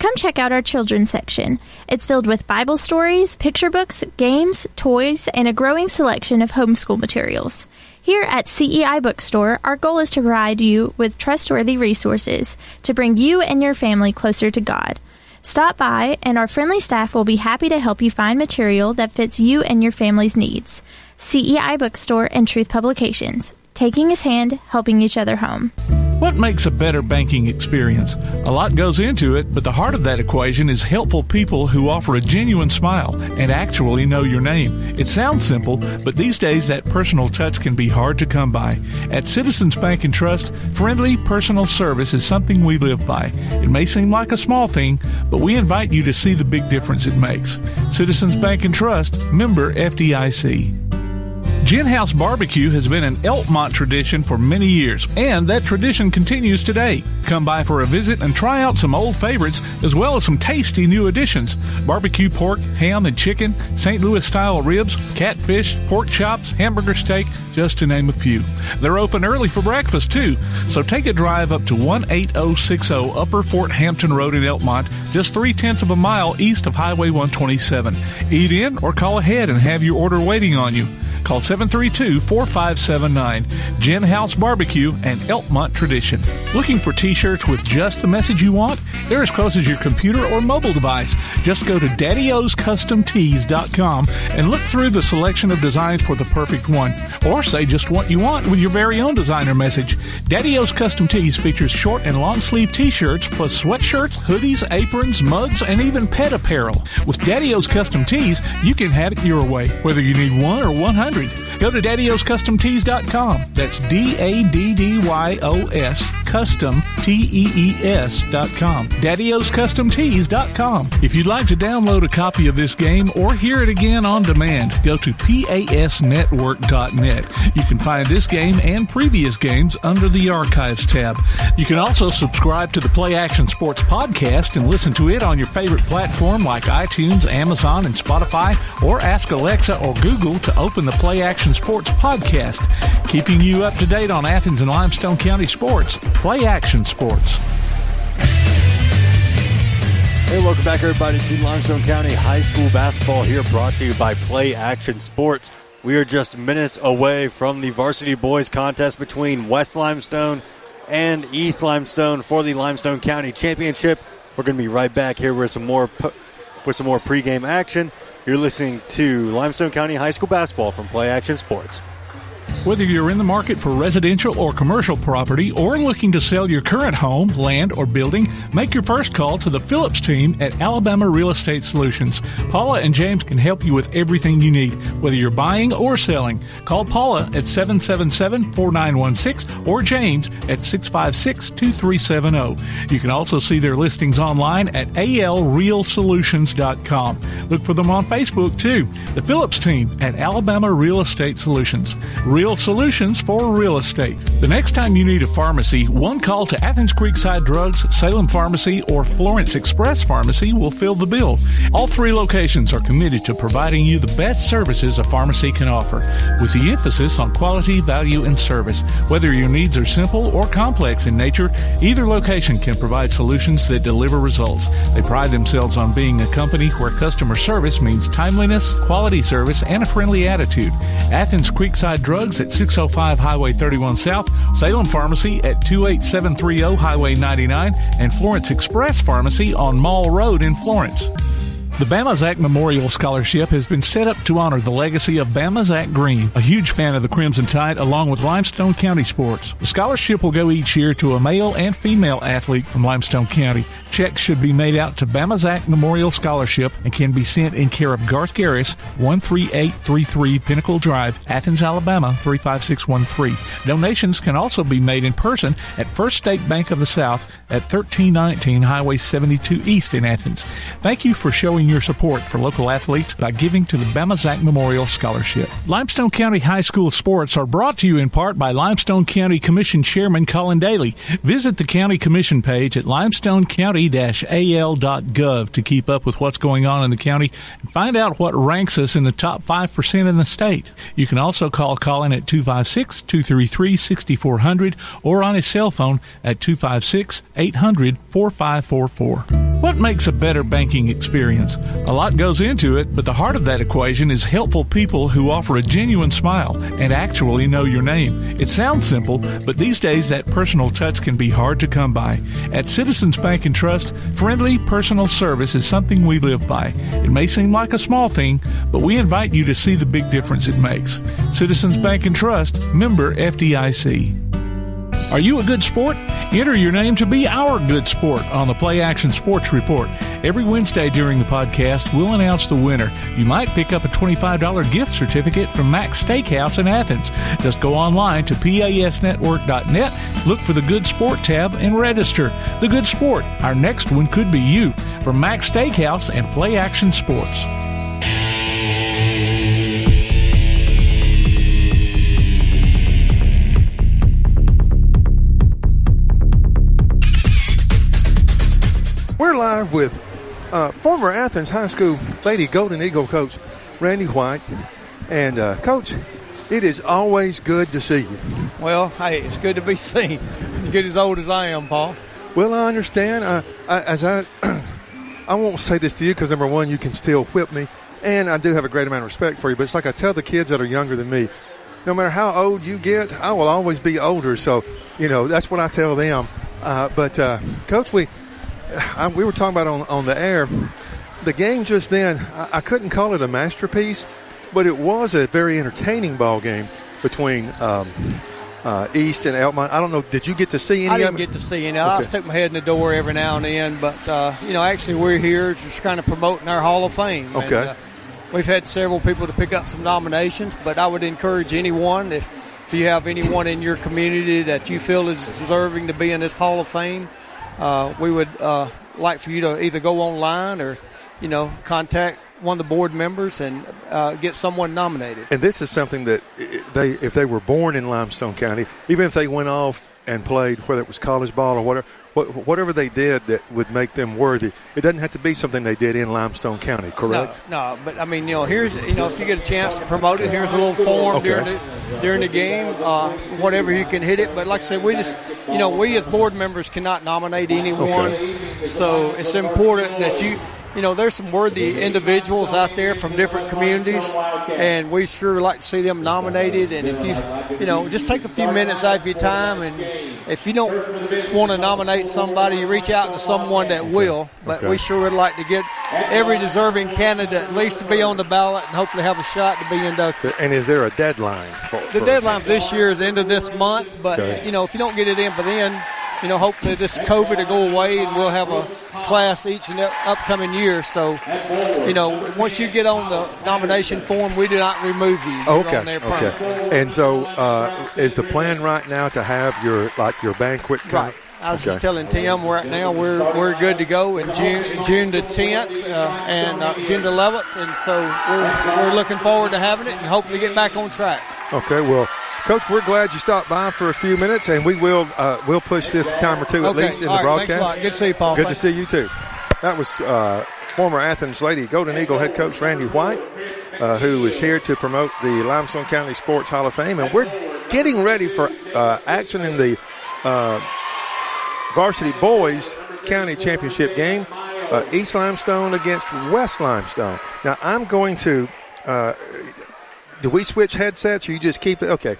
Come check out our children's section. It's filled with Bible stories, picture books, games, toys, and a growing selection of homeschool materials. Here at CEI Bookstore, our goal is to provide you with trustworthy resources to bring you and your family closer to God. Stop by, and our friendly staff will be happy to help you find material that fits you and your family's needs. CEI Bookstore and Truth Publications, taking his hand, helping each other home. What makes a better banking experience? A lot goes into it, but the heart of that equation is helpful people who offer a genuine smile and actually know your name. It sounds simple, but these days that personal touch can be hard to come by. At Citizens Bank and Trust, friendly personal service is something we live by. It may seem like a small thing, but we invite you to see the big difference it makes. Citizens Bank and Trust, member FDIC. Gin House Barbecue has been an Elkmont tradition for many years, and that tradition continues today. Come by for a visit and try out some old favorites as well as some tasty new additions barbecue pork, ham, and chicken, St. Louis style ribs, catfish, pork chops, hamburger steak, just to name a few. They're open early for breakfast, too, so take a drive up to 18060 Upper Fort Hampton Road in Elkmont, just three tenths of a mile east of Highway 127. Eat in or call ahead and have your order waiting on you. Call 732 4579. Gin House Barbecue and Elkmont Tradition. Looking for t shirts with just the message you want? They're as close as your computer or mobile device. Just go to daddyoscustomtees.com and look through the selection of designs for the perfect one. Or say just what you want with your very own designer message. Daddy O's Custom Tees features short and long sleeve t shirts plus sweatshirts, hoodies, aprons, mugs, and even pet apparel. With Daddy O's Custom Tees, you can have it your way, whether you need one or 100. Go to daddyoscustomtees.com. That's D A D D Y O S custom T E E S.com. daddyoscustomtees.com. If you'd like to download a copy of this game or hear it again on demand, go to pasnetwork.net. You can find this game and previous games under the Archives tab. You can also subscribe to the Play Action Sports podcast and listen to it on your favorite platform like iTunes, Amazon, and Spotify, or ask Alexa or Google to open the Play Action Sports podcast, keeping you up to date on Athens and Limestone County sports. Play Action Sports. Hey, welcome back, everybody, to Limestone County High School basketball here, brought to you by Play Action Sports. We are just minutes away from the varsity boys contest between West Limestone and East Limestone for the Limestone County Championship. We're going to be right back here with some more with some more pregame action. You're listening to Limestone County High School basketball from Play Action Sports. Whether you're in the market for residential or commercial property or looking to sell your current home, land, or building, make your first call to the Phillips team at Alabama Real Estate Solutions. Paula and James can help you with everything you need, whether you're buying or selling. Call Paula at 777 4916 or James at 656 2370. You can also see their listings online at alrealsolutions.com. Look for them on Facebook too. The Phillips team at Alabama Real Estate Solutions. Real solutions for real estate. The next time you need a pharmacy, one call to Athens Creekside Drugs, Salem Pharmacy, or Florence Express Pharmacy will fill the bill. All three locations are committed to providing you the best services a pharmacy can offer, with the emphasis on quality, value, and service. Whether your needs are simple or complex in nature, either location can provide solutions that deliver results. They pride themselves on being a company where customer service means timeliness, quality service, and a friendly attitude. Athens Creekside Drugs at 605 Highway 31 South, Salem Pharmacy at 28730 Highway 99, and Florence Express Pharmacy on Mall Road in Florence. The Bama Zach Memorial Scholarship has been set up to honor the legacy of Bama Zach Green, a huge fan of the Crimson Tide, along with Limestone County sports. The scholarship will go each year to a male and female athlete from Limestone County. Checks should be made out to Bama Zach Memorial Scholarship and can be sent in care of Garth Garris, 13833 Pinnacle Drive, Athens, Alabama 35613. Donations can also be made in person at First State Bank of the South at 1319 Highway 72 East in Athens. Thank you for showing your support for local athletes by giving to the Bama Zach Memorial Scholarship. Limestone County High School sports are brought to you in part by Limestone County Commission Chairman Colin Daly. Visit the County Commission page at limestonecounty-al.gov to keep up with what's going on in the county and find out what ranks us in the top 5% in the state. You can also call Colin at 256-233-6400 or on his cell phone at 256-800-4544. What makes a better banking experience? A lot goes into it, but the heart of that equation is helpful people who offer a genuine smile and actually know your name. It sounds simple, but these days that personal touch can be hard to come by. At Citizens Bank and Trust, friendly personal service is something we live by. It may seem like a small thing, but we invite you to see the big difference it makes. Citizens Bank and Trust, member FDIC. Are you a good sport? Enter your name to be our good sport on the Play Action Sports Report. Every Wednesday during the podcast, we'll announce the winner. You might pick up a $25 gift certificate from Max Steakhouse in Athens. Just go online to pasnetwork.net, look for the Good Sport tab, and register. The Good Sport. Our next one could be you from Max Steakhouse and Play Action Sports. We're live with uh, former Athens High School Lady Golden Eagle coach Randy White. And, uh, coach, it is always good to see you. Well, hey, it's good to be seen. You get as old as I am, Paul. Well, I understand. Uh, I, as I, I won't say this to you because number one, you can still whip me, and I do have a great amount of respect for you. But it's like I tell the kids that are younger than me, no matter how old you get, I will always be older. So, you know, that's what I tell them. Uh, but, uh, coach, we I, we were talking about on on the air. The game just then, I, I, couldn't call it a masterpiece, but it was a very entertaining ball game between um, uh, East and Elkmont. I don't know. Did you get to see any? I didn't get to see any. Okay. I stuck my head in the door every now and then, but uh, you know, actually, we're here just kind of promoting our Hall of Fame. Okay. And, uh, we've had several people to pick up some nominations, but I would encourage anyone if, if you have anyone in your community that you feel is deserving to be in this Hall of Fame, uh, we would uh, like for you to either go online or, you know, contact one of the board members and uh, get someone nominated. And this is something that they, if they were born in Limestone County, even if they went off and played, whether it was college ball or whatever, whatever they did that would make them worthy. It doesn't have to be something they did in Limestone County, correct? No, no but I mean, you know, here's you know, if you get a chance to promote it, here's a little form okay. during the during the game, uh, whatever you can hit it. But like I said, we just you know, we as board members cannot nominate anyone, okay. so it's important that you you know, there's some worthy individuals out there from different communities, and we sure like to see them nominated. And if you, you know, just take a few minutes out of your time, and if you don't want to nominate somebody, you reach out to someone that will. But okay. we sure would like to get every deserving candidate at least to be on the ballot and hopefully have a shot to be inducted. And is there a deadline? For, the deadline for this year is the end of this month, but okay. you know, if you don't get it in by then you know, hopefully this COVID will go away and we'll have a class each and upcoming year. So, you know, once you get on the nomination form, we do not remove you. You're okay. okay. And so, uh, is the plan right now to have your like your banquet? Right. I was okay. just telling Tim right now we're we're good to go in June June the 10th uh, and uh, June the 11th, and so we're we're looking forward to having it and hopefully get back on track. Okay. Well. Coach, we're glad you stopped by for a few minutes, and we will uh, we'll push this time or two at okay. least in All the right, broadcast. Good to see you, Paul. Good Thanks. to see you too. That was uh, former Athens Lady Golden Eagle head coach Randy White, uh, who is here to promote the Limestone County Sports Hall of Fame, and we're getting ready for uh, action in the uh, varsity boys county championship game. Uh, East Limestone against West Limestone. Now I'm going to. Do we switch headsets or you just keep it? Okay.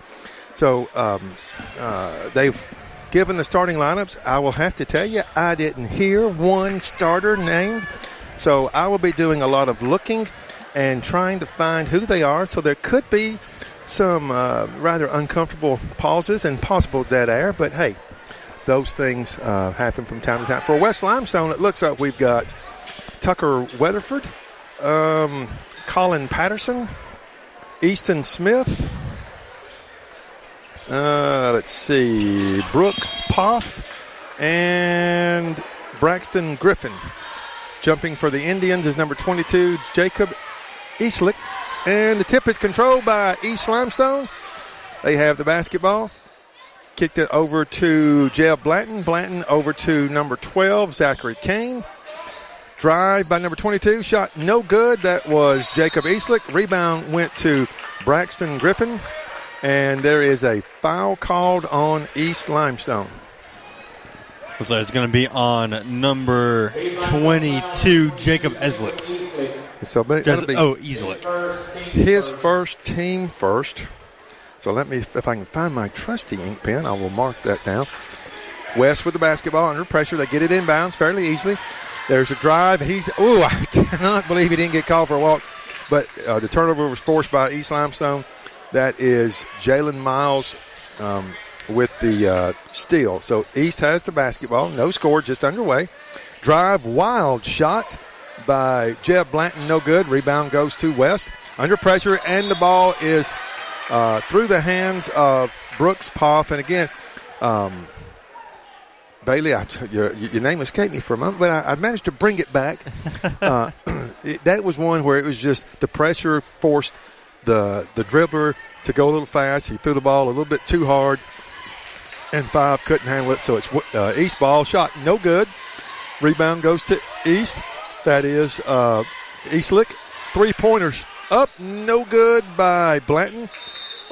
So um, uh, they've given the starting lineups. I will have to tell you, I didn't hear one starter named. So I will be doing a lot of looking and trying to find who they are. So there could be some uh, rather uncomfortable pauses and possible dead air. But hey, those things uh, happen from time to time. For West Limestone, it looks like we've got Tucker Weatherford, um, Colin Patterson, Easton Smith, uh, let's see. Brooks Poff and Braxton Griffin. Jumping for the Indians is number 22, Jacob Eastlick. And the tip is controlled by East Limestone. They have the basketball. Kicked it over to Jeb Blanton. Blanton over to number 12, Zachary Kane. Drive by number 22. Shot no good. That was Jacob Eastlick. Rebound went to Braxton Griffin and there is a foul called on East Limestone. So it's going to be on number 22, Jacob Eslick. So Just, be oh, Eslick. His first team first. So let me, if I can find my trusty ink pen, I will mark that down. West with the basketball under pressure. They get it inbounds fairly easily. There's a drive. He's, oh, I cannot believe he didn't get called for a walk. But uh, the turnover was forced by East Limestone. That is Jalen Miles um, with the uh, steal. So East has the basketball. No score, just underway. Drive, wild shot by Jeb Blanton. No good. Rebound goes to West. Under pressure, and the ball is uh, through the hands of Brooks Poff. And again, um, Bailey, I, your, your, name escaped me for a moment, but I, I managed to bring it back. uh, it, that was one where it was just the pressure forced the the dribbler to go a little fast. He threw the ball a little bit too hard, and five couldn't handle it. So it's uh, East ball shot no good. Rebound goes to East. That is uh, Eastlick. Three pointers up, no good by Blanton.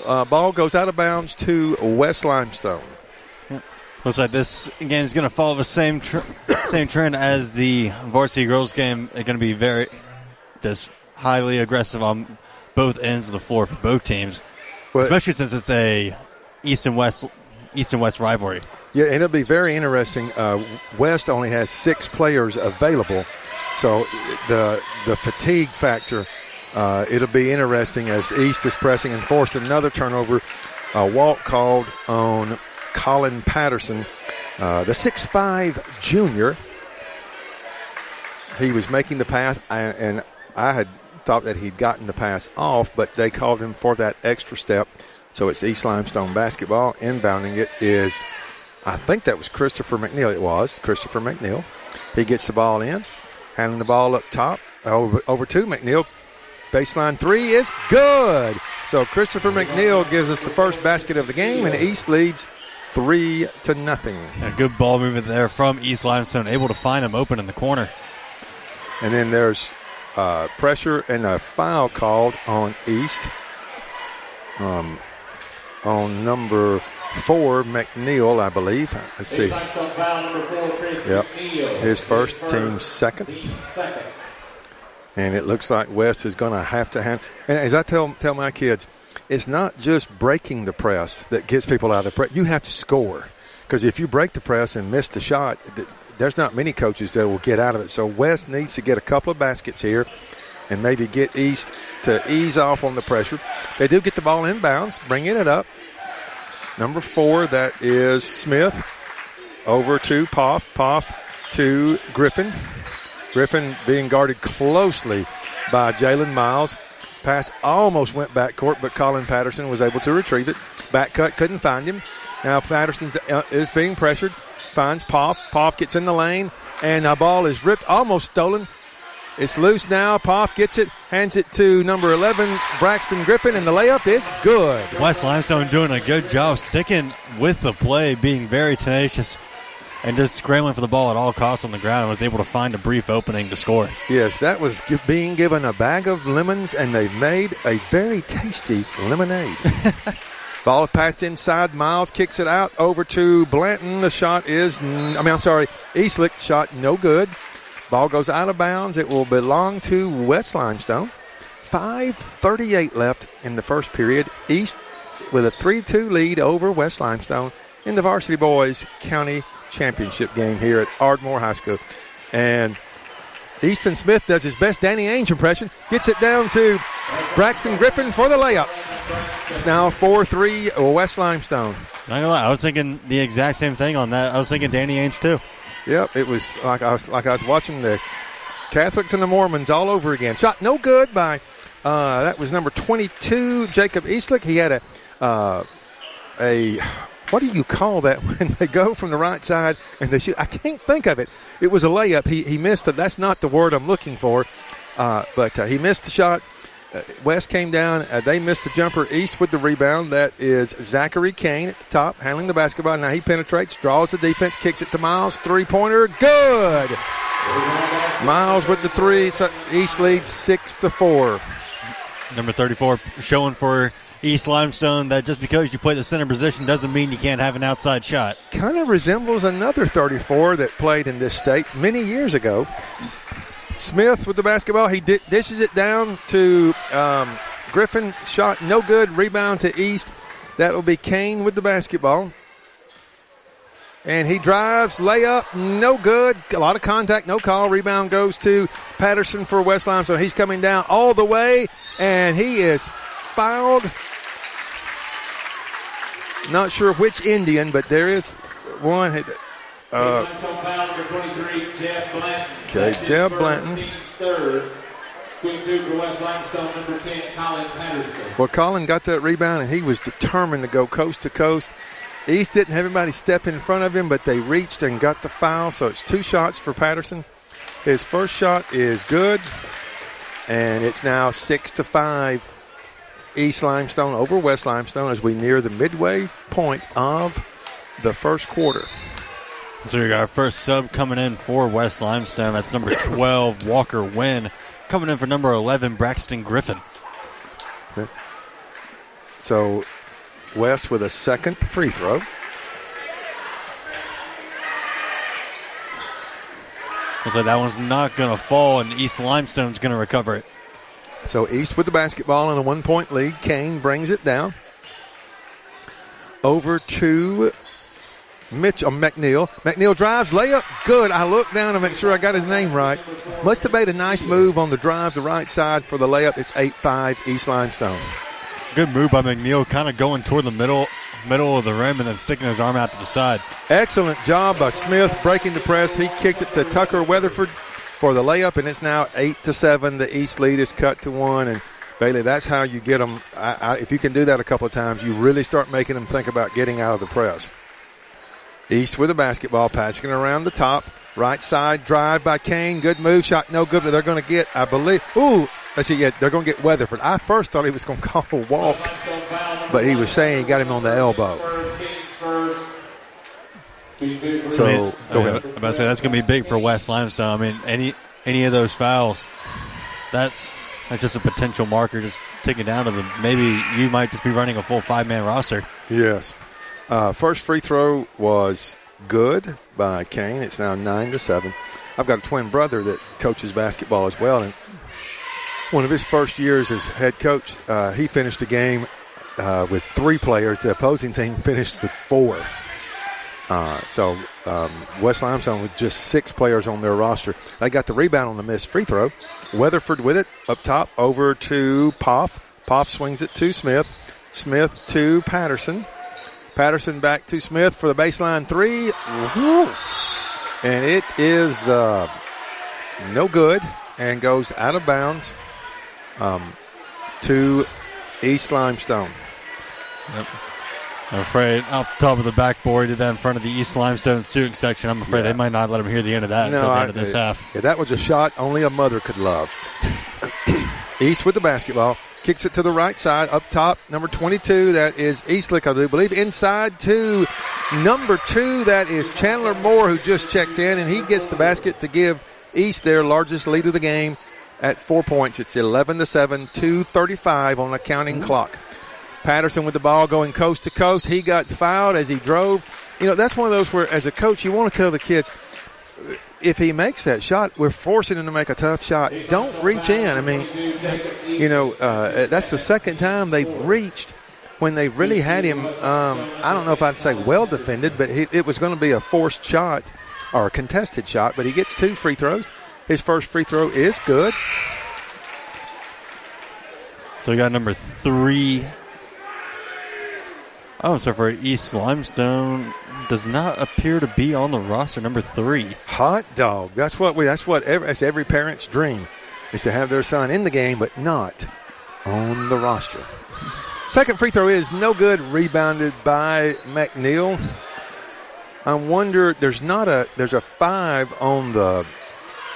Uh, ball goes out of bounds to West Limestone. Looks like this game is going to follow the same tr- same trend as the varsity girls game. It's going to be very just highly aggressive on both ends of the floor for both teams, well, especially since it's a east and west east and west rivalry. Yeah, and it'll be very interesting. Uh, west only has six players available, so the the fatigue factor. Uh, it'll be interesting as East is pressing and forced another turnover. A walk called on Colin Patterson, uh, the six-five junior. He was making the pass, and I had thought that he'd gotten the pass off, but they called him for that extra step. So it's East Limestone basketball. Inbounding it is, I think that was Christopher McNeil. It was Christopher McNeil. He gets the ball in, handing the ball up top over, over to McNeil. Baseline three is good. So Christopher McNeil gives us the first basket of the game, and East leads three to nothing. A good ball movement there from East Limestone, able to find him open in the corner. And then there's uh, pressure and a foul called on East. Um, on number four, McNeil, I believe. Let's see. Yep. His first, team second. And it looks like West is going to have to hand. And as I tell tell my kids, it's not just breaking the press that gets people out of the press. You have to score because if you break the press and miss the shot, there's not many coaches that will get out of it. So West needs to get a couple of baskets here and maybe get East to ease off on the pressure. They do get the ball inbounds, bringing it up. Number four, that is Smith. Over to Poff. Poff to Griffin. Griffin being guarded closely by Jalen Miles. Pass almost went back court, but Colin Patterson was able to retrieve it. Back cut, couldn't find him. Now Patterson uh, is being pressured. Finds Poff. Poff gets in the lane, and the ball is ripped, almost stolen. It's loose now. Poff gets it, hands it to number 11, Braxton Griffin, and the layup is good. West Limestone doing a good job sticking with the play, being very tenacious and just scrambling for the ball at all costs on the ground and was able to find a brief opening to score. Yes, that was being given a bag of lemons, and they made a very tasty lemonade. Ball passed inside. Miles kicks it out over to Blanton. The shot is, I mean, I'm sorry, Eastlick shot no good. Ball goes out of bounds. It will belong to West Limestone. 5.38 left in the first period. East with a 3 2 lead over West Limestone in the Varsity Boys County Championship game here at Ardmore High School. And Easton Smith does his best Danny Ainge impression, gets it down to Braxton Griffin for the layup. It's now 4 3 West Limestone. I was thinking the exact same thing on that. I was thinking Danny Ainge too. Yep, it was like I was like I was watching the Catholics and the Mormons all over again. Shot no good by uh, that was number 22, Jacob Eastlick. He had a uh, a what do you call that when they go from the right side and they shoot? I can't think of it. It was a layup. He he missed it. That's not the word I'm looking for, uh, but uh, he missed the shot. Uh, West came down. Uh, they missed the jumper. East with the rebound. That is Zachary Kane at the top, handling the basketball. Now he penetrates, draws the defense, kicks it to Miles. Three pointer, good. Miles with the three. So East leads six to four. Number 34 showing for East Limestone that just because you play the center position doesn't mean you can't have an outside shot. Kind of resembles another 34 that played in this state many years ago. Smith with the basketball. He di- dishes it down to um, Griffin. Shot no good. Rebound to East. That will be Kane with the basketball. And he drives, layup, no good. A lot of contact, no call. Rebound goes to Patterson for West So He's coming down all the way, and he is fouled. Not sure which Indian, but there is one. Uh, okay, Jeb Blanton. Well, Colin got that rebound, and he was determined to go coast to coast. East didn't have anybody step in front of him, but they reached and got the foul. So it's two shots for Patterson. His first shot is good, and it's now six to five. East Limestone over West Limestone as we near the midway point of the first quarter. So we got our first sub coming in for West Limestone. That's number 12, Walker Wynn. Coming in for number 11, Braxton Griffin. So West with a second free throw. Looks like that one's not going to fall, and East Limestone's going to recover it. So East with the basketball in a one point lead. Kane brings it down. Over to Mitch, uh, McNeil. McNeil drives, layup, good. I look down to make sure I got his name right. Must have made a nice move on the drive, the right side for the layup. It's 8 5 East Limestone. Good move by McNeil, kind of going toward the middle middle of the rim and then sticking his arm out to the side. Excellent job by Smith breaking the press. He kicked it to Tucker Weatherford for the layup, and it's now eight to seven. The East lead is cut to one, and Bailey, that's how you get them. I, I, if you can do that a couple of times, you really start making them think about getting out of the press. East with a basketball, passing around the top. Right side drive by Kane. Good move. Shot no good, but they're going to get, I believe. Ooh, let's see. Yeah, they're going to get Weatherford. I first thought he was going to call a walk, but he was saying he got him on the elbow. So, I mean, go ahead. I'm about to say that's going to be big for West Limestone. I mean, any any of those fouls, that's that's just a potential marker, just ticking down to them. Maybe you might just be running a full five man roster. Yes. Uh, first free throw was good by Kane. It's now nine to seven. I've got a twin brother that coaches basketball as well, and one of his first years as head coach, uh, he finished a game uh, with three players. The opposing team finished with four. Uh, so um, West Limestone with just six players on their roster. They got the rebound on the missed free throw. Weatherford with it up top over to Poff. Poff swings it to Smith. Smith to Patterson. Patterson back to Smith for the baseline three. And it is uh, no good and goes out of bounds um, to East Limestone. I'm afraid off the top of the backboard, did that in front of the East Limestone student section. I'm afraid Yeah. they might not let him hear the end of that until the end of this half. Yeah, that was a shot only a mother could love. East with the basketball. Kicks it to the right side. Up top, number 22. That is Eastlick, I do believe. Inside to number two. That is Chandler Moore, who just checked in, and he gets the basket to give East their largest lead of the game at four points. It's 11 to 7, 235 on the counting clock. Patterson with the ball going coast to coast. He got fouled as he drove. You know, that's one of those where, as a coach, you want to tell the kids, if he makes that shot, we're forcing him to make a tough shot. Don't reach in. I mean, you know, uh, that's the second time they've reached when they really had him. Um, I don't know if I'd say well defended, but he, it was going to be a forced shot or a contested shot. But he gets two free throws. His first free throw is good. So we got number three. Oh, so for East Limestone, does not appear to be on the roster. Number three. Hot dog. That's what we. That's what every, that's every parent's dream is to have their son in the game, but not on the roster. Second free throw is no good. Rebounded by McNeil. I wonder. There's not a. There's a five on the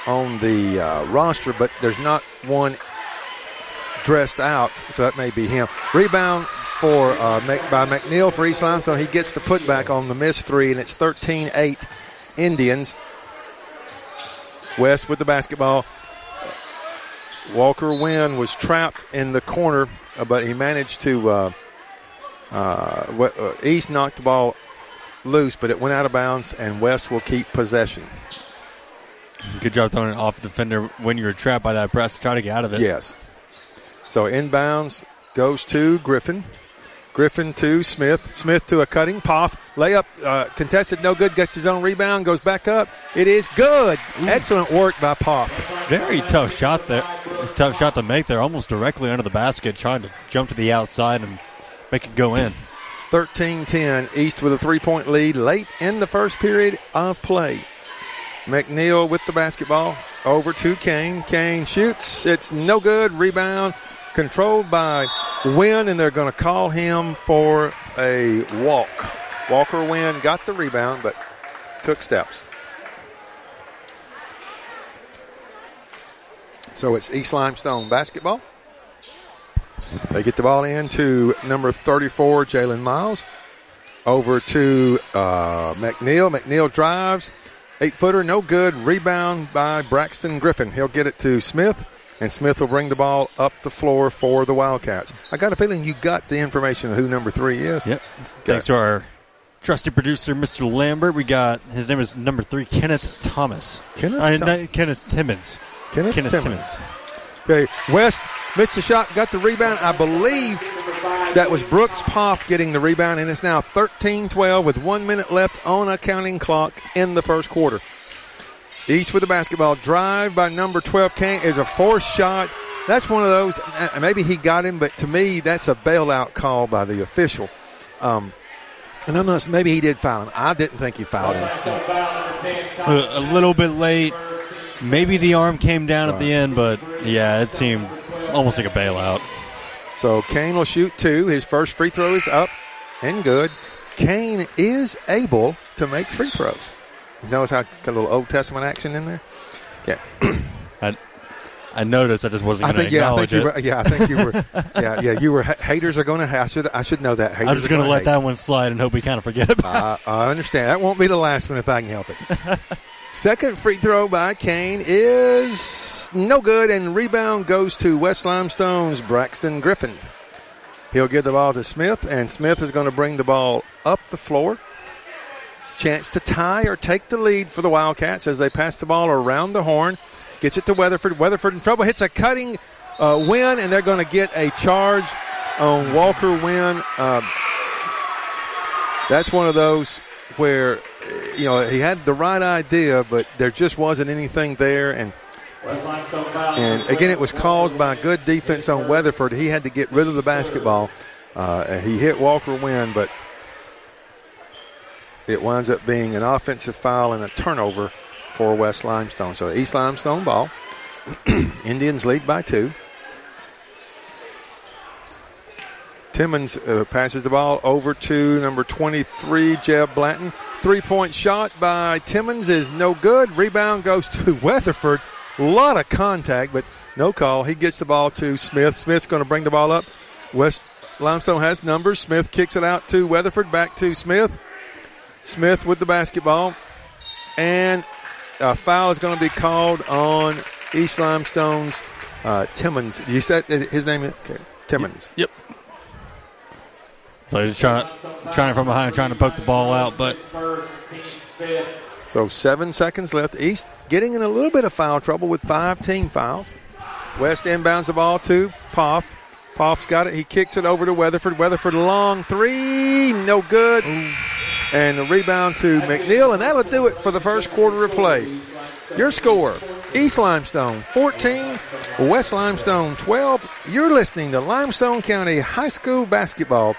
on the uh, roster, but there's not one dressed out, so that may be him. Rebound for uh, by McNeil for East Limestone. He gets the putback on the missed three, and it's 13-8 Indians. West with the basketball. Walker Wynn was trapped in the corner, uh, but he managed to. Uh, uh, uh, East knocked the ball loose, but it went out of bounds, and West will keep possession. Good job throwing it off the defender when you're trapped by that press. Try to get out of it. Yes. So inbounds goes to Griffin. Griffin to Smith. Smith to a cutting. Poff. Layup uh, contested. No good. Gets his own rebound. Goes back up. It is good. Excellent work by Poff. Very tough shot there. Tough shot to make there, almost directly under the basket, trying to jump to the outside and make it go in. 13 10. East with a three point lead late in the first period of play. McNeil with the basketball. Over to Kane. Kane shoots. It's no good. Rebound controlled by Wynn, and they're going to call him for a walk. Walker Wynn got the rebound, but took steps. So it's East Limestone basketball. They get the ball in to number 34, Jalen Miles. Over to uh, McNeil. McNeil drives. Eight footer, no good. Rebound by Braxton Griffin. He'll get it to Smith, and Smith will bring the ball up the floor for the Wildcats. I got a feeling you got the information of who number three is. Yep. Thanks to our trusty producer, Mr. Lambert. We got his name is number three, Kenneth Thomas. Kenneth Uh, Thom- no, Kenneth Timmons. Kenneth, Kenneth Timmons. Okay, West missed shot, got the rebound. I believe that was Brooks Poff getting the rebound, and it's now 13 12 with one minute left on a counting clock in the first quarter. East with the basketball. Drive by number 12 Kane is a forced shot. That's one of those, maybe he got him, but to me, that's a bailout call by the official. Um, and I'm not, maybe he did foul him. I didn't think he fouled him. A, a little bit late. Maybe the arm came down at the end, but yeah, it seemed almost like a bailout. So Kane will shoot two. His first free throw is up and good. Kane is able to make free throws. You notice how got a little Old Testament action in there? Yeah. I, I noticed. I just wasn't I think yeah, I think you it. were, yeah, I think you were yeah, yeah, you were haters are going to I should I should know that. Haters I'm just going to gonna let hate. that one slide and hope we kind of forget about it. I, I understand. That won't be the last one if I can help it. Second free throw by Kane is no good, and rebound goes to West Limestone's Braxton Griffin. He'll give the ball to Smith, and Smith is going to bring the ball up the floor. Chance to tie or take the lead for the Wildcats as they pass the ball around the horn. Gets it to Weatherford. Weatherford in trouble. Hits a cutting uh, Wynn, and they're going to get a charge on Walker Wynn. Uh, that's one of those where you know he had the right idea, but there just wasn't anything there. And and again, it was caused by good defense on Weatherford. He had to get rid of the basketball. Uh, and he hit Walker Wynn, but it winds up being an offensive foul and a turnover for West Limestone. So East Limestone ball. Indians lead by two. Timmons uh, passes the ball over to number 23, Jeb Blanton. Three point shot by Timmons is no good. Rebound goes to Weatherford. A lot of contact, but no call. He gets the ball to Smith. Smith's going to bring the ball up. West Limestone has numbers. Smith kicks it out to Weatherford. Back to Smith. Smith with the basketball. And a foul is going to be called on East Limestone's uh, Timmons. You said his name is okay. Timmons. Yep. So he's trying, trying from behind, trying to poke the ball out, but First, team fifth. So seven seconds left. East getting in a little bit of foul trouble with five team fouls. West inbounds the ball to Poff. Poff's got it. He kicks it over to Weatherford. Weatherford long three, no good. And the rebound to McNeil, and that'll do it for the first quarter of play. Your score East Limestone 14, West Limestone 12. You're listening to Limestone County High School basketball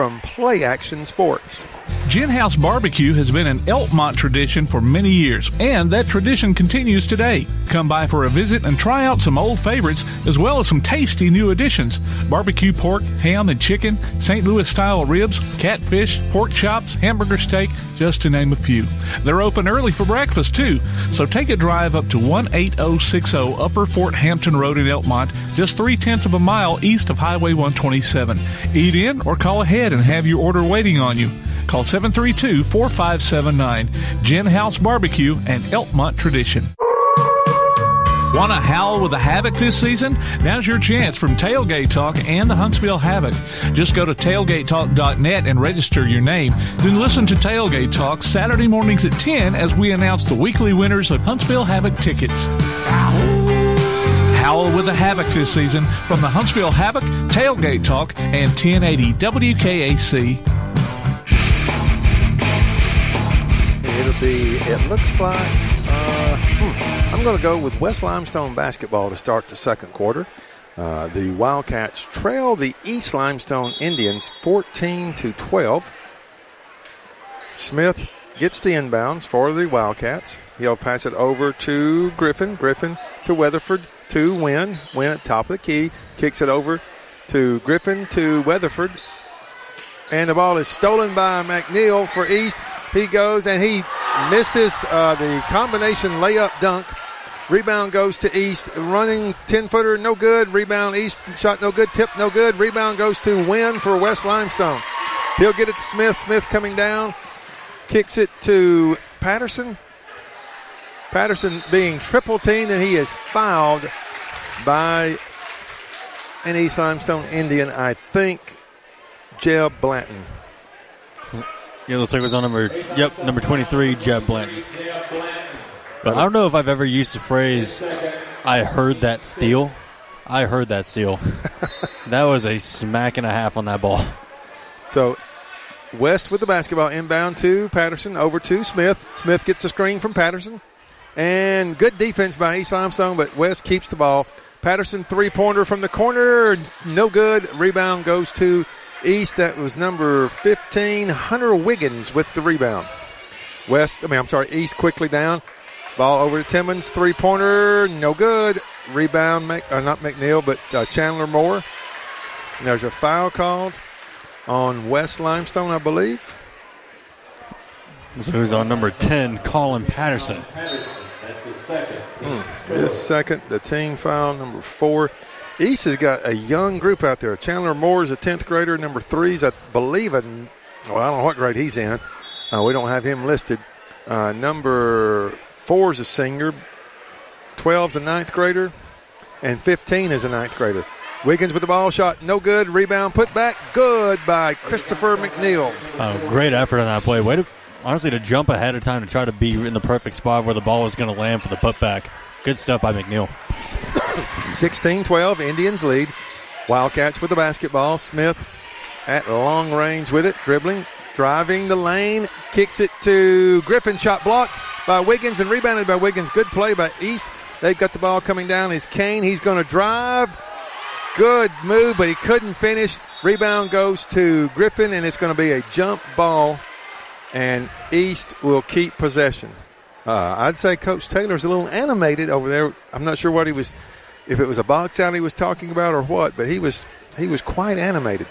from Play Action Sports. Gin House Barbecue has been an Elkmont tradition for many years, and that tradition continues today. Come by for a visit and try out some old favorites as well as some tasty new additions barbecue pork, ham, and chicken, St. Louis style ribs, catfish, pork chops, hamburger steak, just to name a few. They're open early for breakfast, too, so take a drive up to 18060 Upper Fort Hampton Road in Elkmont, just three tenths of a mile east of Highway 127. Eat in or call ahead and have your order waiting on you. Call 732 4579. Gin House Barbecue and Elkmont Tradition. Want to howl with the Havoc this season? Now's your chance from Tailgate Talk and the Huntsville Havoc. Just go to tailgatetalk.net and register your name. Then listen to Tailgate Talk Saturday mornings at 10 as we announce the weekly winners of Huntsville Havoc tickets. Howl with the Havoc this season from the Huntsville Havoc, Tailgate Talk, and 1080 WKAC. It'll be, it looks like, uh, hmm, I'm going to go with West Limestone basketball to start the second quarter. Uh, the Wildcats trail the East Limestone Indians 14 to 12. Smith gets the inbounds for the Wildcats. He'll pass it over to Griffin. Griffin to Weatherford to Wynn. Wynn at top of the key. Kicks it over to Griffin to Weatherford. And the ball is stolen by McNeil for East. He goes and he misses uh, the combination layup dunk. Rebound goes to East. Running 10 footer, no good. Rebound East, shot no good. Tip, no good. Rebound goes to Wynn for West Limestone. He'll get it to Smith. Smith coming down. Kicks it to Patterson. Patterson being triple teamed, and he is fouled by an East Limestone Indian. I think Jeb Blanton. yeah, looks like it was on number yep number twenty three, Jeb Blanton. But I don't know if I've ever used the phrase "I heard that steal." I heard that steal. that was a smack and a half on that ball. So West with the basketball inbound to Patterson over to Smith. Smith gets a screen from Patterson. And good defense by East Limestone, but West keeps the ball. Patterson three pointer from the corner, no good. Rebound goes to East. That was number 15, Hunter Wiggins with the rebound. West, I mean, I'm sorry, East quickly down. Ball over to Timmons, three pointer, no good. Rebound, Mc, uh, not McNeil, but uh, Chandler Moore. And there's a foul called on West Limestone, I believe. Who's on number 10, Colin Patterson. That's his second. His second, the team foul, number four. East has got a young group out there. Chandler Moore is a 10th grader. Number three is, I believe, a, well, I don't know what grade he's in. Uh, we don't have him listed. Uh, number four is a senior. 12 is a ninth grader. And 15 is a ninth grader. Wiggins with the ball shot, no good. Rebound put back, good by Christopher McNeil. Oh, great effort on that play. Way to, honestly, to jump ahead of time to try to be in the perfect spot where the ball is going to land for the putback. Good stuff by McNeil. 16 12, Indians lead. Wildcats with the basketball. Smith at long range with it, dribbling, driving the lane, kicks it to Griffin. Shot blocked by Wiggins and rebounded by Wiggins. Good play by East. They've got the ball coming down. Is Kane. He's going to drive. Good move, but he couldn't finish. Rebound goes to Griffin, and it's going to be a jump ball, and East will keep possession. Uh, I'd say Coach Taylor's a little animated over there. I'm not sure what he was, if it was a box out he was talking about or what, but he was he was quite animated.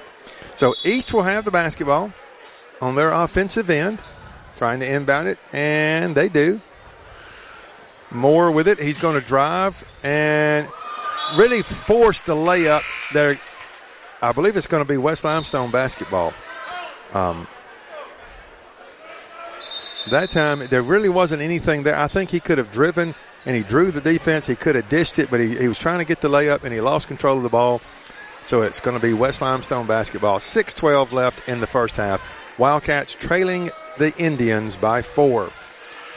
So East will have the basketball on their offensive end, trying to inbound it, and they do. Moore with it. He's going to drive and really force the layup there. I believe it's going to be West Limestone basketball. Um, that time, there really wasn't anything there. I think he could have driven and he drew the defense. He could have dished it, but he, he was trying to get the layup and he lost control of the ball. So it's going to be West Limestone basketball. 6 12 left in the first half. Wildcats trailing the Indians by four.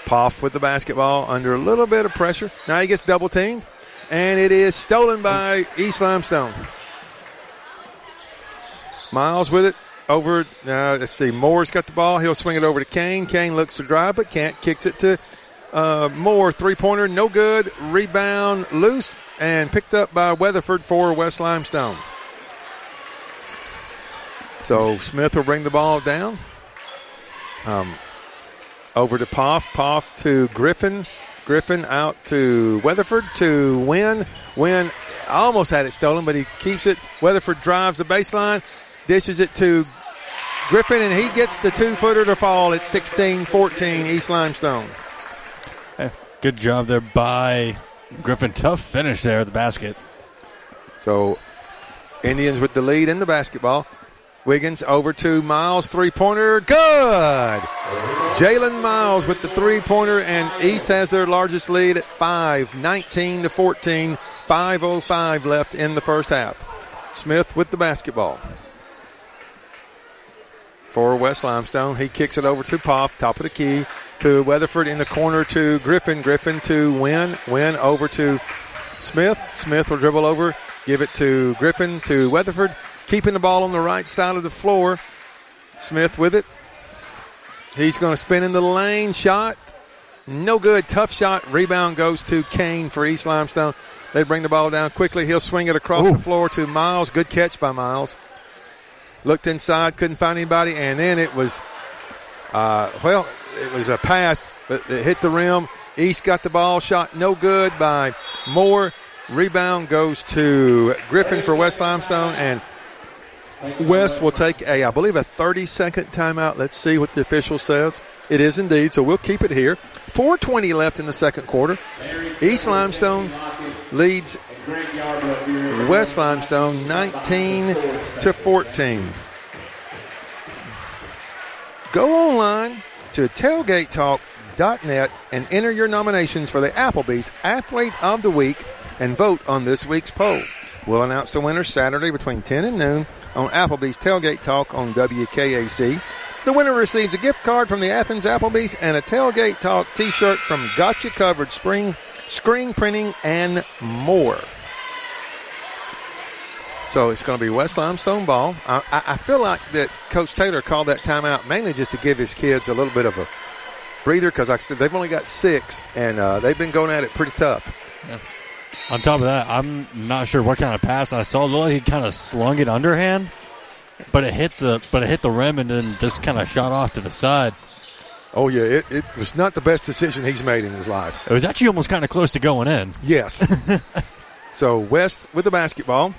Poff with the basketball under a little bit of pressure. Now he gets double teamed, and it is stolen by East Limestone. Miles with it over. Uh, let's see. Moore's got the ball. He'll swing it over to Kane. Kane looks to drive, but can't. Kicks it to uh, Moore. Three pointer, no good. Rebound loose and picked up by Weatherford for West Limestone. So Smith will bring the ball down. Um, over to Poff. Poff to Griffin. Griffin out to Weatherford to Wynn. Wynn almost had it stolen, but he keeps it. Weatherford drives the baseline, dishes it to Griffin, and he gets the two footer to fall at 16 14 East Limestone. Eh, good job there by Griffin. Tough finish there at the basket. So Indians with the lead in the basketball. Wiggins over to Miles, three pointer, good. Jalen Miles with the three pointer, and East has their largest lead at 5, 19 to 14, 5.05 left in the first half. Smith with the basketball. For West Limestone, he kicks it over to Poff, top of the key, to Weatherford in the corner to Griffin. Griffin to Wynn. Wynn over to Smith. Smith will dribble over, give it to Griffin to Weatherford keeping the ball on the right side of the floor. Smith with it. He's going to spin in the lane. Shot. No good. Tough shot. Rebound goes to Kane for East Limestone. They bring the ball down quickly. He'll swing it across Ooh. the floor to Miles. Good catch by Miles. Looked inside, couldn't find anybody, and then it was, uh, well, it was a pass, but it hit the rim. East got the ball. Shot no good by Moore. Rebound goes to Griffin for West Limestone, and West will take a, I believe, a 30 second timeout. Let's see what the official says. It is indeed, so we'll keep it here. 4.20 left in the second quarter. East Limestone leads West Limestone 19 to 14. Go online to tailgatetalk.net and enter your nominations for the Applebee's Athlete of the Week and vote on this week's poll. We'll announce the winner Saturday between 10 and noon on Applebee's Tailgate Talk on WKAC. The winner receives a gift card from the Athens Applebee's and a Tailgate Talk t-shirt from Gotcha Covered Spring Screen Printing and more. So it's going to be West Limestone ball. I, I, I feel like that Coach Taylor called that timeout mainly just to give his kids a little bit of a breather because, like I said, they've only got six and uh, they've been going at it pretty tough. On top of that, I'm not sure what kind of pass I saw. It looked like he kind of slung it underhand, but it hit the but it hit the rim and then just kind of shot off to the side. Oh yeah, it, it was not the best decision he's made in his life. It was actually almost kind of close to going in. Yes. so West with the basketball.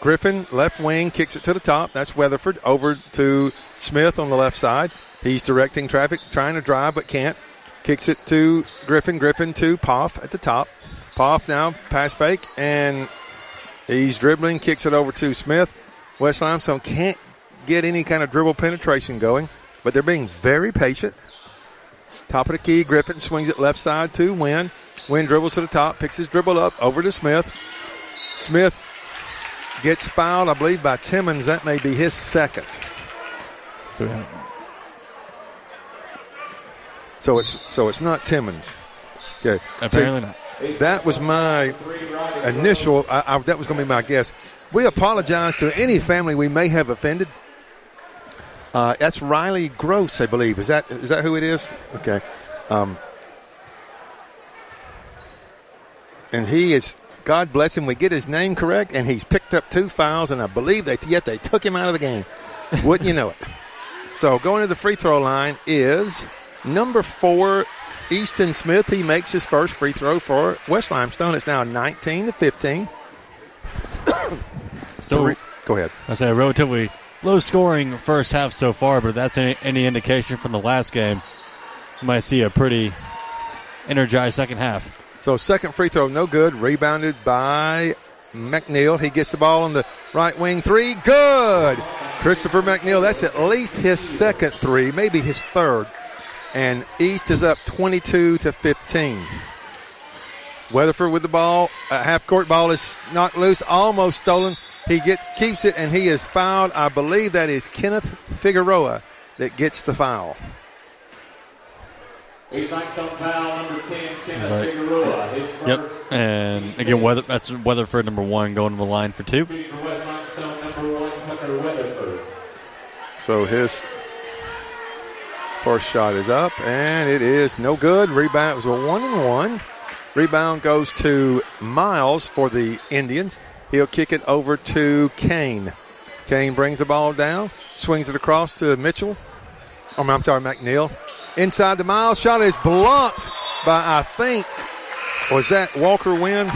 Griffin left wing kicks it to the top. That's Weatherford over to Smith on the left side. He's directing traffic, trying to drive but can't. Kicks it to Griffin. Griffin to Poff at the top. Poff now pass fake and he's dribbling. Kicks it over to Smith. West Limestone can't get any kind of dribble penetration going, but they're being very patient. Top of the key, Griffin swings it left side to Wynn. Wynn dribbles to the top, picks his dribble up over to Smith. Smith gets fouled, I believe, by Timmons. That may be his second. So have So it's so it's not Timmons. Okay. apparently See, not. That was my initial. I, I, that was going to be my guess. We apologize to any family we may have offended. Uh, that's Riley Gross, I believe. Is that is that who it is? Okay. Um, and he is. God bless him. We get his name correct, and he's picked up two fouls, and I believe they yet they took him out of the game. Wouldn't you know it? So going to the free throw line is number four, Easton Smith. He makes his first free throw for West Limestone. It's now 19 to 15. Still, Three- Go ahead. I say a relatively low scoring first half so far, but if that's any, any indication from the last game, you might see a pretty energized second half. So second free throw, no good. Rebounded by McNeil. He gets the ball on the right wing three. Good. Christopher McNeil. That's at least his second three, maybe his third. And East is up 22 to 15. Weatherford with the ball. A half court ball is knocked loose, almost stolen. He gets keeps it, and he is fouled. I believe that is Kenneth Figueroa that gets the foul. East Limestone foul number 10, Kenneth Right. Figueroa. Yep. And again, Weather, that's Weatherford number one going to the line for two. Shooting for West Limestone number one, Tucker Weatherford. So his first shot is up, and it is no good. Rebound was a one and one. Rebound goes to Miles for the Indians. He'll kick it over to Kane. Kane brings the ball down, swings it across to Mitchell. Oh, I'm sorry, McNeil. Inside the mile shot is blocked by I think was that Walker Wynn?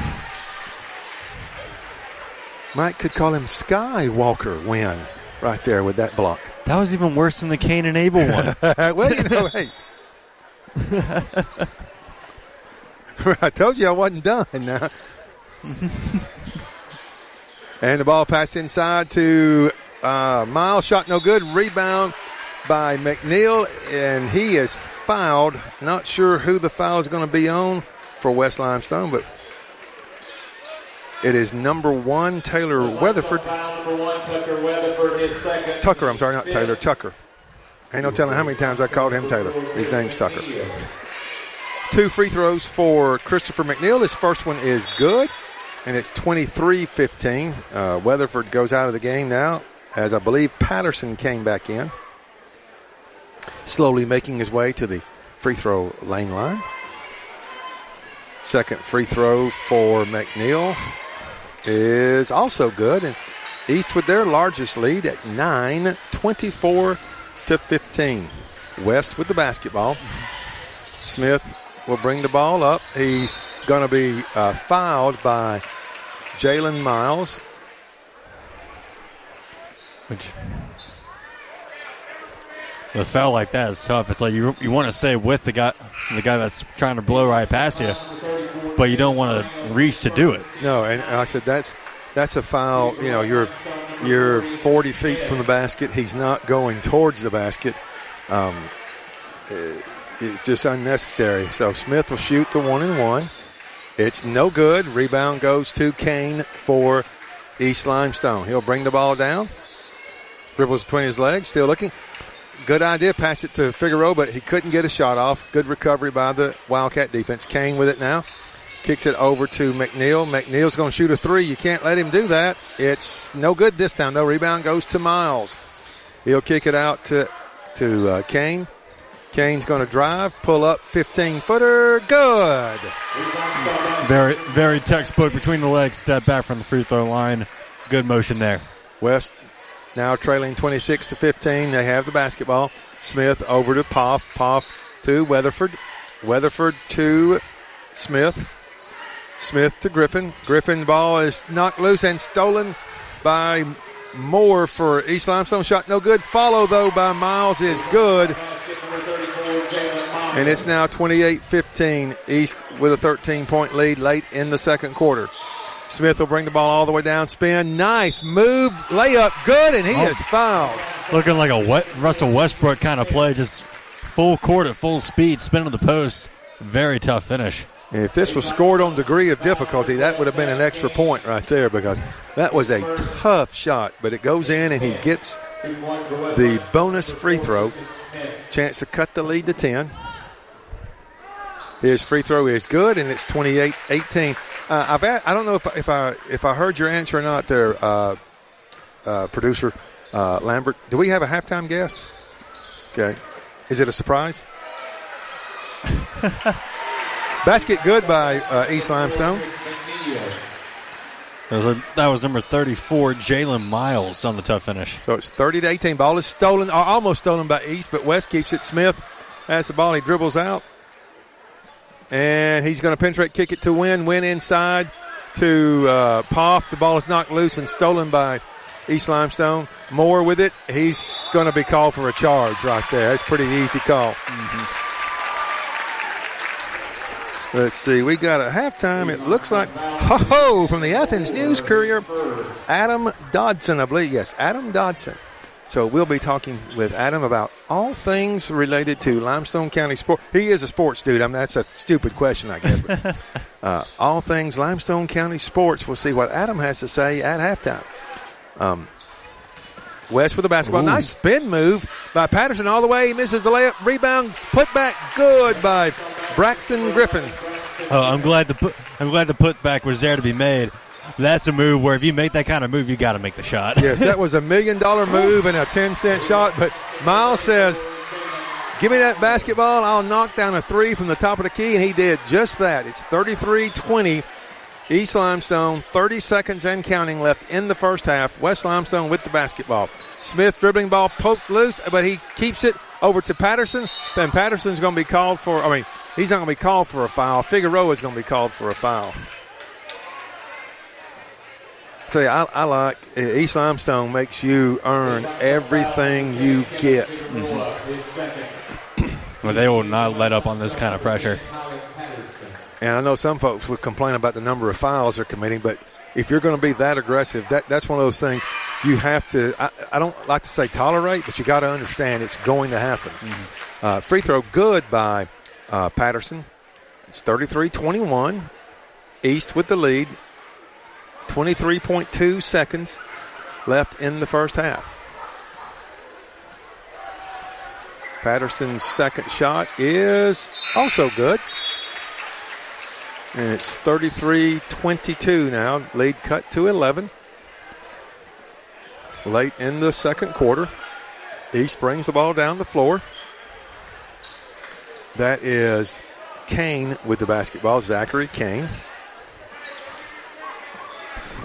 Mike could call him Sky Walker Wynn right there with that block. That was even worse than the Kane and Abel one. well, you know, hey. I told you I wasn't done now. and the ball passed inside to uh, Miles. Shot no good. Rebound by McNeil, and he is fouled. Not sure who the foul is going to be on for West Limestone, but it is number one, Taylor Weatherford. One, Tucker Weatherford. Tucker, I'm sorry, not Taylor, Tucker. Ain't no telling how many times I called him Taylor. His name's Tucker. Two free throws for Christopher McNeil. His first one is good, and it's 23 15. Uh, Weatherford goes out of the game now, as I believe Patterson came back in, slowly making his way to the free throw lane line. Second free throw for McNeil is also good, and East with their largest lead at 9, 24 to 15. West with the basketball. Smith will bring the ball up. He's going to be uh, fouled by Jalen Miles. Which a foul like that is tough. It's like you you want to stay with the guy the guy that's trying to blow right past you, but you don't want to reach to do it. No, and like I said, that's that's a foul. You know, you're you're 40 feet from the basket. He's not going towards the basket. Um, it- it's just unnecessary. So Smith will shoot the one and one. It's no good. Rebound goes to Kane for East Limestone. He'll bring the ball down. Dribbles between his legs, still looking. Good idea. Pass it to Figueroa, but he couldn't get a shot off. Good recovery by the Wildcat defense. Kane with it now. Kicks it over to McNeil. McNeil's going to shoot a three. You can't let him do that. It's no good this time, though. Rebound goes to Miles. He'll kick it out to, to uh, Kane. Kane's going to drive, pull up 15 footer. Good. Very very textbook between the legs, step back from the free throw line. Good motion there. West now trailing 26 to 15. They have the basketball. Smith over to Poff. Poff to Weatherford. Weatherford to Smith. Smith to Griffin. Griffin ball is knocked loose and stolen by Moore for East Limestone. Shot no good. Follow though by Miles is good. And it's now 28 15. East with a 13 point lead late in the second quarter. Smith will bring the ball all the way down. Spin. Nice move. Layup. Good. And he Oh. is fouled. Looking like a wet Russell Westbrook kind of play, just full court at full speed, spin to the post. Very tough finish. If this was scored on degree of difficulty, that would have been an extra point right there because that was a tough shot. But it goes in and he gets the bonus free throw. Chance to cut the lead to 10. His free throw is good, and it's 28 18. Uh, I've a- I don't know if, if, I, if I heard your answer or not there, uh, uh, producer uh, Lambert. Do we have a halftime guest? Okay. Is it a surprise? Basket good by uh, East Limestone. That was, that was number 34, Jalen Miles on the tough finish. So it's 30 to 18. Ball is stolen, or almost stolen by East, but West keeps it. Smith has the ball. He dribbles out. And he's going to penetrate, kick it to Wynn. Wynn inside to uh, Poff. The ball is knocked loose and stolen by East Limestone. Moore with it. He's going to be called for a charge right there. That's pretty easy call. Let's see. We got a halftime. It looks like ho ho from the Athens News Courier, Adam Dodson, I believe. Yes, Adam Dodson. So we'll be talking with Adam about all things related to Limestone County sport. He is a sports dude. I mean, that's a stupid question, I guess. But, uh, all things Limestone County sports. We'll see what Adam has to say at halftime. Um, West with the basketball. Nice spin move by Patterson all the way. He misses the layup. Rebound put back good by Braxton Griffin. Oh, I'm glad the put, I'm glad the putback was there to be made. That's a move where if you make that kind of move, you got to make the shot. Yes, that was a million dollar move and a 10 cent shot. But Miles says, Give me that basketball. I'll knock down a three from the top of the key. And he did just that. It's 33 20. East Limestone, 30 seconds and counting left in the first half. West Limestone with the basketball. Smith dribbling ball poked loose, but he keeps it over to Patterson. Then Patterson's going to be called for, I mean, he's not going to be called for a foul. Figueroa is going to be called for a foul. Tell you, I, I like uh, East Limestone makes you earn everything you get. But they will not let up on this kind of pressure. And I know some folks would complain about the number of fouls they're committing, but if you're going to be that aggressive, that that's one of those things you have to. I, I don't like to say tolerate, but you got to understand it's going to happen. Uh, free throw good by uh, Patterson. It's 33-21. East with the lead. 23.2 seconds left in the first half. Patterson's second shot is also good. And it's 33 22 now. Lead cut to 11. Late in the second quarter. East brings the ball down the floor. That is Kane with the basketball. Zachary Kane.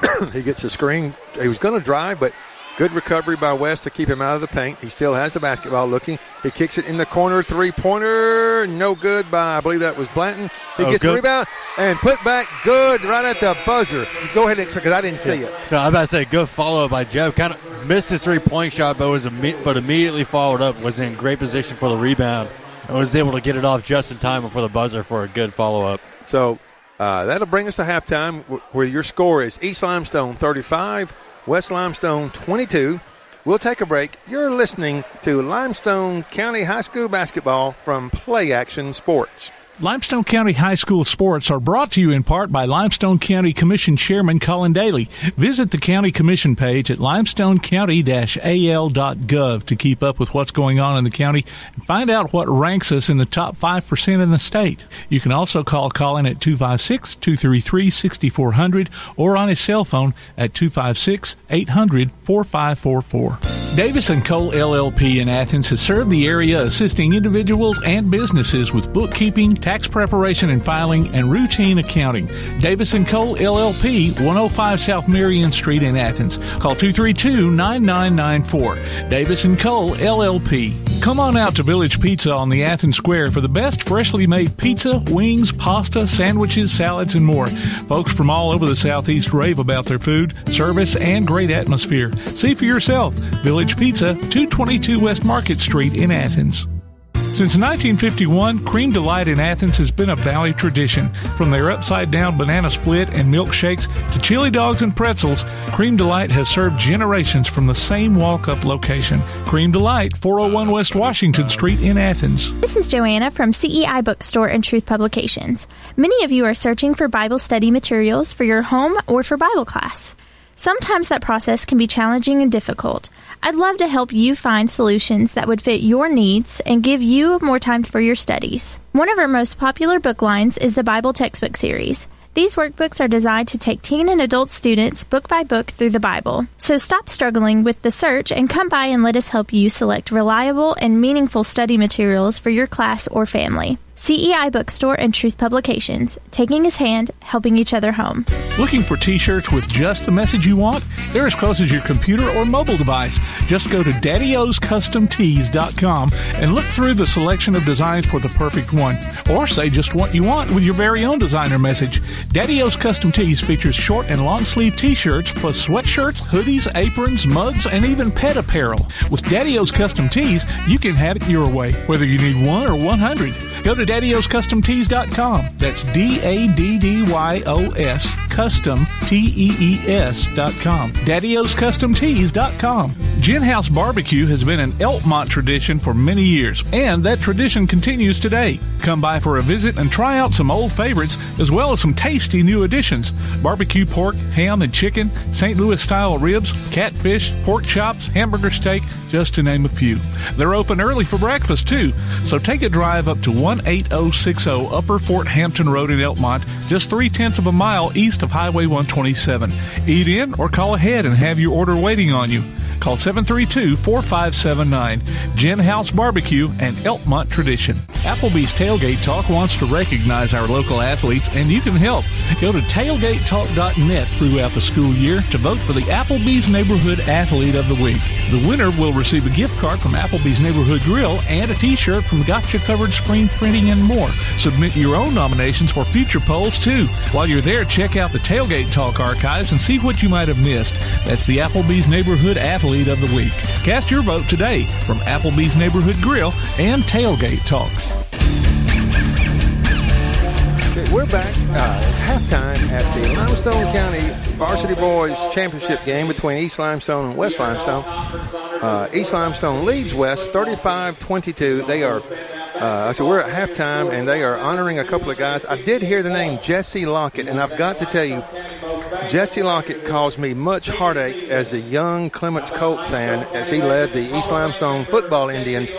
he gets the screen. He was going to drive, but good recovery by West to keep him out of the paint. He still has the basketball looking. He kicks it in the corner. Three pointer. No good by, I believe that was Blanton. He Oh, gets the rebound and put back good right at the buzzer. Go ahead, because I didn't see it. No, I'm about to say good follow up by Jeff. Kind of missed his three point shot, but was imme- but immediately followed up. Was in great position for the rebound and was able to get it off just in time before the buzzer for a good follow up. So uh, that'll bring us to halftime where your score is East Limestone 35, West Limestone 22. We'll take a break. You're listening to Limestone County High School basketball from Play Action Sports. Limestone County High School sports are brought to you in part by Limestone County Commission Chairman Collin Daly. Visit the County Commission page at limestonecounty-al.gov to keep up with what's going on in the county and find out what ranks us in the top 5% in the state. You can also call Collin at 256-233-6400 or on his cell phone at 256-800-4544. Davis and Cole LLP in Athens has served the area assisting individuals and businesses with bookkeeping, tax preparation and filing, and routine accounting. Davis Cole LLP, 105 South Marion Street in Athens. Call 232-9994. Davis Cole LLP. Come on out to Village Pizza on the Athens Square for the best freshly made pizza, wings, pasta, sandwiches, salads, and more. Folks from all over the Southeast rave about their food, service, and great atmosphere. See for yourself. Village Pizza, 222 West Market Street in Athens. Since 1951, Cream Delight in Athens has been a Valley tradition. From their upside down banana split and milkshakes to chili dogs and pretzels, Cream Delight has served generations from the same walk up location. Cream Delight, 401 West Washington Street in Athens. This is Joanna from CEI Bookstore and Truth Publications. Many of you are searching for Bible study materials for your home or for Bible class. Sometimes that process can be challenging and difficult. I'd love to help you find solutions that would fit your needs and give you more time for your studies. One of our most popular book lines is the Bible Textbook Series. These workbooks are designed to take teen and adult students book by book through the Bible. So stop struggling with the search and come by and let us help you select reliable and meaningful study materials for your class or family. CEI Bookstore and Truth Publications, taking his hand, helping each other home. Looking for t shirts with just the message you want? They're as close as your computer or mobile device. Just go to daddyoscustomtees.com and look through the selection of designs for the perfect one. Or say just what you want with your very own designer message. Daddy O's Custom Tees features short and long sleeve t shirts plus sweatshirts, hoodies, aprons, mugs, and even pet apparel. With Daddy O's Custom Tees, you can have it your way, whether you need one or 100. Go to daddyoscustomtees.com. That's D A D D Y O S custom T E E S.com. daddyoscustomtees.com. Gin House Barbecue has been an Elkmont tradition for many years, and that tradition continues today. Come by for a visit and try out some old favorites as well as some tasty new additions. Barbecue pork, ham and chicken, St. Louis style ribs, catfish, pork chops, hamburger steak, just to name a few. They're open early for breakfast too, so take a drive up to 18060 Upper Fort Hampton Road in Elkmont, just three tenths of a mile east of Highway 127. Eat in or call ahead and have your order waiting on you. Call 732-4579. Gin House Barbecue and Elkmont Tradition. Applebee's Tailgate Talk wants to recognize our local athletes and you can help. Go to tailgatetalk.net throughout the school year to vote for the Applebee's Neighborhood Athlete of the Week. The winner will receive a gift card from Applebee's Neighborhood Grill and a t-shirt from Gotcha Covered Screen Printing and more. Submit your own nominations for future polls too. While you're there, check out the Tailgate Talk archives and see what you might have missed. That's the Applebee's Neighborhood Athlete of the Week. Cast your vote today from Applebee's Neighborhood Grill and Tailgate Talk. Okay, we're back. Uh, it's halftime at the Limestone County Varsity Boys Championship game between East Limestone and West Limestone. Uh, East Limestone leads West 35-22. They are, uh, so we're at halftime, and they are honoring a couple of guys. I did hear the name Jesse Lockett, and I've got to tell you, Jesse Lockett caused me much heartache as a young Clements Colt fan as he led the East Limestone Football Indians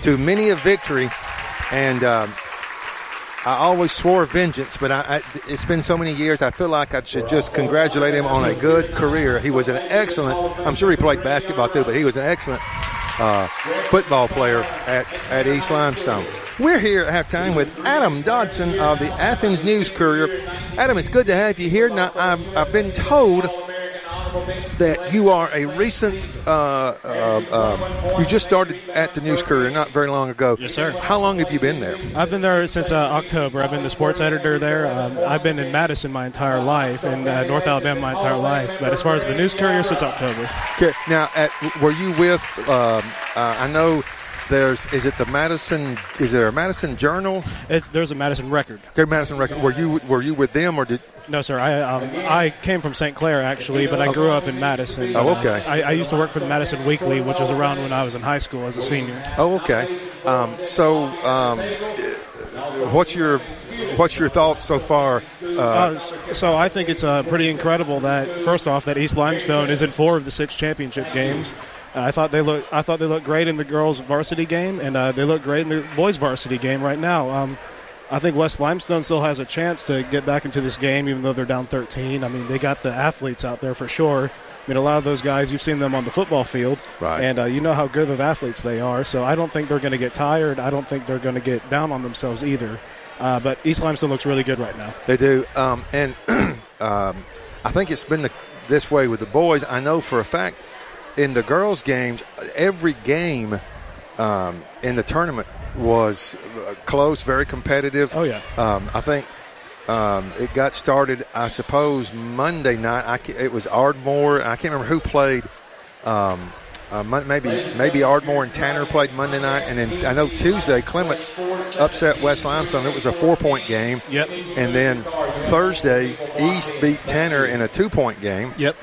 to many a victory. And uh, I always swore vengeance, but I, I, it's been so many years. I feel like I should just congratulate him on a good career. He was an excellent. I'm sure he played basketball too, but he was an excellent uh, football player at, at East Limestone. We're here at halftime with Adam Dodson of the Athens News Courier. Adam, it's good to have you here. Now, I've, I've been told that you are a recent, uh, uh, uh, you just started at the News Courier not very long ago. Yes, sir. How long have you been there? I've been there since uh, October. I've been the sports editor there. Um, I've been in Madison my entire life, and uh, North Alabama my entire life. But as far as the News Courier, since October. Okay. Now, at, were you with? Um, uh, I know there's. Is it the Madison? Is there a Madison Journal? It's, there's a Madison Record. Okay, Madison Record. Were you were you with them or did? No, sir. I um, I came from St. Clair actually, but I grew up in Madison. Oh, okay. Uh, I, I used to work for the Madison Weekly, which was around when I was in high school as a senior. Oh, okay. Um, so, um, what's your what's your thoughts so far? Uh, Uh, so I think it's uh, pretty incredible that first off that East Limestone is in four of the six championship games. I thought they look I thought they looked great in the girls varsity game, and uh, they look great in the boys varsity game right now. Um, I think West Limestone still has a chance to get back into this game, even though they're down 13. I mean, they got the athletes out there for sure. I mean, a lot of those guys, you've seen them on the football field, Right. and uh, you know how good of athletes they are. So I don't think they're going to get tired. I don't think they're going to get down on themselves either. Uh, but East Limestone looks really good right now. They do, um, and um, I think it's been the, this way with the boys. I know for a fact in the girls' games, every game um, in the tournament was uh, close, very competitive. Oh, yeah. Um, I think um, it got started. I suppose Monday night. I it was Ardmore. I can't remember who played. Um, uh, maybe maybe Ardmore and Tanner played Monday night, and then I know Tuesday Clements upset West Limestone. It was a four point game. Yep. And then Thursday East beat Tanner in a two point game. Yep.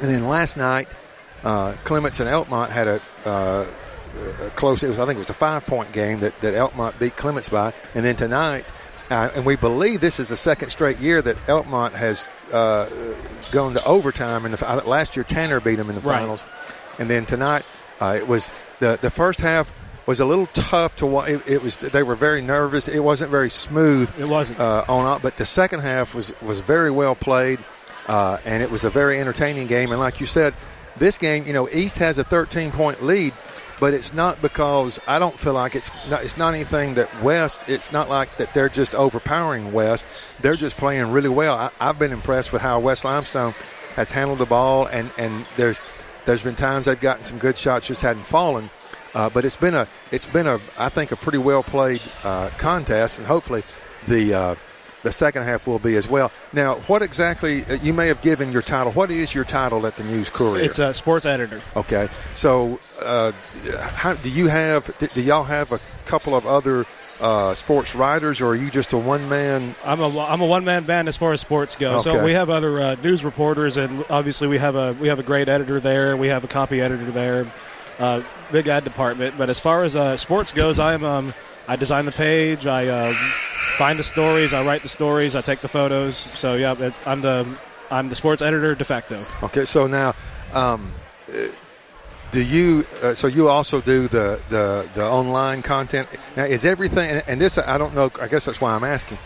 And then last night uh, Clements and Elkmont had a, uh, a close. It was I think it was a five point game that that Elkmont beat Clements by. And then tonight. Uh, and we believe this is the second straight year that Elkmont has uh, gone to overtime. In the fi- last year, Tanner beat them in the Right. finals, and then tonight uh, it was the the first half was a little tough to watch. It, it was they were very nervous. It wasn't very smooth. It wasn't. uh, on, but the second half was was very well played, uh, and it was a very entertaining game. And like you said, this game, you know, East has a 13 point lead, but it's not because I don't feel like it's not, it's not anything that West. It's not like that they're just overpowering West. They're just playing really well. I, I've been impressed with how West Limestone has handled the ball, and and there's there's been times they've gotten some good shots, just hadn't fallen. Uh, but it's been a it's been a I think a pretty well played uh, contest, and hopefully the uh, the second half will be as well. Now, what exactly uh, you may have given your title? What is your title at the News Courier? It's a sports editor. Okay, so uh, how do you have? Do do y'all have a couple of other uh, sports writers, or are you just a one man? I'm a I'm a one man band as far as sports go. Okay. So we have other uh, news reporters, and obviously we have a we have a great editor there. We have a copy editor there, uh, big ad department. But as far as uh, sports goes, I'm um, I design the page. I uh, find the stories. I write the stories. I take the photos. So yeah, I'm the I'm the sports editor de facto. Okay, so now, um, uh, do you? Uh, so you also do the, the the online content. Now, is everything? And, and this I don't know. I guess that's why I'm asking.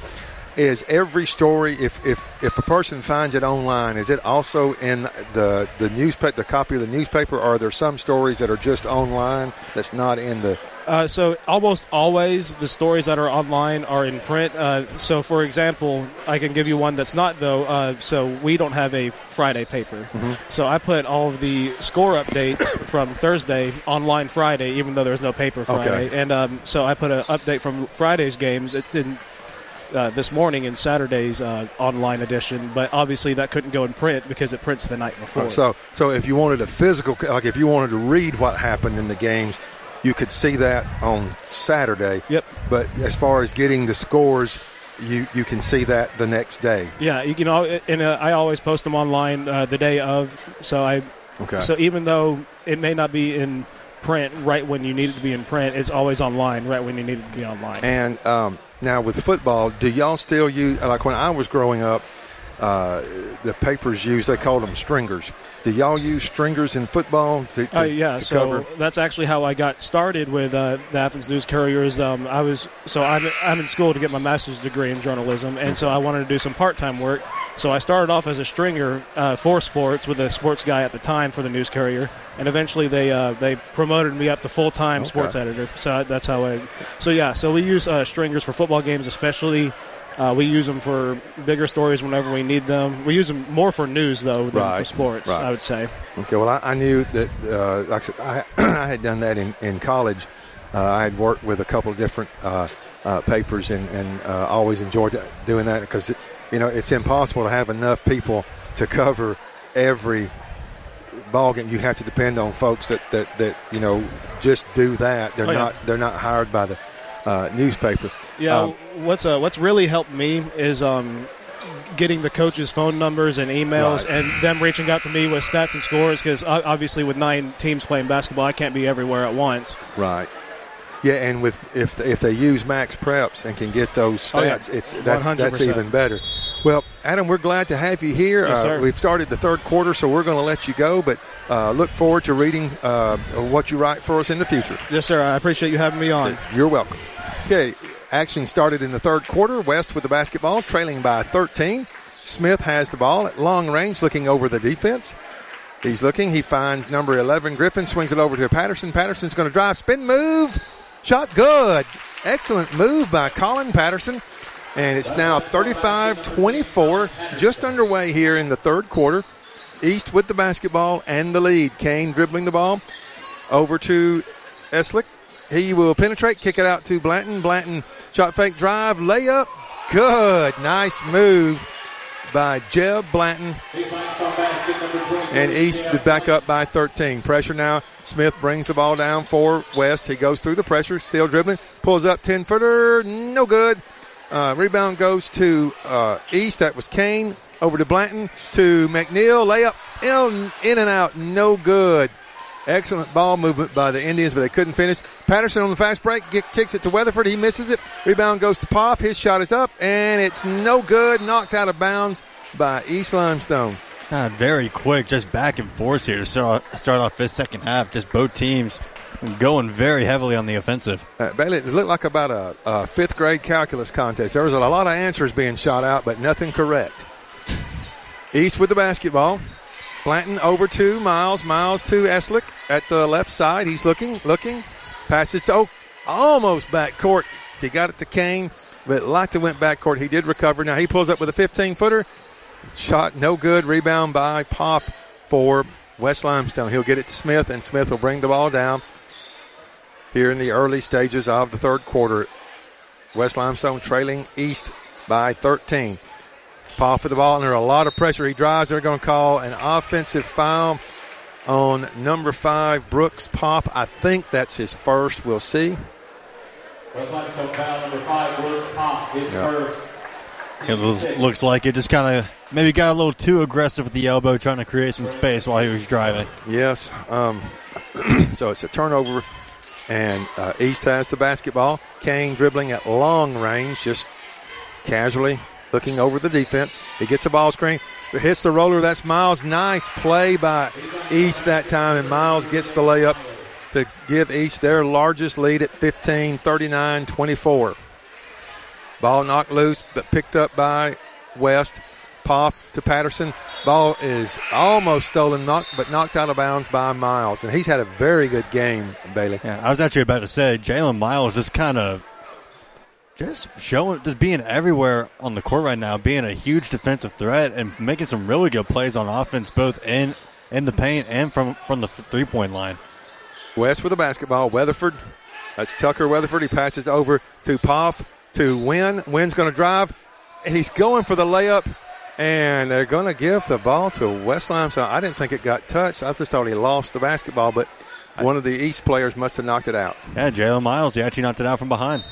Is every story, if, if if a person finds it online, is it also in the the newspaper, the copy of the newspaper, or are there some stories that are just online that's not in the? Uh, so almost always the stories that are online are in print. Uh, so for example, I can give you one that's not though. Uh, so we don't have a Friday paper. So I put all of the score updates from Thursday online Friday, even though there's no paper Friday. Okay. And um, so I put an update from Friday's games. It's in. Uh, this morning in Saturday's uh, online edition, but obviously that couldn't go in print because it prints the night before. So so if you wanted a physical, like if you wanted to read what happened in the games, you could see that on Saturday. Yep. But as far as getting the scores, you you can see that the next day. Yeah, you know, and uh, I always post them online uh, the day of. So I, Okay. so even though it may not be in print right when you need it to be in print, it's always online right when you need it to be online. And um, now with football, do y'all still use like when I was growing up? Uh, the papers used they called them stringers. Do y'all use stringers in football to, to, Uh, yeah, to so cover? that's actually how I got started with uh, the Athens News Couriers. Um, I was so I'm I'm in school to get my master's degree in journalism, and so I wanted to do some part time work. So I started off as a stringer uh, for sports with a sports guy at the time for the News Courier, and eventually they uh, they promoted me up to full time Okay. sports editor. So that's how I. So yeah, so we use uh, stringers for football games, especially. Uh, we use them for bigger stories whenever we need them. We use them more for news though than for sports. right. I would say. Okay, well, I, I knew that, uh, like I said, I, I had done that in, in college. Uh, I had worked with a couple of different uh, uh, papers and, and uh, always enjoyed doing that because, you know, it's impossible to have enough people to cover every ball game. You have to depend on folks that, that, that you know, just do that. They're Oh, yeah. not they're not hired by the uh, newspaper. Yeah, Um, what's uh, what's really helped me is um, getting the coaches' phone numbers and emails, Right. and them reaching out to me with stats and scores. Because obviously, with nine teams playing basketball, I can't be everywhere at once. Right. Yeah, and with if if they use Max Preps and can get those Oh, yeah. stats, it's that's, that's 100%. even better. Well, Adam, we're glad to have you here. Yes, uh, we've started the third quarter, so we're going to let you go, but uh, look forward to reading uh, what you write for us in the future. Yes, sir. I appreciate you having me on. You're welcome. Okay, action started in the third quarter. West with the basketball, trailing by 13. Smith has the ball at long range, looking over the defense. He's looking. He finds number 11, Griffin, swings it over to Patterson. Patterson's going to drive, spin, move. Shot good. Excellent move by Collin Patterson. And it's now 35 24, just underway here in the third quarter. East with the basketball and the lead. Kane dribbling the ball over to Eslick. He will penetrate, kick it out to Blanton. Blanton shot fake drive, layup. Good. Nice move by Jeb Blanton. And East back up by 13. Pressure now. Smith brings the ball down for West. He goes through the pressure, still dribbling, pulls up 10 footer, no good. Uh, rebound goes to uh, East. That was Kane. Over to Blanton to McNeil. Layup in, in and out, no good. Excellent ball movement by the Indians, but they couldn't finish. Patterson on the fast break get, kicks it to Weatherford. He misses it. Rebound goes to Poff. His shot is up, and it's no good. Knocked out of bounds by East Limestone. God, very quick, just back and forth here to start, start off this second half. Just both teams going very heavily on the offensive. Uh, Bailey, it looked like about a, a, fifth grade calculus contest. There was a lot of answers being shot out, but nothing correct. East with the basketball. Blanton over to Miles. Miles to Eslick at the left side. He's looking, looking. Passes to oh, almost back court. He got it to Kane, but to went back court. He did recover. Now he pulls up with a 15 footer. Shot no good. Rebound by Poff for West Limestone. He'll get it to Smith, and Smith will bring the ball down here in the early stages of the third quarter. West Limestone trailing East by 13. Poff for the ball under a lot of pressure. He drives. They're going to call an offensive foul on number five, Brooks Poff. I think that's his first. We'll see. West Limestone foul number five, Brooks Poff, his Yeah. first. It was, looks like it just kind of maybe got a little too aggressive with the elbow, trying to create some space while he was driving. Yes. Um, so it's a turnover, and uh, East has the basketball. Kane dribbling at long range, just casually looking over the defense. He gets a ball screen, hits the roller. That's Miles. Nice play by East that time, and Miles gets the layup to give East their largest lead at 15, 39 24. Ball knocked loose, but picked up by West. Poff to Patterson. Ball is almost stolen, knocked, but knocked out of bounds by Miles. And he's had a very good game, Bailey. Yeah, I was actually about to say Jalen Miles just kind of just showing, just being everywhere on the court right now, being a huge defensive threat and making some really good plays on offense, both in in the paint and from from the three point line. West with the basketball. Weatherford. That's Tucker Weatherford. He passes over to Poff to Wynn. Wynn's going to drive. He's going for the layup, and they're going to give the ball to West Limestone. I didn't think it got touched. I just thought he lost the basketball, but one of the East players must have knocked it out. Yeah, Jalen Miles, he actually knocked it out from behind.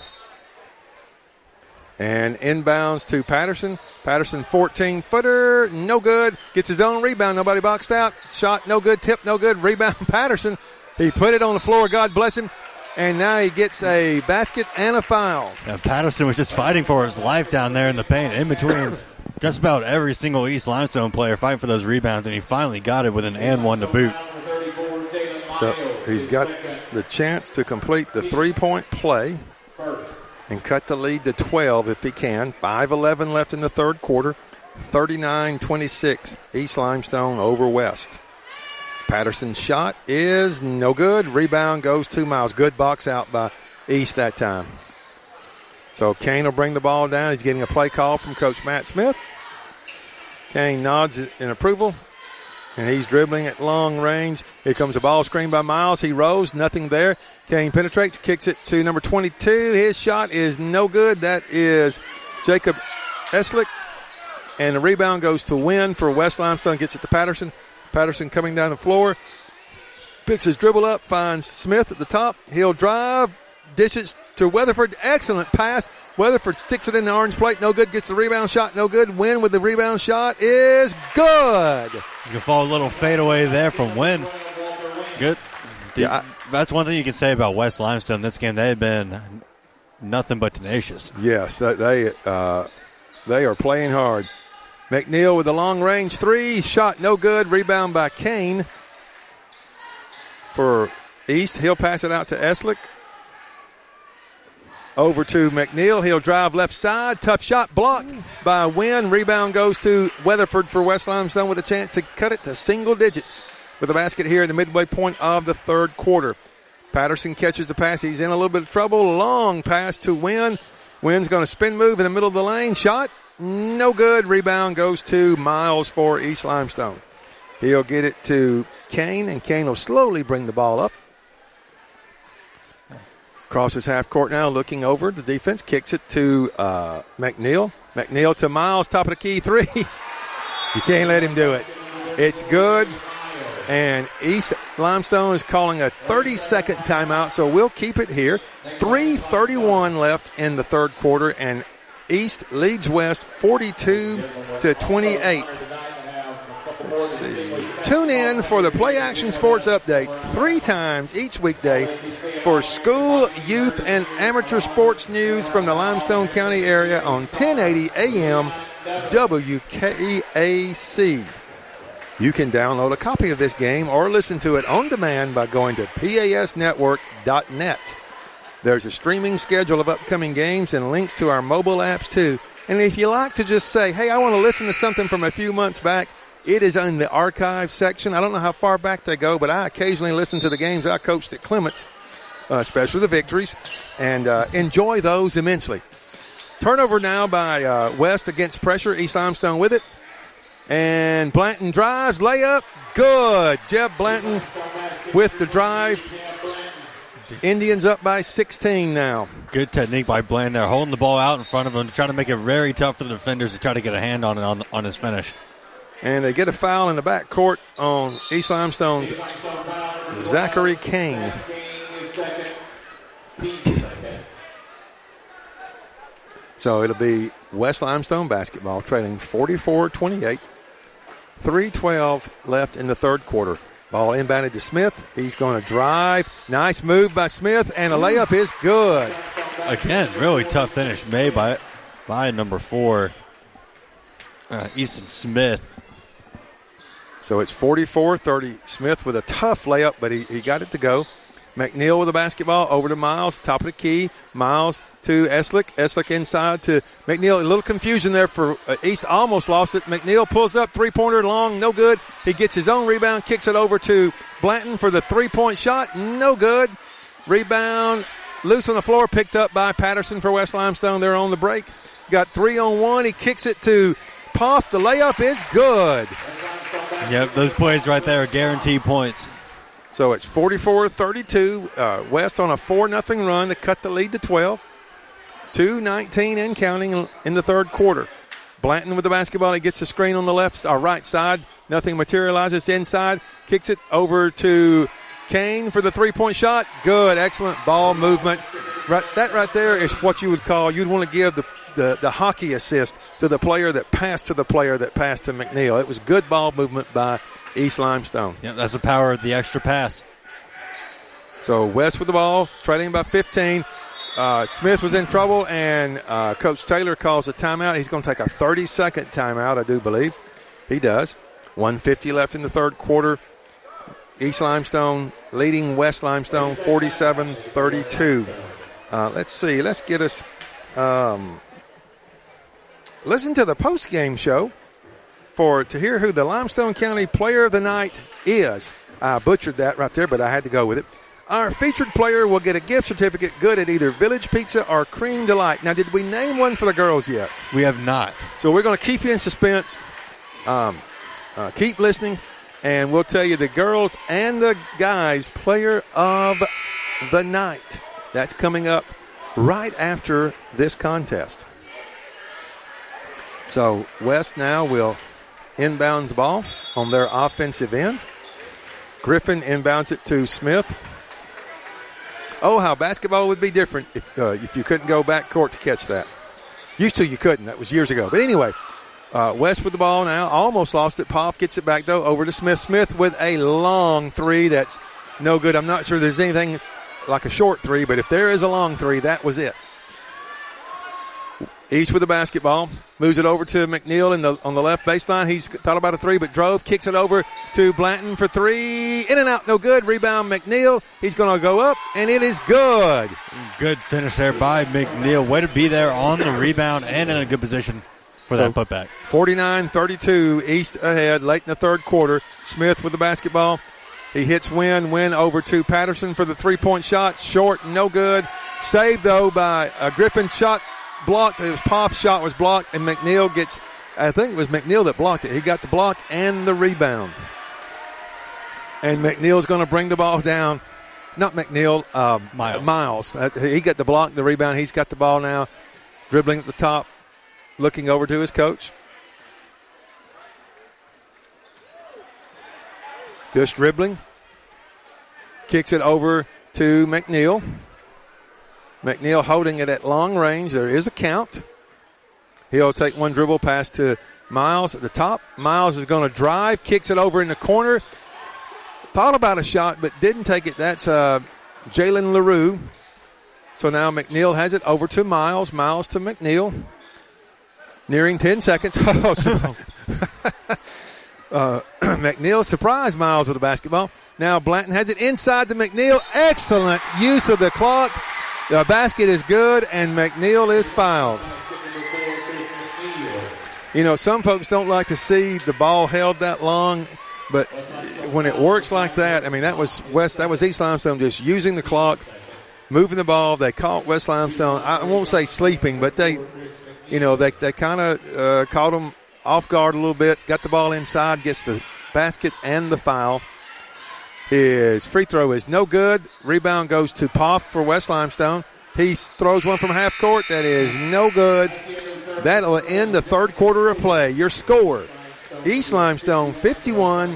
And inbounds to Patterson. Patterson, 14 footer, no good. Gets his own rebound. Nobody boxed out. Shot, no good. Tip, no good. Rebound, Patterson. He put it on the floor. God bless him. And now he gets a basket and a foul. Yeah, Patterson was just fighting for his life down there in the paint, in between just about every single East Limestone player fighting for those rebounds, and he finally got it with an and one to boot. So he's got the chance to complete the three point play and cut the lead to 12 if he can. 5.11 left in the third quarter. 39 26. East Limestone over West. Patterson's shot is no good. Rebound goes to Miles. Good box out by East that time. So Kane will bring the ball down. He's getting a play call from Coach Matt Smith. Kane nods in approval. And he's dribbling at long range. Here comes a ball screen by Miles. He rose, nothing there. Kane penetrates, kicks it to number 22. His shot is no good. That is Jacob Eslick. And the rebound goes to Wynn for West Limestone. Gets it to Patterson. Patterson coming down the floor. Picks his dribble up, finds Smith at the top. He'll drive, dishes to Weatherford. Excellent pass. Weatherford sticks it in the orange plate. No good. Gets the rebound shot. No good. Wynn with the rebound shot is good. You can fall a little fadeaway there from Wynn. Good. Yeah, That's one thing you can say about West Limestone this game. They have been nothing but tenacious. Yes, they uh, they are playing hard. McNeil with a long range three shot, no good. Rebound by Kane for East. He'll pass it out to Eslick. Over to McNeil. He'll drive left side. Tough shot blocked by Wynn. Rebound goes to Weatherford for West Limestone with a chance to cut it to single digits. with a basket here in the midway point of the third quarter. Patterson catches the pass. He's in a little bit of trouble. Long pass to Wynn. Wynn's going to spin move in the middle of the lane. Shot. No good. Rebound goes to Miles for East Limestone. He'll get it to Kane, and Kane will slowly bring the ball up. Crosses half court now, looking over the defense, kicks it to uh, McNeil. McNeil to Miles, top of the key three. you can't let him do it. It's good. And East Limestone is calling a 30 second timeout, so we'll keep it here. 3.31 left in the third quarter, and East leads West 42 to 28. Let's see. Tune in for the Play Action Sports Update three times each weekday for school, youth, and amateur sports news from the Limestone County area on 1080 AM WKAC. You can download a copy of this game or listen to it on demand by going to PASnetwork.net. There's a streaming schedule of upcoming games and links to our mobile apps too. And if you like to just say, hey, I want to listen to something from a few months back, it is in the archive section. I don't know how far back they go, but I occasionally listen to the games I coached at Clements, uh, especially the victories, and uh, enjoy those immensely. Turnover now by uh, West against pressure. East Limestone with it. And Blanton drives, layup, good. Jeb Blanton with the drive. Indians up by 16 now. Good technique by Blanton there, holding the ball out in front of him, trying to make it very tough for the defenders to try to get a hand on it on, on his finish. And they get a foul in the back court on East Limestone's Zachary Kane. So it'll be West Limestone basketball trailing 44 28. 3.12 left in the third quarter. Ball inbounded to Smith. He's going to drive. Nice move by Smith, and a layup is good. Again, really tough finish made by by number four, uh, Easton Smith. So it's 44 30. Smith with a tough layup, but he, he got it to go. McNeil with the basketball over to Miles, top of the key. Miles to Eslick. Eslick inside to McNeil. A little confusion there for uh, East. Almost lost it. McNeil pulls up three pointer long, no good. He gets his own rebound, kicks it over to Blanton for the three point shot, no good. Rebound loose on the floor, picked up by Patterson for West Limestone. They're on the break. Got three on one. He kicks it to Poff. The layup is good. Yep, those plays right there are guaranteed points. So it's 44 32. Uh, West on a 4 0 run to cut the lead to 12. 2 19 and counting in the third quarter. Blanton with the basketball. He gets a screen on the left or right side. Nothing materializes inside. Kicks it over to Kane for the three point shot. Good, excellent ball movement. Right, that right there is what you would call, you'd want to give the, the, the hockey assist to the player that passed to the player that passed to McNeil. It was good ball movement by East Limestone. Yep, that's the power of the extra pass. So West with the ball, trailing by 15. Uh, Smith was in trouble, and uh, Coach Taylor calls a timeout. He's going to take a 30 second timeout, I do believe. He does. 150 left in the third quarter. East Limestone leading West Limestone 47 32. Uh, let's see. Let's get us. Um, listen to the post game show for to hear who the Limestone County Player of the Night is. I butchered that right there, but I had to go with it. Our featured player will get a gift certificate good at either Village Pizza or Cream Delight. Now, did we name one for the girls yet? We have not. So we're going to keep you in suspense. Um, uh, keep listening, and we'll tell you the girls and the guys player of the night. That's coming up right after this contest. So West now will inbounds ball on their offensive end. Griffin inbounds it to Smith. Oh, how basketball would be different if uh, if you couldn't go back court to catch that. Used to, you couldn't. That was years ago. But anyway, uh, West with the ball now. Almost lost it. Poff gets it back, though, over to Smith. Smith with a long three that's no good. I'm not sure there's anything like a short three, but if there is a long three, that was it. East with the basketball, moves it over to McNeil the, on the left baseline. He's thought about a three, but drove, kicks it over to Blanton for three. In and out, no good. Rebound, McNeil. He's going to go up, and it is good. Good finish there by McNeil. Way to be there on the rebound and in a good position for So- that putback. 49 32, East ahead, late in the third quarter. Smith with the basketball, He hits Wynn. Wynn over to Patterson for the three point shot. Short, no good. Saved though by a Griffin shot blocked. It was Poff's shot was blocked, and McNeil gets. I think it was McNeil that blocked it. He got the block and the rebound. And McNeil's going to bring the ball down. Not McNeil, um, Miles. Miles. Uh, he got the block, the rebound. He's got the ball now, dribbling at the top, looking over to his coach. Just dribbling. Kicks it over to McNeil. McNeil holding it at long range. There is a count. He'll take one dribble pass to Miles at the top. Miles is going to drive, kicks it over in the corner. Thought about a shot, but didn't take it. That's uh, Jalen LaRue. So now McNeil has it over to Miles. Miles to McNeil. Nearing 10 seconds. Oh, so- uh, McNeil surprised Miles with the basketball. Now Blanton has it inside to McNeil. Excellent use of the clock. The basket is good, and McNeil is fouled. You know, some folks don't like to see the ball held that long, but when it works like that, I mean, that was West, that was East Limestone just using the clock, moving the ball. They caught West Limestone. I won't say sleeping, but they, you know, they they kind of uh, caught them off guard a little bit. Got the ball inside, gets the basket and the foul. His free throw is no good. Rebound goes to Poff for West Limestone. He throws one from half court. That is no good. That'll end the third quarter of play. Your score East Limestone 51,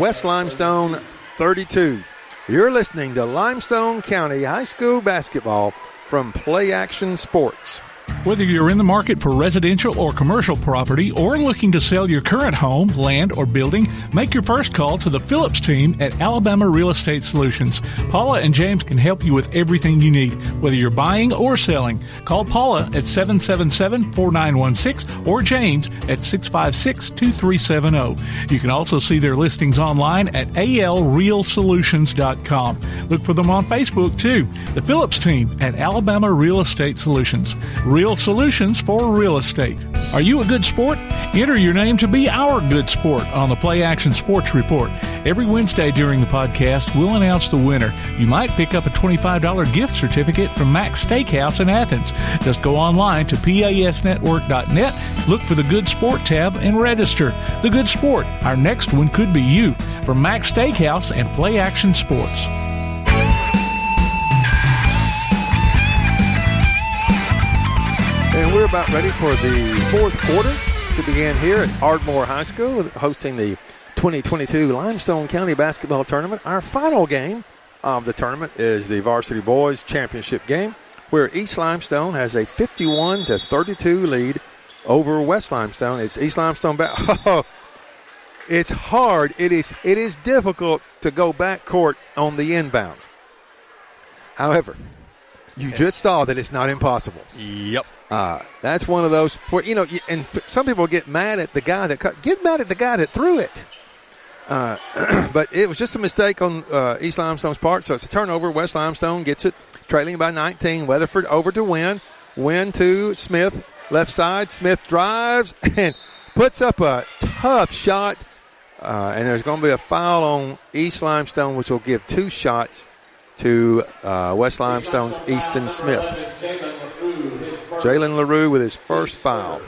West Limestone 32. You're listening to Limestone County High School basketball from Play Action Sports. Whether you're in the market for residential or commercial property or looking to sell your current home, land, or building, make your first call to the Phillips team at Alabama Real Estate Solutions. Paula and James can help you with everything you need, whether you're buying or selling. Call Paula at 777 4916 or James at 656 2370. You can also see their listings online at alrealsolutions.com. Look for them on Facebook too. The Phillips team at Alabama Real Estate Solutions. Real solutions for real estate. Are you a good sport? Enter your name to be our good sport on the Play Action Sports Report. Every Wednesday during the podcast, we'll announce the winner. You might pick up a $25 gift certificate from Max Steakhouse in Athens. Just go online to pasnetwork.net, look for the Good Sport tab, and register. The Good Sport. Our next one could be you from Max Steakhouse and Play Action Sports. And we're about ready for the fourth quarter to begin here at Ardmore High School, hosting the 2022 Limestone County Basketball Tournament. Our final game of the tournament is the Varsity Boys Championship game, where East Limestone has a 51 to 32 lead over West Limestone. It's East Limestone back. Oh, it's hard. It is. It is difficult to go back court on the inbounds. However, you just saw that it's not impossible. Yep. Uh, that's one of those where you know, and some people get mad at the guy that cut, get mad at the guy that threw it. Uh, but it was just a mistake on uh, East Limestone's part, so it's a turnover. West Limestone gets it, trailing by 19. Weatherford over to Wynn. Wynn to Smith, left side. Smith drives and puts up a tough shot. Uh, and there's going to be a foul on East Limestone, which will give two shots to uh, West Limestone's Easton Smith. Jalen LaRue with his first foul.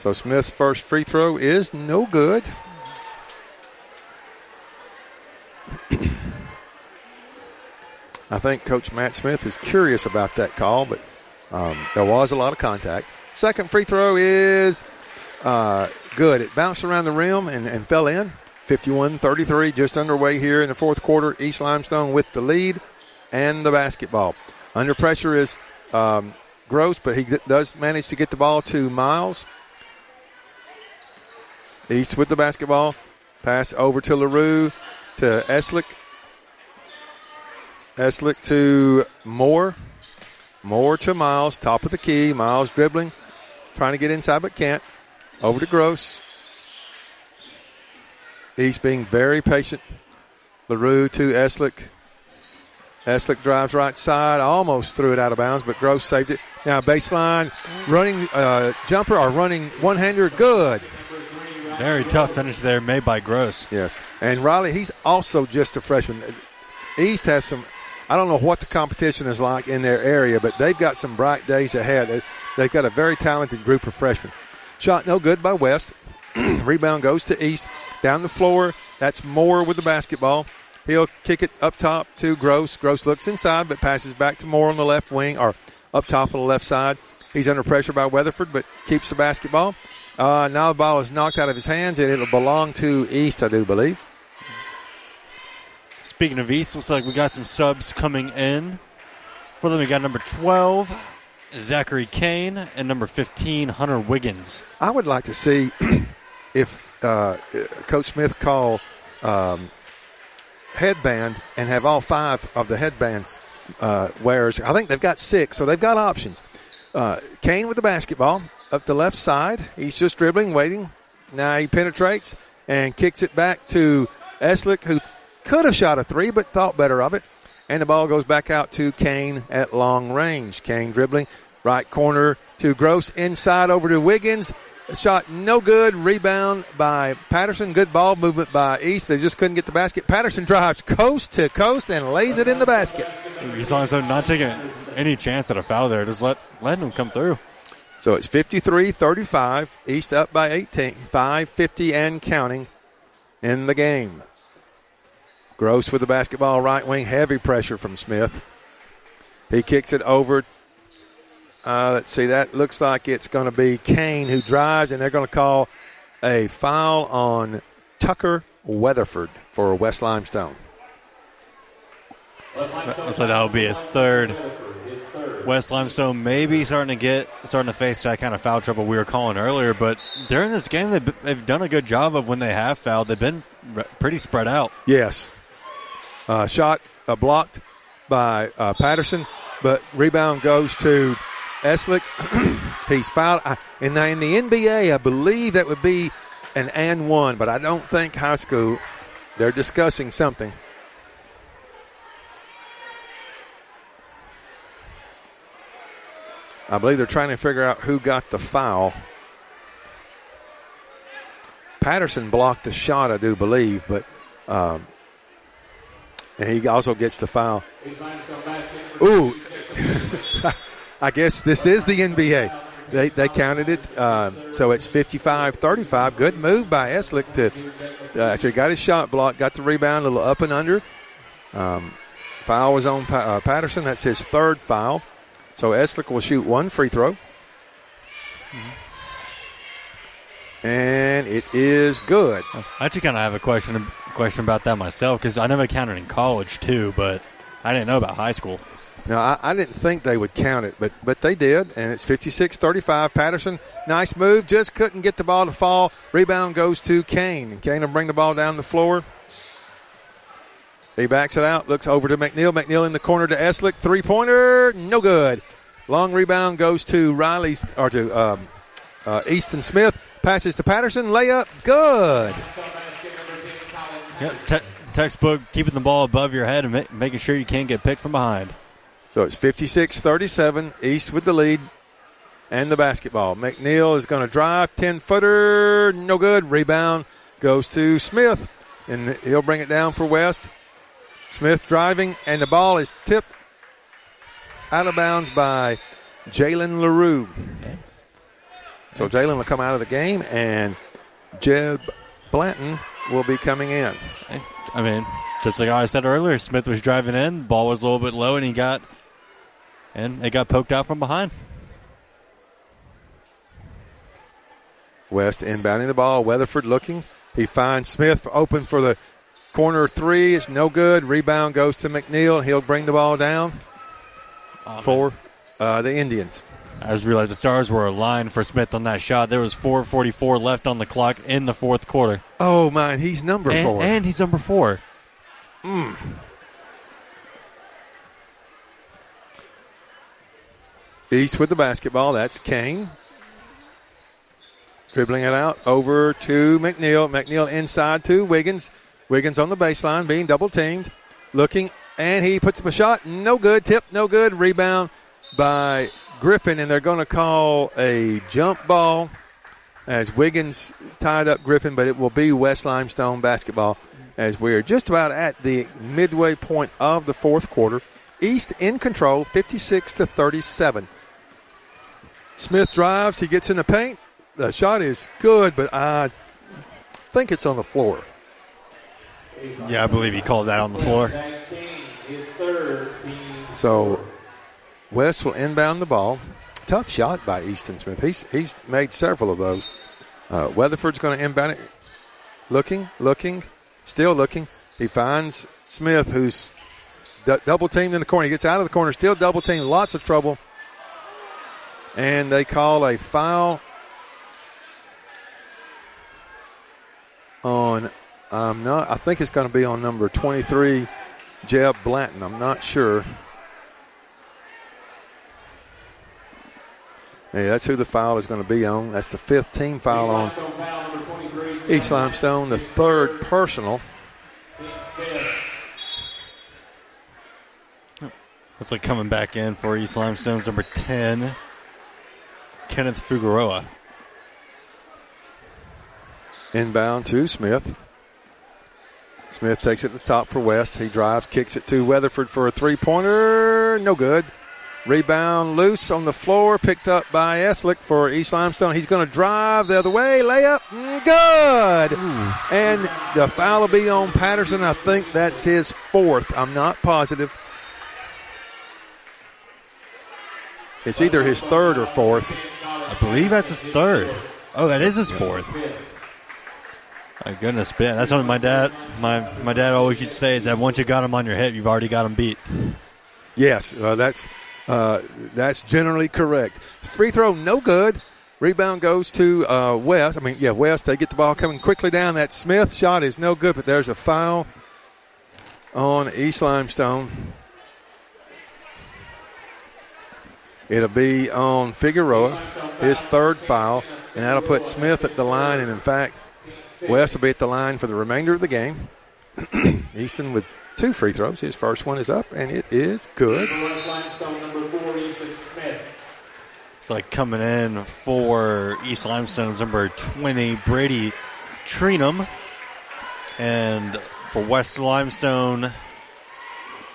So Smith's first free throw is no good. I think Coach Matt Smith is curious about that call, but um, there was a lot of contact. Second free throw is uh, good. It bounced around the rim and, and fell in. 51 33, just underway here in the fourth quarter. East Limestone with the lead and the basketball. Under pressure is um, Gross, but he does manage to get the ball to Miles. East with the basketball. Pass over to LaRue to Eslick. Eslick to Moore. Moore to Miles, top of the key. Miles dribbling, trying to get inside but can't. Over to Gross. East being very patient. LaRue to Eslick. Eslick drives right side, almost threw it out of bounds, but Gross saved it. Now baseline, running uh, jumper or running one hander, good. Very tough finish there made by Gross. Yes. And Riley, he's also just a freshman. East has some, I don't know what the competition is like in their area, but they've got some bright days ahead. They've got a very talented group of freshmen. Shot no good by West. Rebound goes to East. Down the floor, that's Moore with the basketball. He'll kick it up top to Gross. Gross looks inside, but passes back to Moore on the left wing or up top of the left side. He's under pressure by Weatherford, but keeps the basketball. Uh, now the ball is knocked out of his hands, and it'll belong to East, I do believe. Speaking of East, looks like we got some subs coming in. For them, we got number 12, Zachary Kane, and number 15, Hunter Wiggins. I would like to see if uh, Coach Smith call um, headband and have all five of the headband uh, wearers. I think they've got six, so they've got options. Uh, Kane with the basketball up the left side. He's just dribbling, waiting. Now he penetrates and kicks it back to Eslick, who could have shot a three, but thought better of it. And the ball goes back out to Kane at long range. Kane dribbling, right corner to Gross, inside over to Wiggins. Shot no good. Rebound by Patterson. Good ball movement by East. They just couldn't get the basket. Patterson drives coast to coast and lays it in the basket. He's on his own, not taking any chance at a foul there. Just let letting him come through. So it's 53 35. East up by 18. 550 and counting in the game. Gross with the basketball right wing. Heavy pressure from Smith. He kicks it over. Uh, let's see, that looks like it's going to be Kane who drives, and they're going to call a foul on Tucker Weatherford for West Limestone. Looks like that will be his third. West Limestone maybe starting to get starting to face that kind of foul trouble we were calling earlier, but during this game they've, they've done a good job of when they have fouled. They've been pretty spread out. Yes, uh, shot uh, blocked by uh, Patterson, but rebound goes to Eslick. He's fouled. in, the, in the NBA, I believe that would be an and one, but I don't think high school. They're discussing something. I believe they're trying to figure out who got the foul. Patterson blocked the shot, I do believe, but um, and he also gets the foul. Ooh, I guess this is the NBA. They, they counted it, uh, so it's 55-35. Good move by Eslick to uh, actually got his shot blocked, got the rebound, a little up and under. Um, foul was on pa- uh, Patterson. That's his third foul. So Eslick will shoot one free throw. And it is good. I actually kind of have a question question about that myself because I never counted in college too, but I didn't know about high school. No, I, I, didn't think they would count it, but but they did, and it's 56-35. Patterson, nice move, just couldn't get the ball to fall. Rebound goes to Kane, and Kane will bring the ball down the floor. He backs it out, looks over to McNeil. McNeil in the corner to Eslick, three pointer, no good. Long rebound goes to Riley or to um, uh, Easton Smith. Passes to Patterson, layup, good. Yep, te- textbook keeping the ball above your head and ma- making sure you can't get picked from behind. So it's 56 37. East with the lead and the basketball. McNeil is going to drive. 10 footer. No good. Rebound goes to Smith. And he'll bring it down for West. Smith driving. And the ball is tipped out of bounds by Jalen LaRue. So Jalen will come out of the game. And Jeb Blanton will be coming in. I mean, just like I said earlier, Smith was driving in, ball was a little bit low, and he got and it got poked out from behind. West inbounding the ball. Weatherford looking. He finds Smith open for the corner three. It's no good. Rebound goes to McNeil. He'll bring the ball down oh, for uh, the Indians. I just realized the Stars were aligned for Smith on that shot. There was 4:44 left on the clock in the fourth quarter. Oh man, he's number and, four, and he's number four. Hmm. East with the basketball. That's Kane. Dribbling it out over to McNeil. McNeil inside to Wiggins. Wiggins on the baseline being double teamed. Looking, and he puts up a shot. No good. Tip, no good. Rebound by Griffin, and they're going to call a jump ball. as Wiggins tied up Griffin, but it will be West Limestone basketball as we're just about at the midway point of the fourth quarter. East in control, 56 to 37. Smith drives, he gets in the paint. The shot is good, but I think it's on the floor. Yeah, I believe he called that on the floor. So West will inbound the ball. Tough shot by Easton Smith. He's he's made several of those. Uh, Weatherford's going to inbound it. Looking, looking, still looking. He finds Smith, who's d- double teamed in the corner. He gets out of the corner, still double teamed, lots of trouble. And they call a foul on. I'm not. I think it's going to be on number 23, Jeb Blanton. I'm not sure. Yeah, that's who the foul is going to be on. That's the fifth team foul on East Limestone, the third personal. Looks like coming back in for East Limestone's number 10, Kenneth Figueroa. Inbound to Smith. Smith takes it to the top for West. He drives, kicks it to Weatherford for a three pointer. No good. Rebound loose on the floor, picked up by Eslick for East Limestone. He's going to drive the other way, layup, good. And the foul will be on Patterson. I think that's his fourth. I'm not positive. It's either his third or fourth. I believe that's his third. Oh, that is his fourth. My goodness, Ben. That's what my dad my my dad always used to say is that once you got him on your hip, you've already got him beat. Yes, uh, that's uh, that's generally correct. Free throw, no good. Rebound goes to uh, West. I mean, yeah, West. They get the ball coming quickly down. That Smith shot is no good, but there's a foul on East Limestone. It'll be on Figueroa, his third foul, and that'll put Smith at the line. And in fact, West will be at the line for the remainder of the game. Easton with two free throws. His first one is up, and it is good. It's like coming in for East Limestone's number 20, Brady Trinum. And for West Limestone,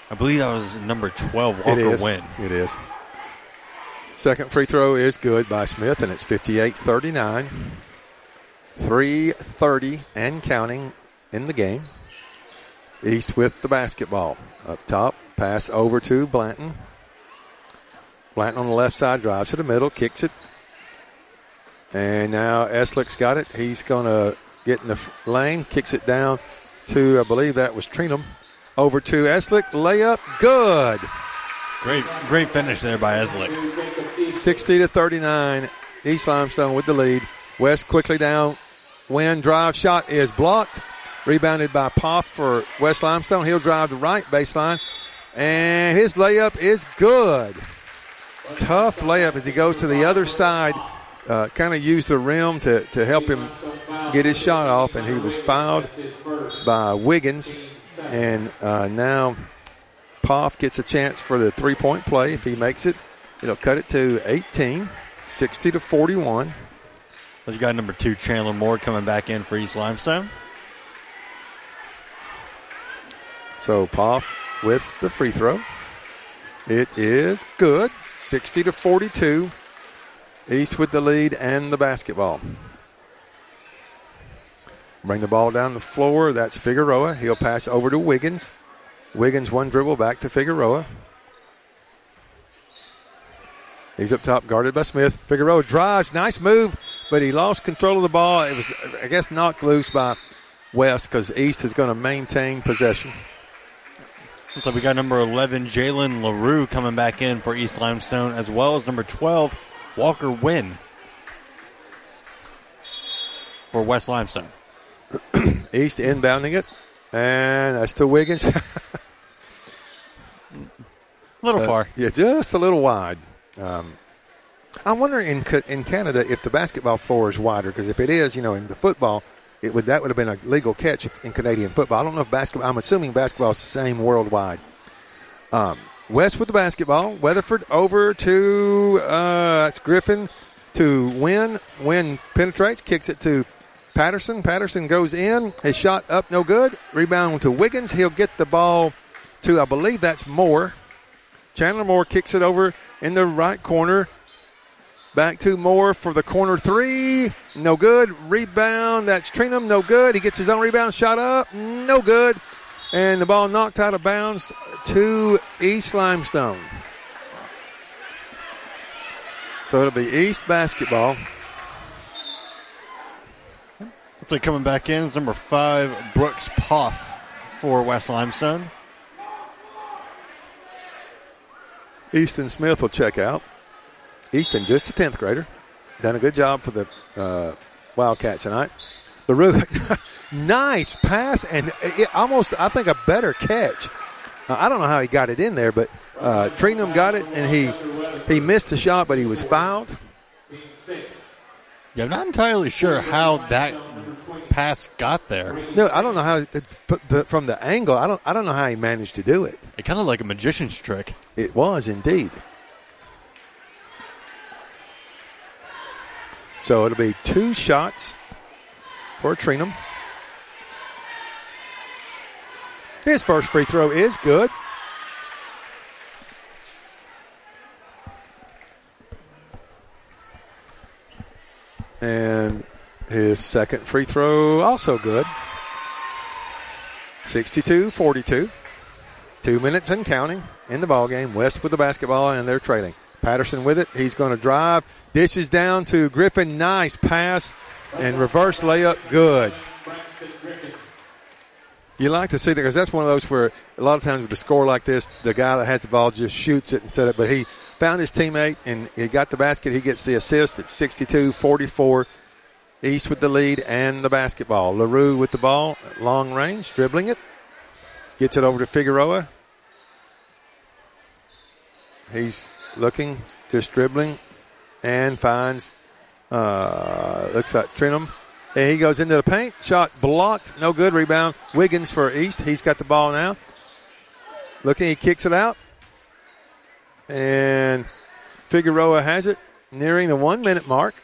I believe that was number 12, It Walker. Wynn. It is. Second free throw is good by Smith, and it's 58 39. 3.30 and counting in the game. East with the basketball. Up top, pass over to Blanton. Blanton on the left side drives to the middle, kicks it. And now Eslick's got it. He's going to get in the lane, kicks it down to, I believe that was Trinum. Over to Eslick, layup, good. Great, great finish there by Eslick. 60 to 39. East Limestone with the lead. West quickly down. Wynn drive shot is blocked. Rebounded by Poff for West Limestone. He'll drive the right baseline. And his layup is good. Tough layup as he goes to the other side. Uh, kind of used the rim to, to help him get his shot off, and he was fouled by Wiggins. And uh, now Poff gets a chance for the three point play. If he makes it, it'll cut it to 18, 60 to 41. We've got number two, Chandler Moore, coming back in for East Limestone. So Poff with the free throw. It is good, 60 to 42. East with the lead and the basketball. Bring the ball down the floor. That's Figueroa. He'll pass over to Wiggins. Wiggins one dribble back to Figueroa. He's up top, guarded by Smith. Figueroa drives, nice move, but he lost control of the ball. It was, I guess, knocked loose by West because East is going to maintain possession. Looks like we got number 11, Jalen LaRue, coming back in for East Limestone, as well as number 12, Walker Wynn for West Limestone. East inbounding it, and that's to Wiggins. A little Uh, far. Yeah, just a little wide. Um, I wonder in in Canada if the basketball floor is wider because if it is, you know, in the football, it would that would have been a legal catch in Canadian football. I don't know if basketball. I'm assuming basketball is the same worldwide. Um, West with the basketball. Weatherford over to uh, it's Griffin to Wynn. Wynn penetrates, kicks it to Patterson. Patterson goes in. His shot up, no good. Rebound to Wiggins. He'll get the ball to, I believe that's Moore. Chandler Moore kicks it over in the right corner. Back to Moore for the corner three. No good. Rebound. That's Trinum. No good. He gets his own rebound. Shot up. No good. And the ball knocked out of bounds to East Limestone. So it'll be East basketball. Looks like coming back in is number five, Brooks Poff for West Limestone. Easton Smith will check out. Easton, just a 10th grader. Done a good job for the uh, Wildcats tonight. LaRue, nice pass and it almost, I think, a better catch. Uh, I don't know how he got it in there, but uh, Trinum got it and he he missed the shot, but he was fouled. Yeah, I'm not entirely sure how that pass got there. No, I don't know how it, from the angle. I don't. I don't know how he managed to do it. It kind of like a magician's trick. It was indeed. So it'll be two shots for Trinum. His first free throw is good. And his second free throw also good. 62 42. Two minutes and counting in the ball game. West with the basketball, and they're trailing. Patterson with it. He's going to drive. Dishes down to Griffin. Nice pass and reverse layup. Good. You like to see that because that's one of those where a lot of times with a score like this, the guy that has the ball just shoots it instead of. But he found his teammate and he got the basket. He gets the assist at 62 44. East with the lead and the basketball. LaRue with the ball, long range, dribbling it. Gets it over to Figueroa. He's looking, just dribbling, and finds, uh, looks like Trinum. And he goes into the paint. Shot blocked. No good. Rebound. Wiggins for East. He's got the ball now. Looking, he kicks it out. And Figueroa has it nearing the one minute mark.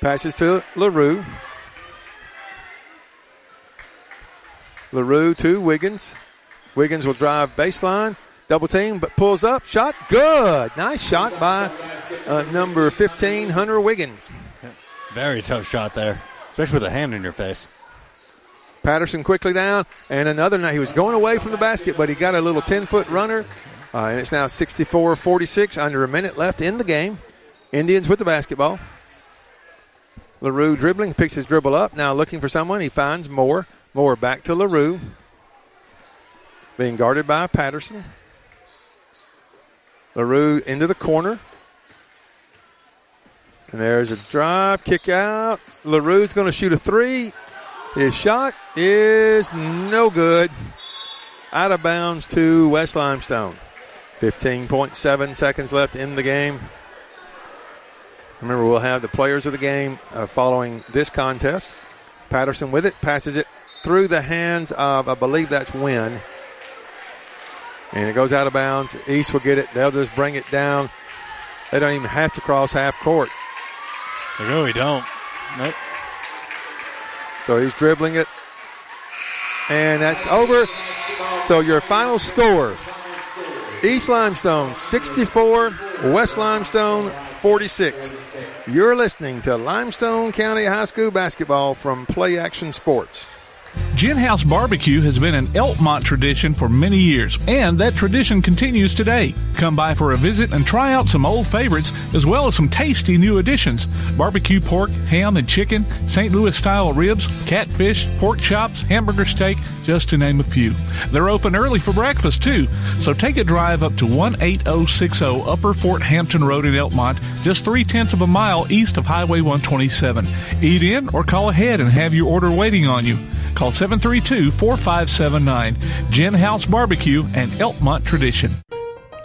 Passes to LaRue. LaRue to Wiggins. Wiggins will drive baseline. Double team, but pulls up. Shot good. Nice shot by uh, number 15, Hunter Wiggins. Very tough shot there, especially with a hand in your face. Patterson quickly down, and another night. He was going away from the basket, but he got a little 10 foot runner, uh, and it's now 64 46, under a minute left in the game. Indians with the basketball. LaRue dribbling, picks his dribble up. Now looking for someone. He finds Moore. Moore back to LaRue. Being guarded by Patterson. LaRue into the corner. And there's a drive, kick out. LaRue's going to shoot a three. His shot is no good. Out of bounds to West Limestone. 15.7 seconds left in the game. Remember, we'll have the players of the game uh, following this contest. Patterson with it, passes it through the hands of, I believe that's Wynn. And it goes out of bounds. East will get it. They'll just bring it down. They don't even have to cross half court. They really don't. Nope. So he's dribbling it. And that's over. So your final score East Limestone 64, West Limestone 46. You're listening to Limestone County High School basketball from Play Action Sports. Gin House Barbecue has been an Elkmont tradition for many years, and that tradition continues today. Come by for a visit and try out some old favorites as well as some tasty new additions barbecue pork, ham, and chicken, St. Louis style ribs, catfish, pork chops, hamburger steak, just to name a few. They're open early for breakfast, too, so take a drive up to 18060 Upper Fort Hampton Road in Elkmont, just three tenths of a mile east of Highway 127. Eat in or call ahead and have your order waiting on you. Call 732 4579. Gin House Barbecue and Elkmont Tradition.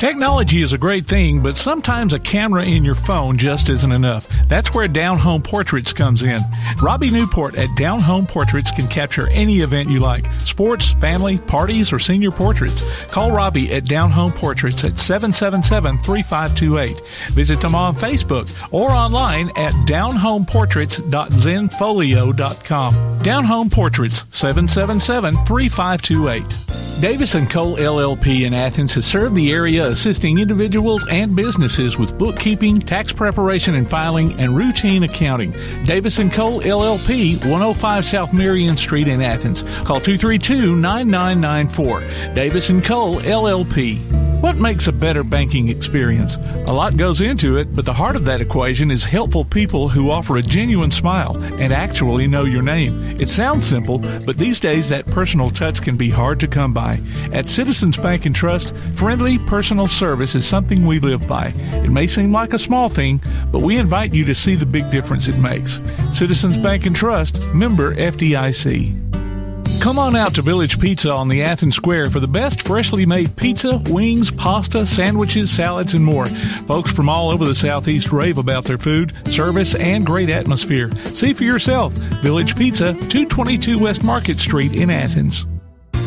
Technology is a great thing, but sometimes a camera in your phone just isn't enough. That's where Down Home Portraits comes in. Robbie Newport at Down Home Portraits can capture any event you like sports, family, parties, or senior portraits. Call Robbie at Down Home Portraits at 777 3528. Visit them on Facebook or online at downhomeportraits.zenfolio.com. Down Home Portraits 777 3528. Davis & Cole LLP in Athens has served the area assisting individuals and businesses with bookkeeping, tax preparation and filing, and routine accounting. Davis & Cole LLP, 105 South Marion Street in Athens. Call 232-9994. Davis & Cole LLP. What makes a better banking experience? A lot goes into it, but the heart of that equation is helpful people who offer a genuine smile and actually know your name. It sounds simple, but these days that personal touch can be hard to come by. At Citizens Bank and Trust, friendly personal service is something we live by. It may seem like a small thing, but we invite you to see the big difference it makes. Citizens Bank and Trust, member FDIC. Come on out to Village Pizza on the Athens Square for the best freshly made pizza, wings, pasta, sandwiches, salads, and more. Folks from all over the Southeast rave about their food, service, and great atmosphere. See for yourself. Village Pizza, 222 West Market Street in Athens.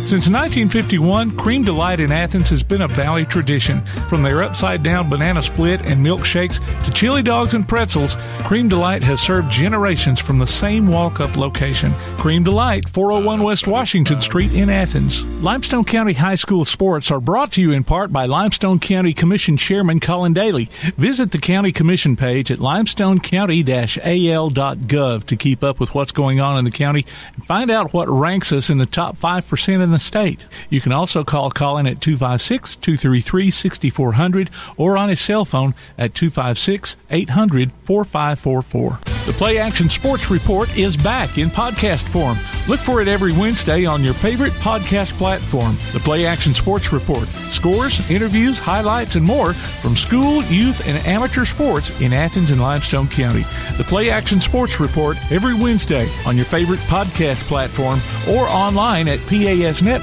Since 1951, Cream Delight in Athens has been a Valley tradition. From their upside down banana split and milkshakes to chili dogs and pretzels, Cream Delight has served generations from the same walk up location. Cream Delight, 401 West Washington Street in Athens. Limestone County High School sports are brought to you in part by Limestone County Commission Chairman Collin Daly. Visit the County Commission page at limestonecounty-al.gov to keep up with what's going on in the county and find out what ranks us in the top 5% in the state. You can also call Collin at 256 233 6400 or on his cell phone at 256 800 4544. The Play Action Sports Report is back in podcast form. Look for it every Wednesday on your favorite podcast platform. The Play Action Sports Report. Scores, interviews, highlights, and more from school, youth, and amateur sports in Athens and Limestone County. The Play Action Sports Report every Wednesday on your favorite podcast platform or online at pasnetwork.net. Where,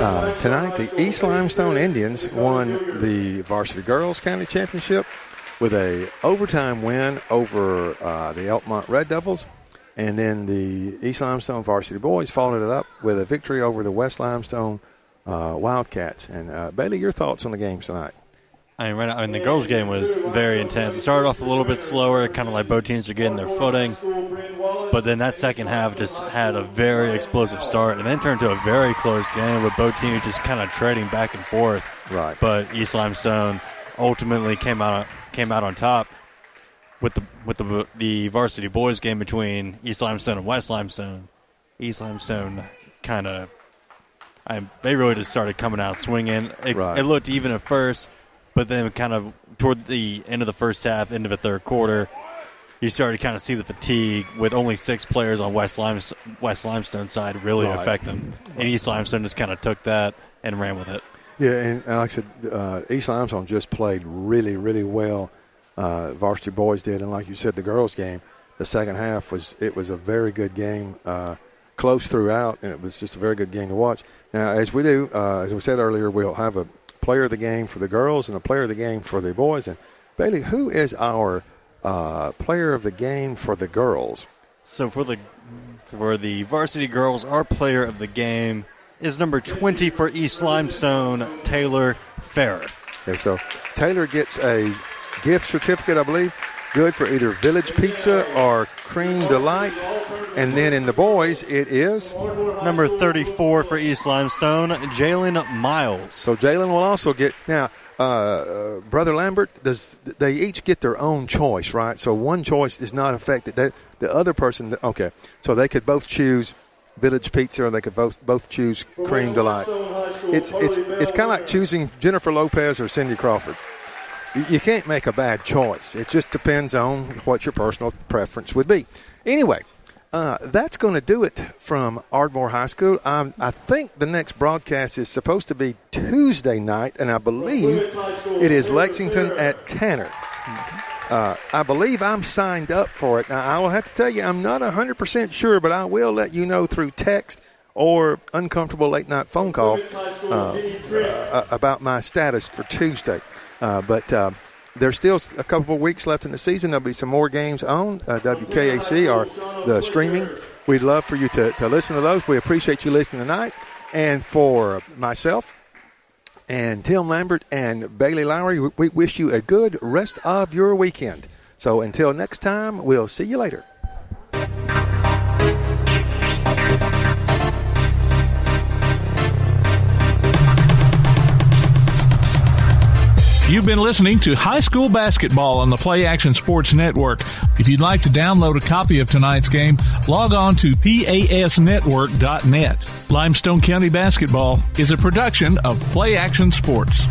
uh, tonight, the East Limestone Indians won the Varsity Girls County Championship with a overtime win over uh, the Elkmont Red Devils, and then the East Limestone Varsity Boys followed it up with a victory over the West Limestone uh, Wildcats. And uh, Bailey, your thoughts on the games tonight? I mean, right now, I mean, the girls' game was very intense. It started off a little bit slower, kind of like both teams are getting their footing. But then that second half just had a very explosive start, and then turned to a very close game with both teams just kind of trading back and forth. Right. But East Limestone ultimately came out came out on top with the with the the varsity boys game between East Limestone and West Limestone. East Limestone kind of, I they really just started coming out swinging. It, Right. it looked even at first, but then kind of toward the end of the first half, end of the third quarter, you started to kind of see the fatigue with only six players on West Limestone, West Limestone side really Right. affect them. And East Limestone just kind of took that and ran with it. Yeah, and uh, like I said, uh, East Limestone just played really, really well. Uh, varsity boys did, and like you said, the girls' game, the second half was it was a very good game, uh, close throughout, and it was just a very good game to watch. Now, as we do, uh, as we said earlier, we'll have a player of the game for the girls and a player of the game for the boys. And Bailey, who is our uh, player of the game for the girls? So for the for the varsity girls, our player of the game is number 20 for East Limestone, Taylor Farrer. Okay, so Taylor gets a gift certificate, I believe, good for either Village Pizza or Cream Delight. And then in the boys, it is. Number 34 for East Limestone, Jalen Miles. So Jalen will also get. Now, uh, uh, Brother Lambert, does they each get their own choice, right? So one choice does not affect it. That the other person, okay. So they could both choose Village Pizza, or they could both both choose Cream Delight. It's it's it's kind of like choosing Jennifer Lopez or Cindy Crawford. You, can't make a bad choice. It just depends on what your personal preference would be. Anyway, uh, that's going to do it from Ardmore High School. Um, I think the next broadcast is supposed to be Tuesday night, and I believe it is Lexington at Tanner. Uh, I believe I'm signed up for it. Now, I will have to tell you, I'm not 100% sure, but I will let you know through text or uncomfortable late night phone call uh, uh, about my status for Tuesday. Uh, but uh, there's still a couple of weeks left in the season. There'll be some more games on uh, WKAC or the streaming. We'd love for you to, to listen to those. We appreciate you listening tonight. And for myself, and Tim Lambert and Bailey Lowry, we wish you a good rest of your weekend. So until next time, we'll see you later. You've been listening to High School Basketball on the Play Action Sports Network. If you'd like to download a copy of tonight's game, log on to pasnetwork.net. Limestone County Basketball is a production of Play Action Sports.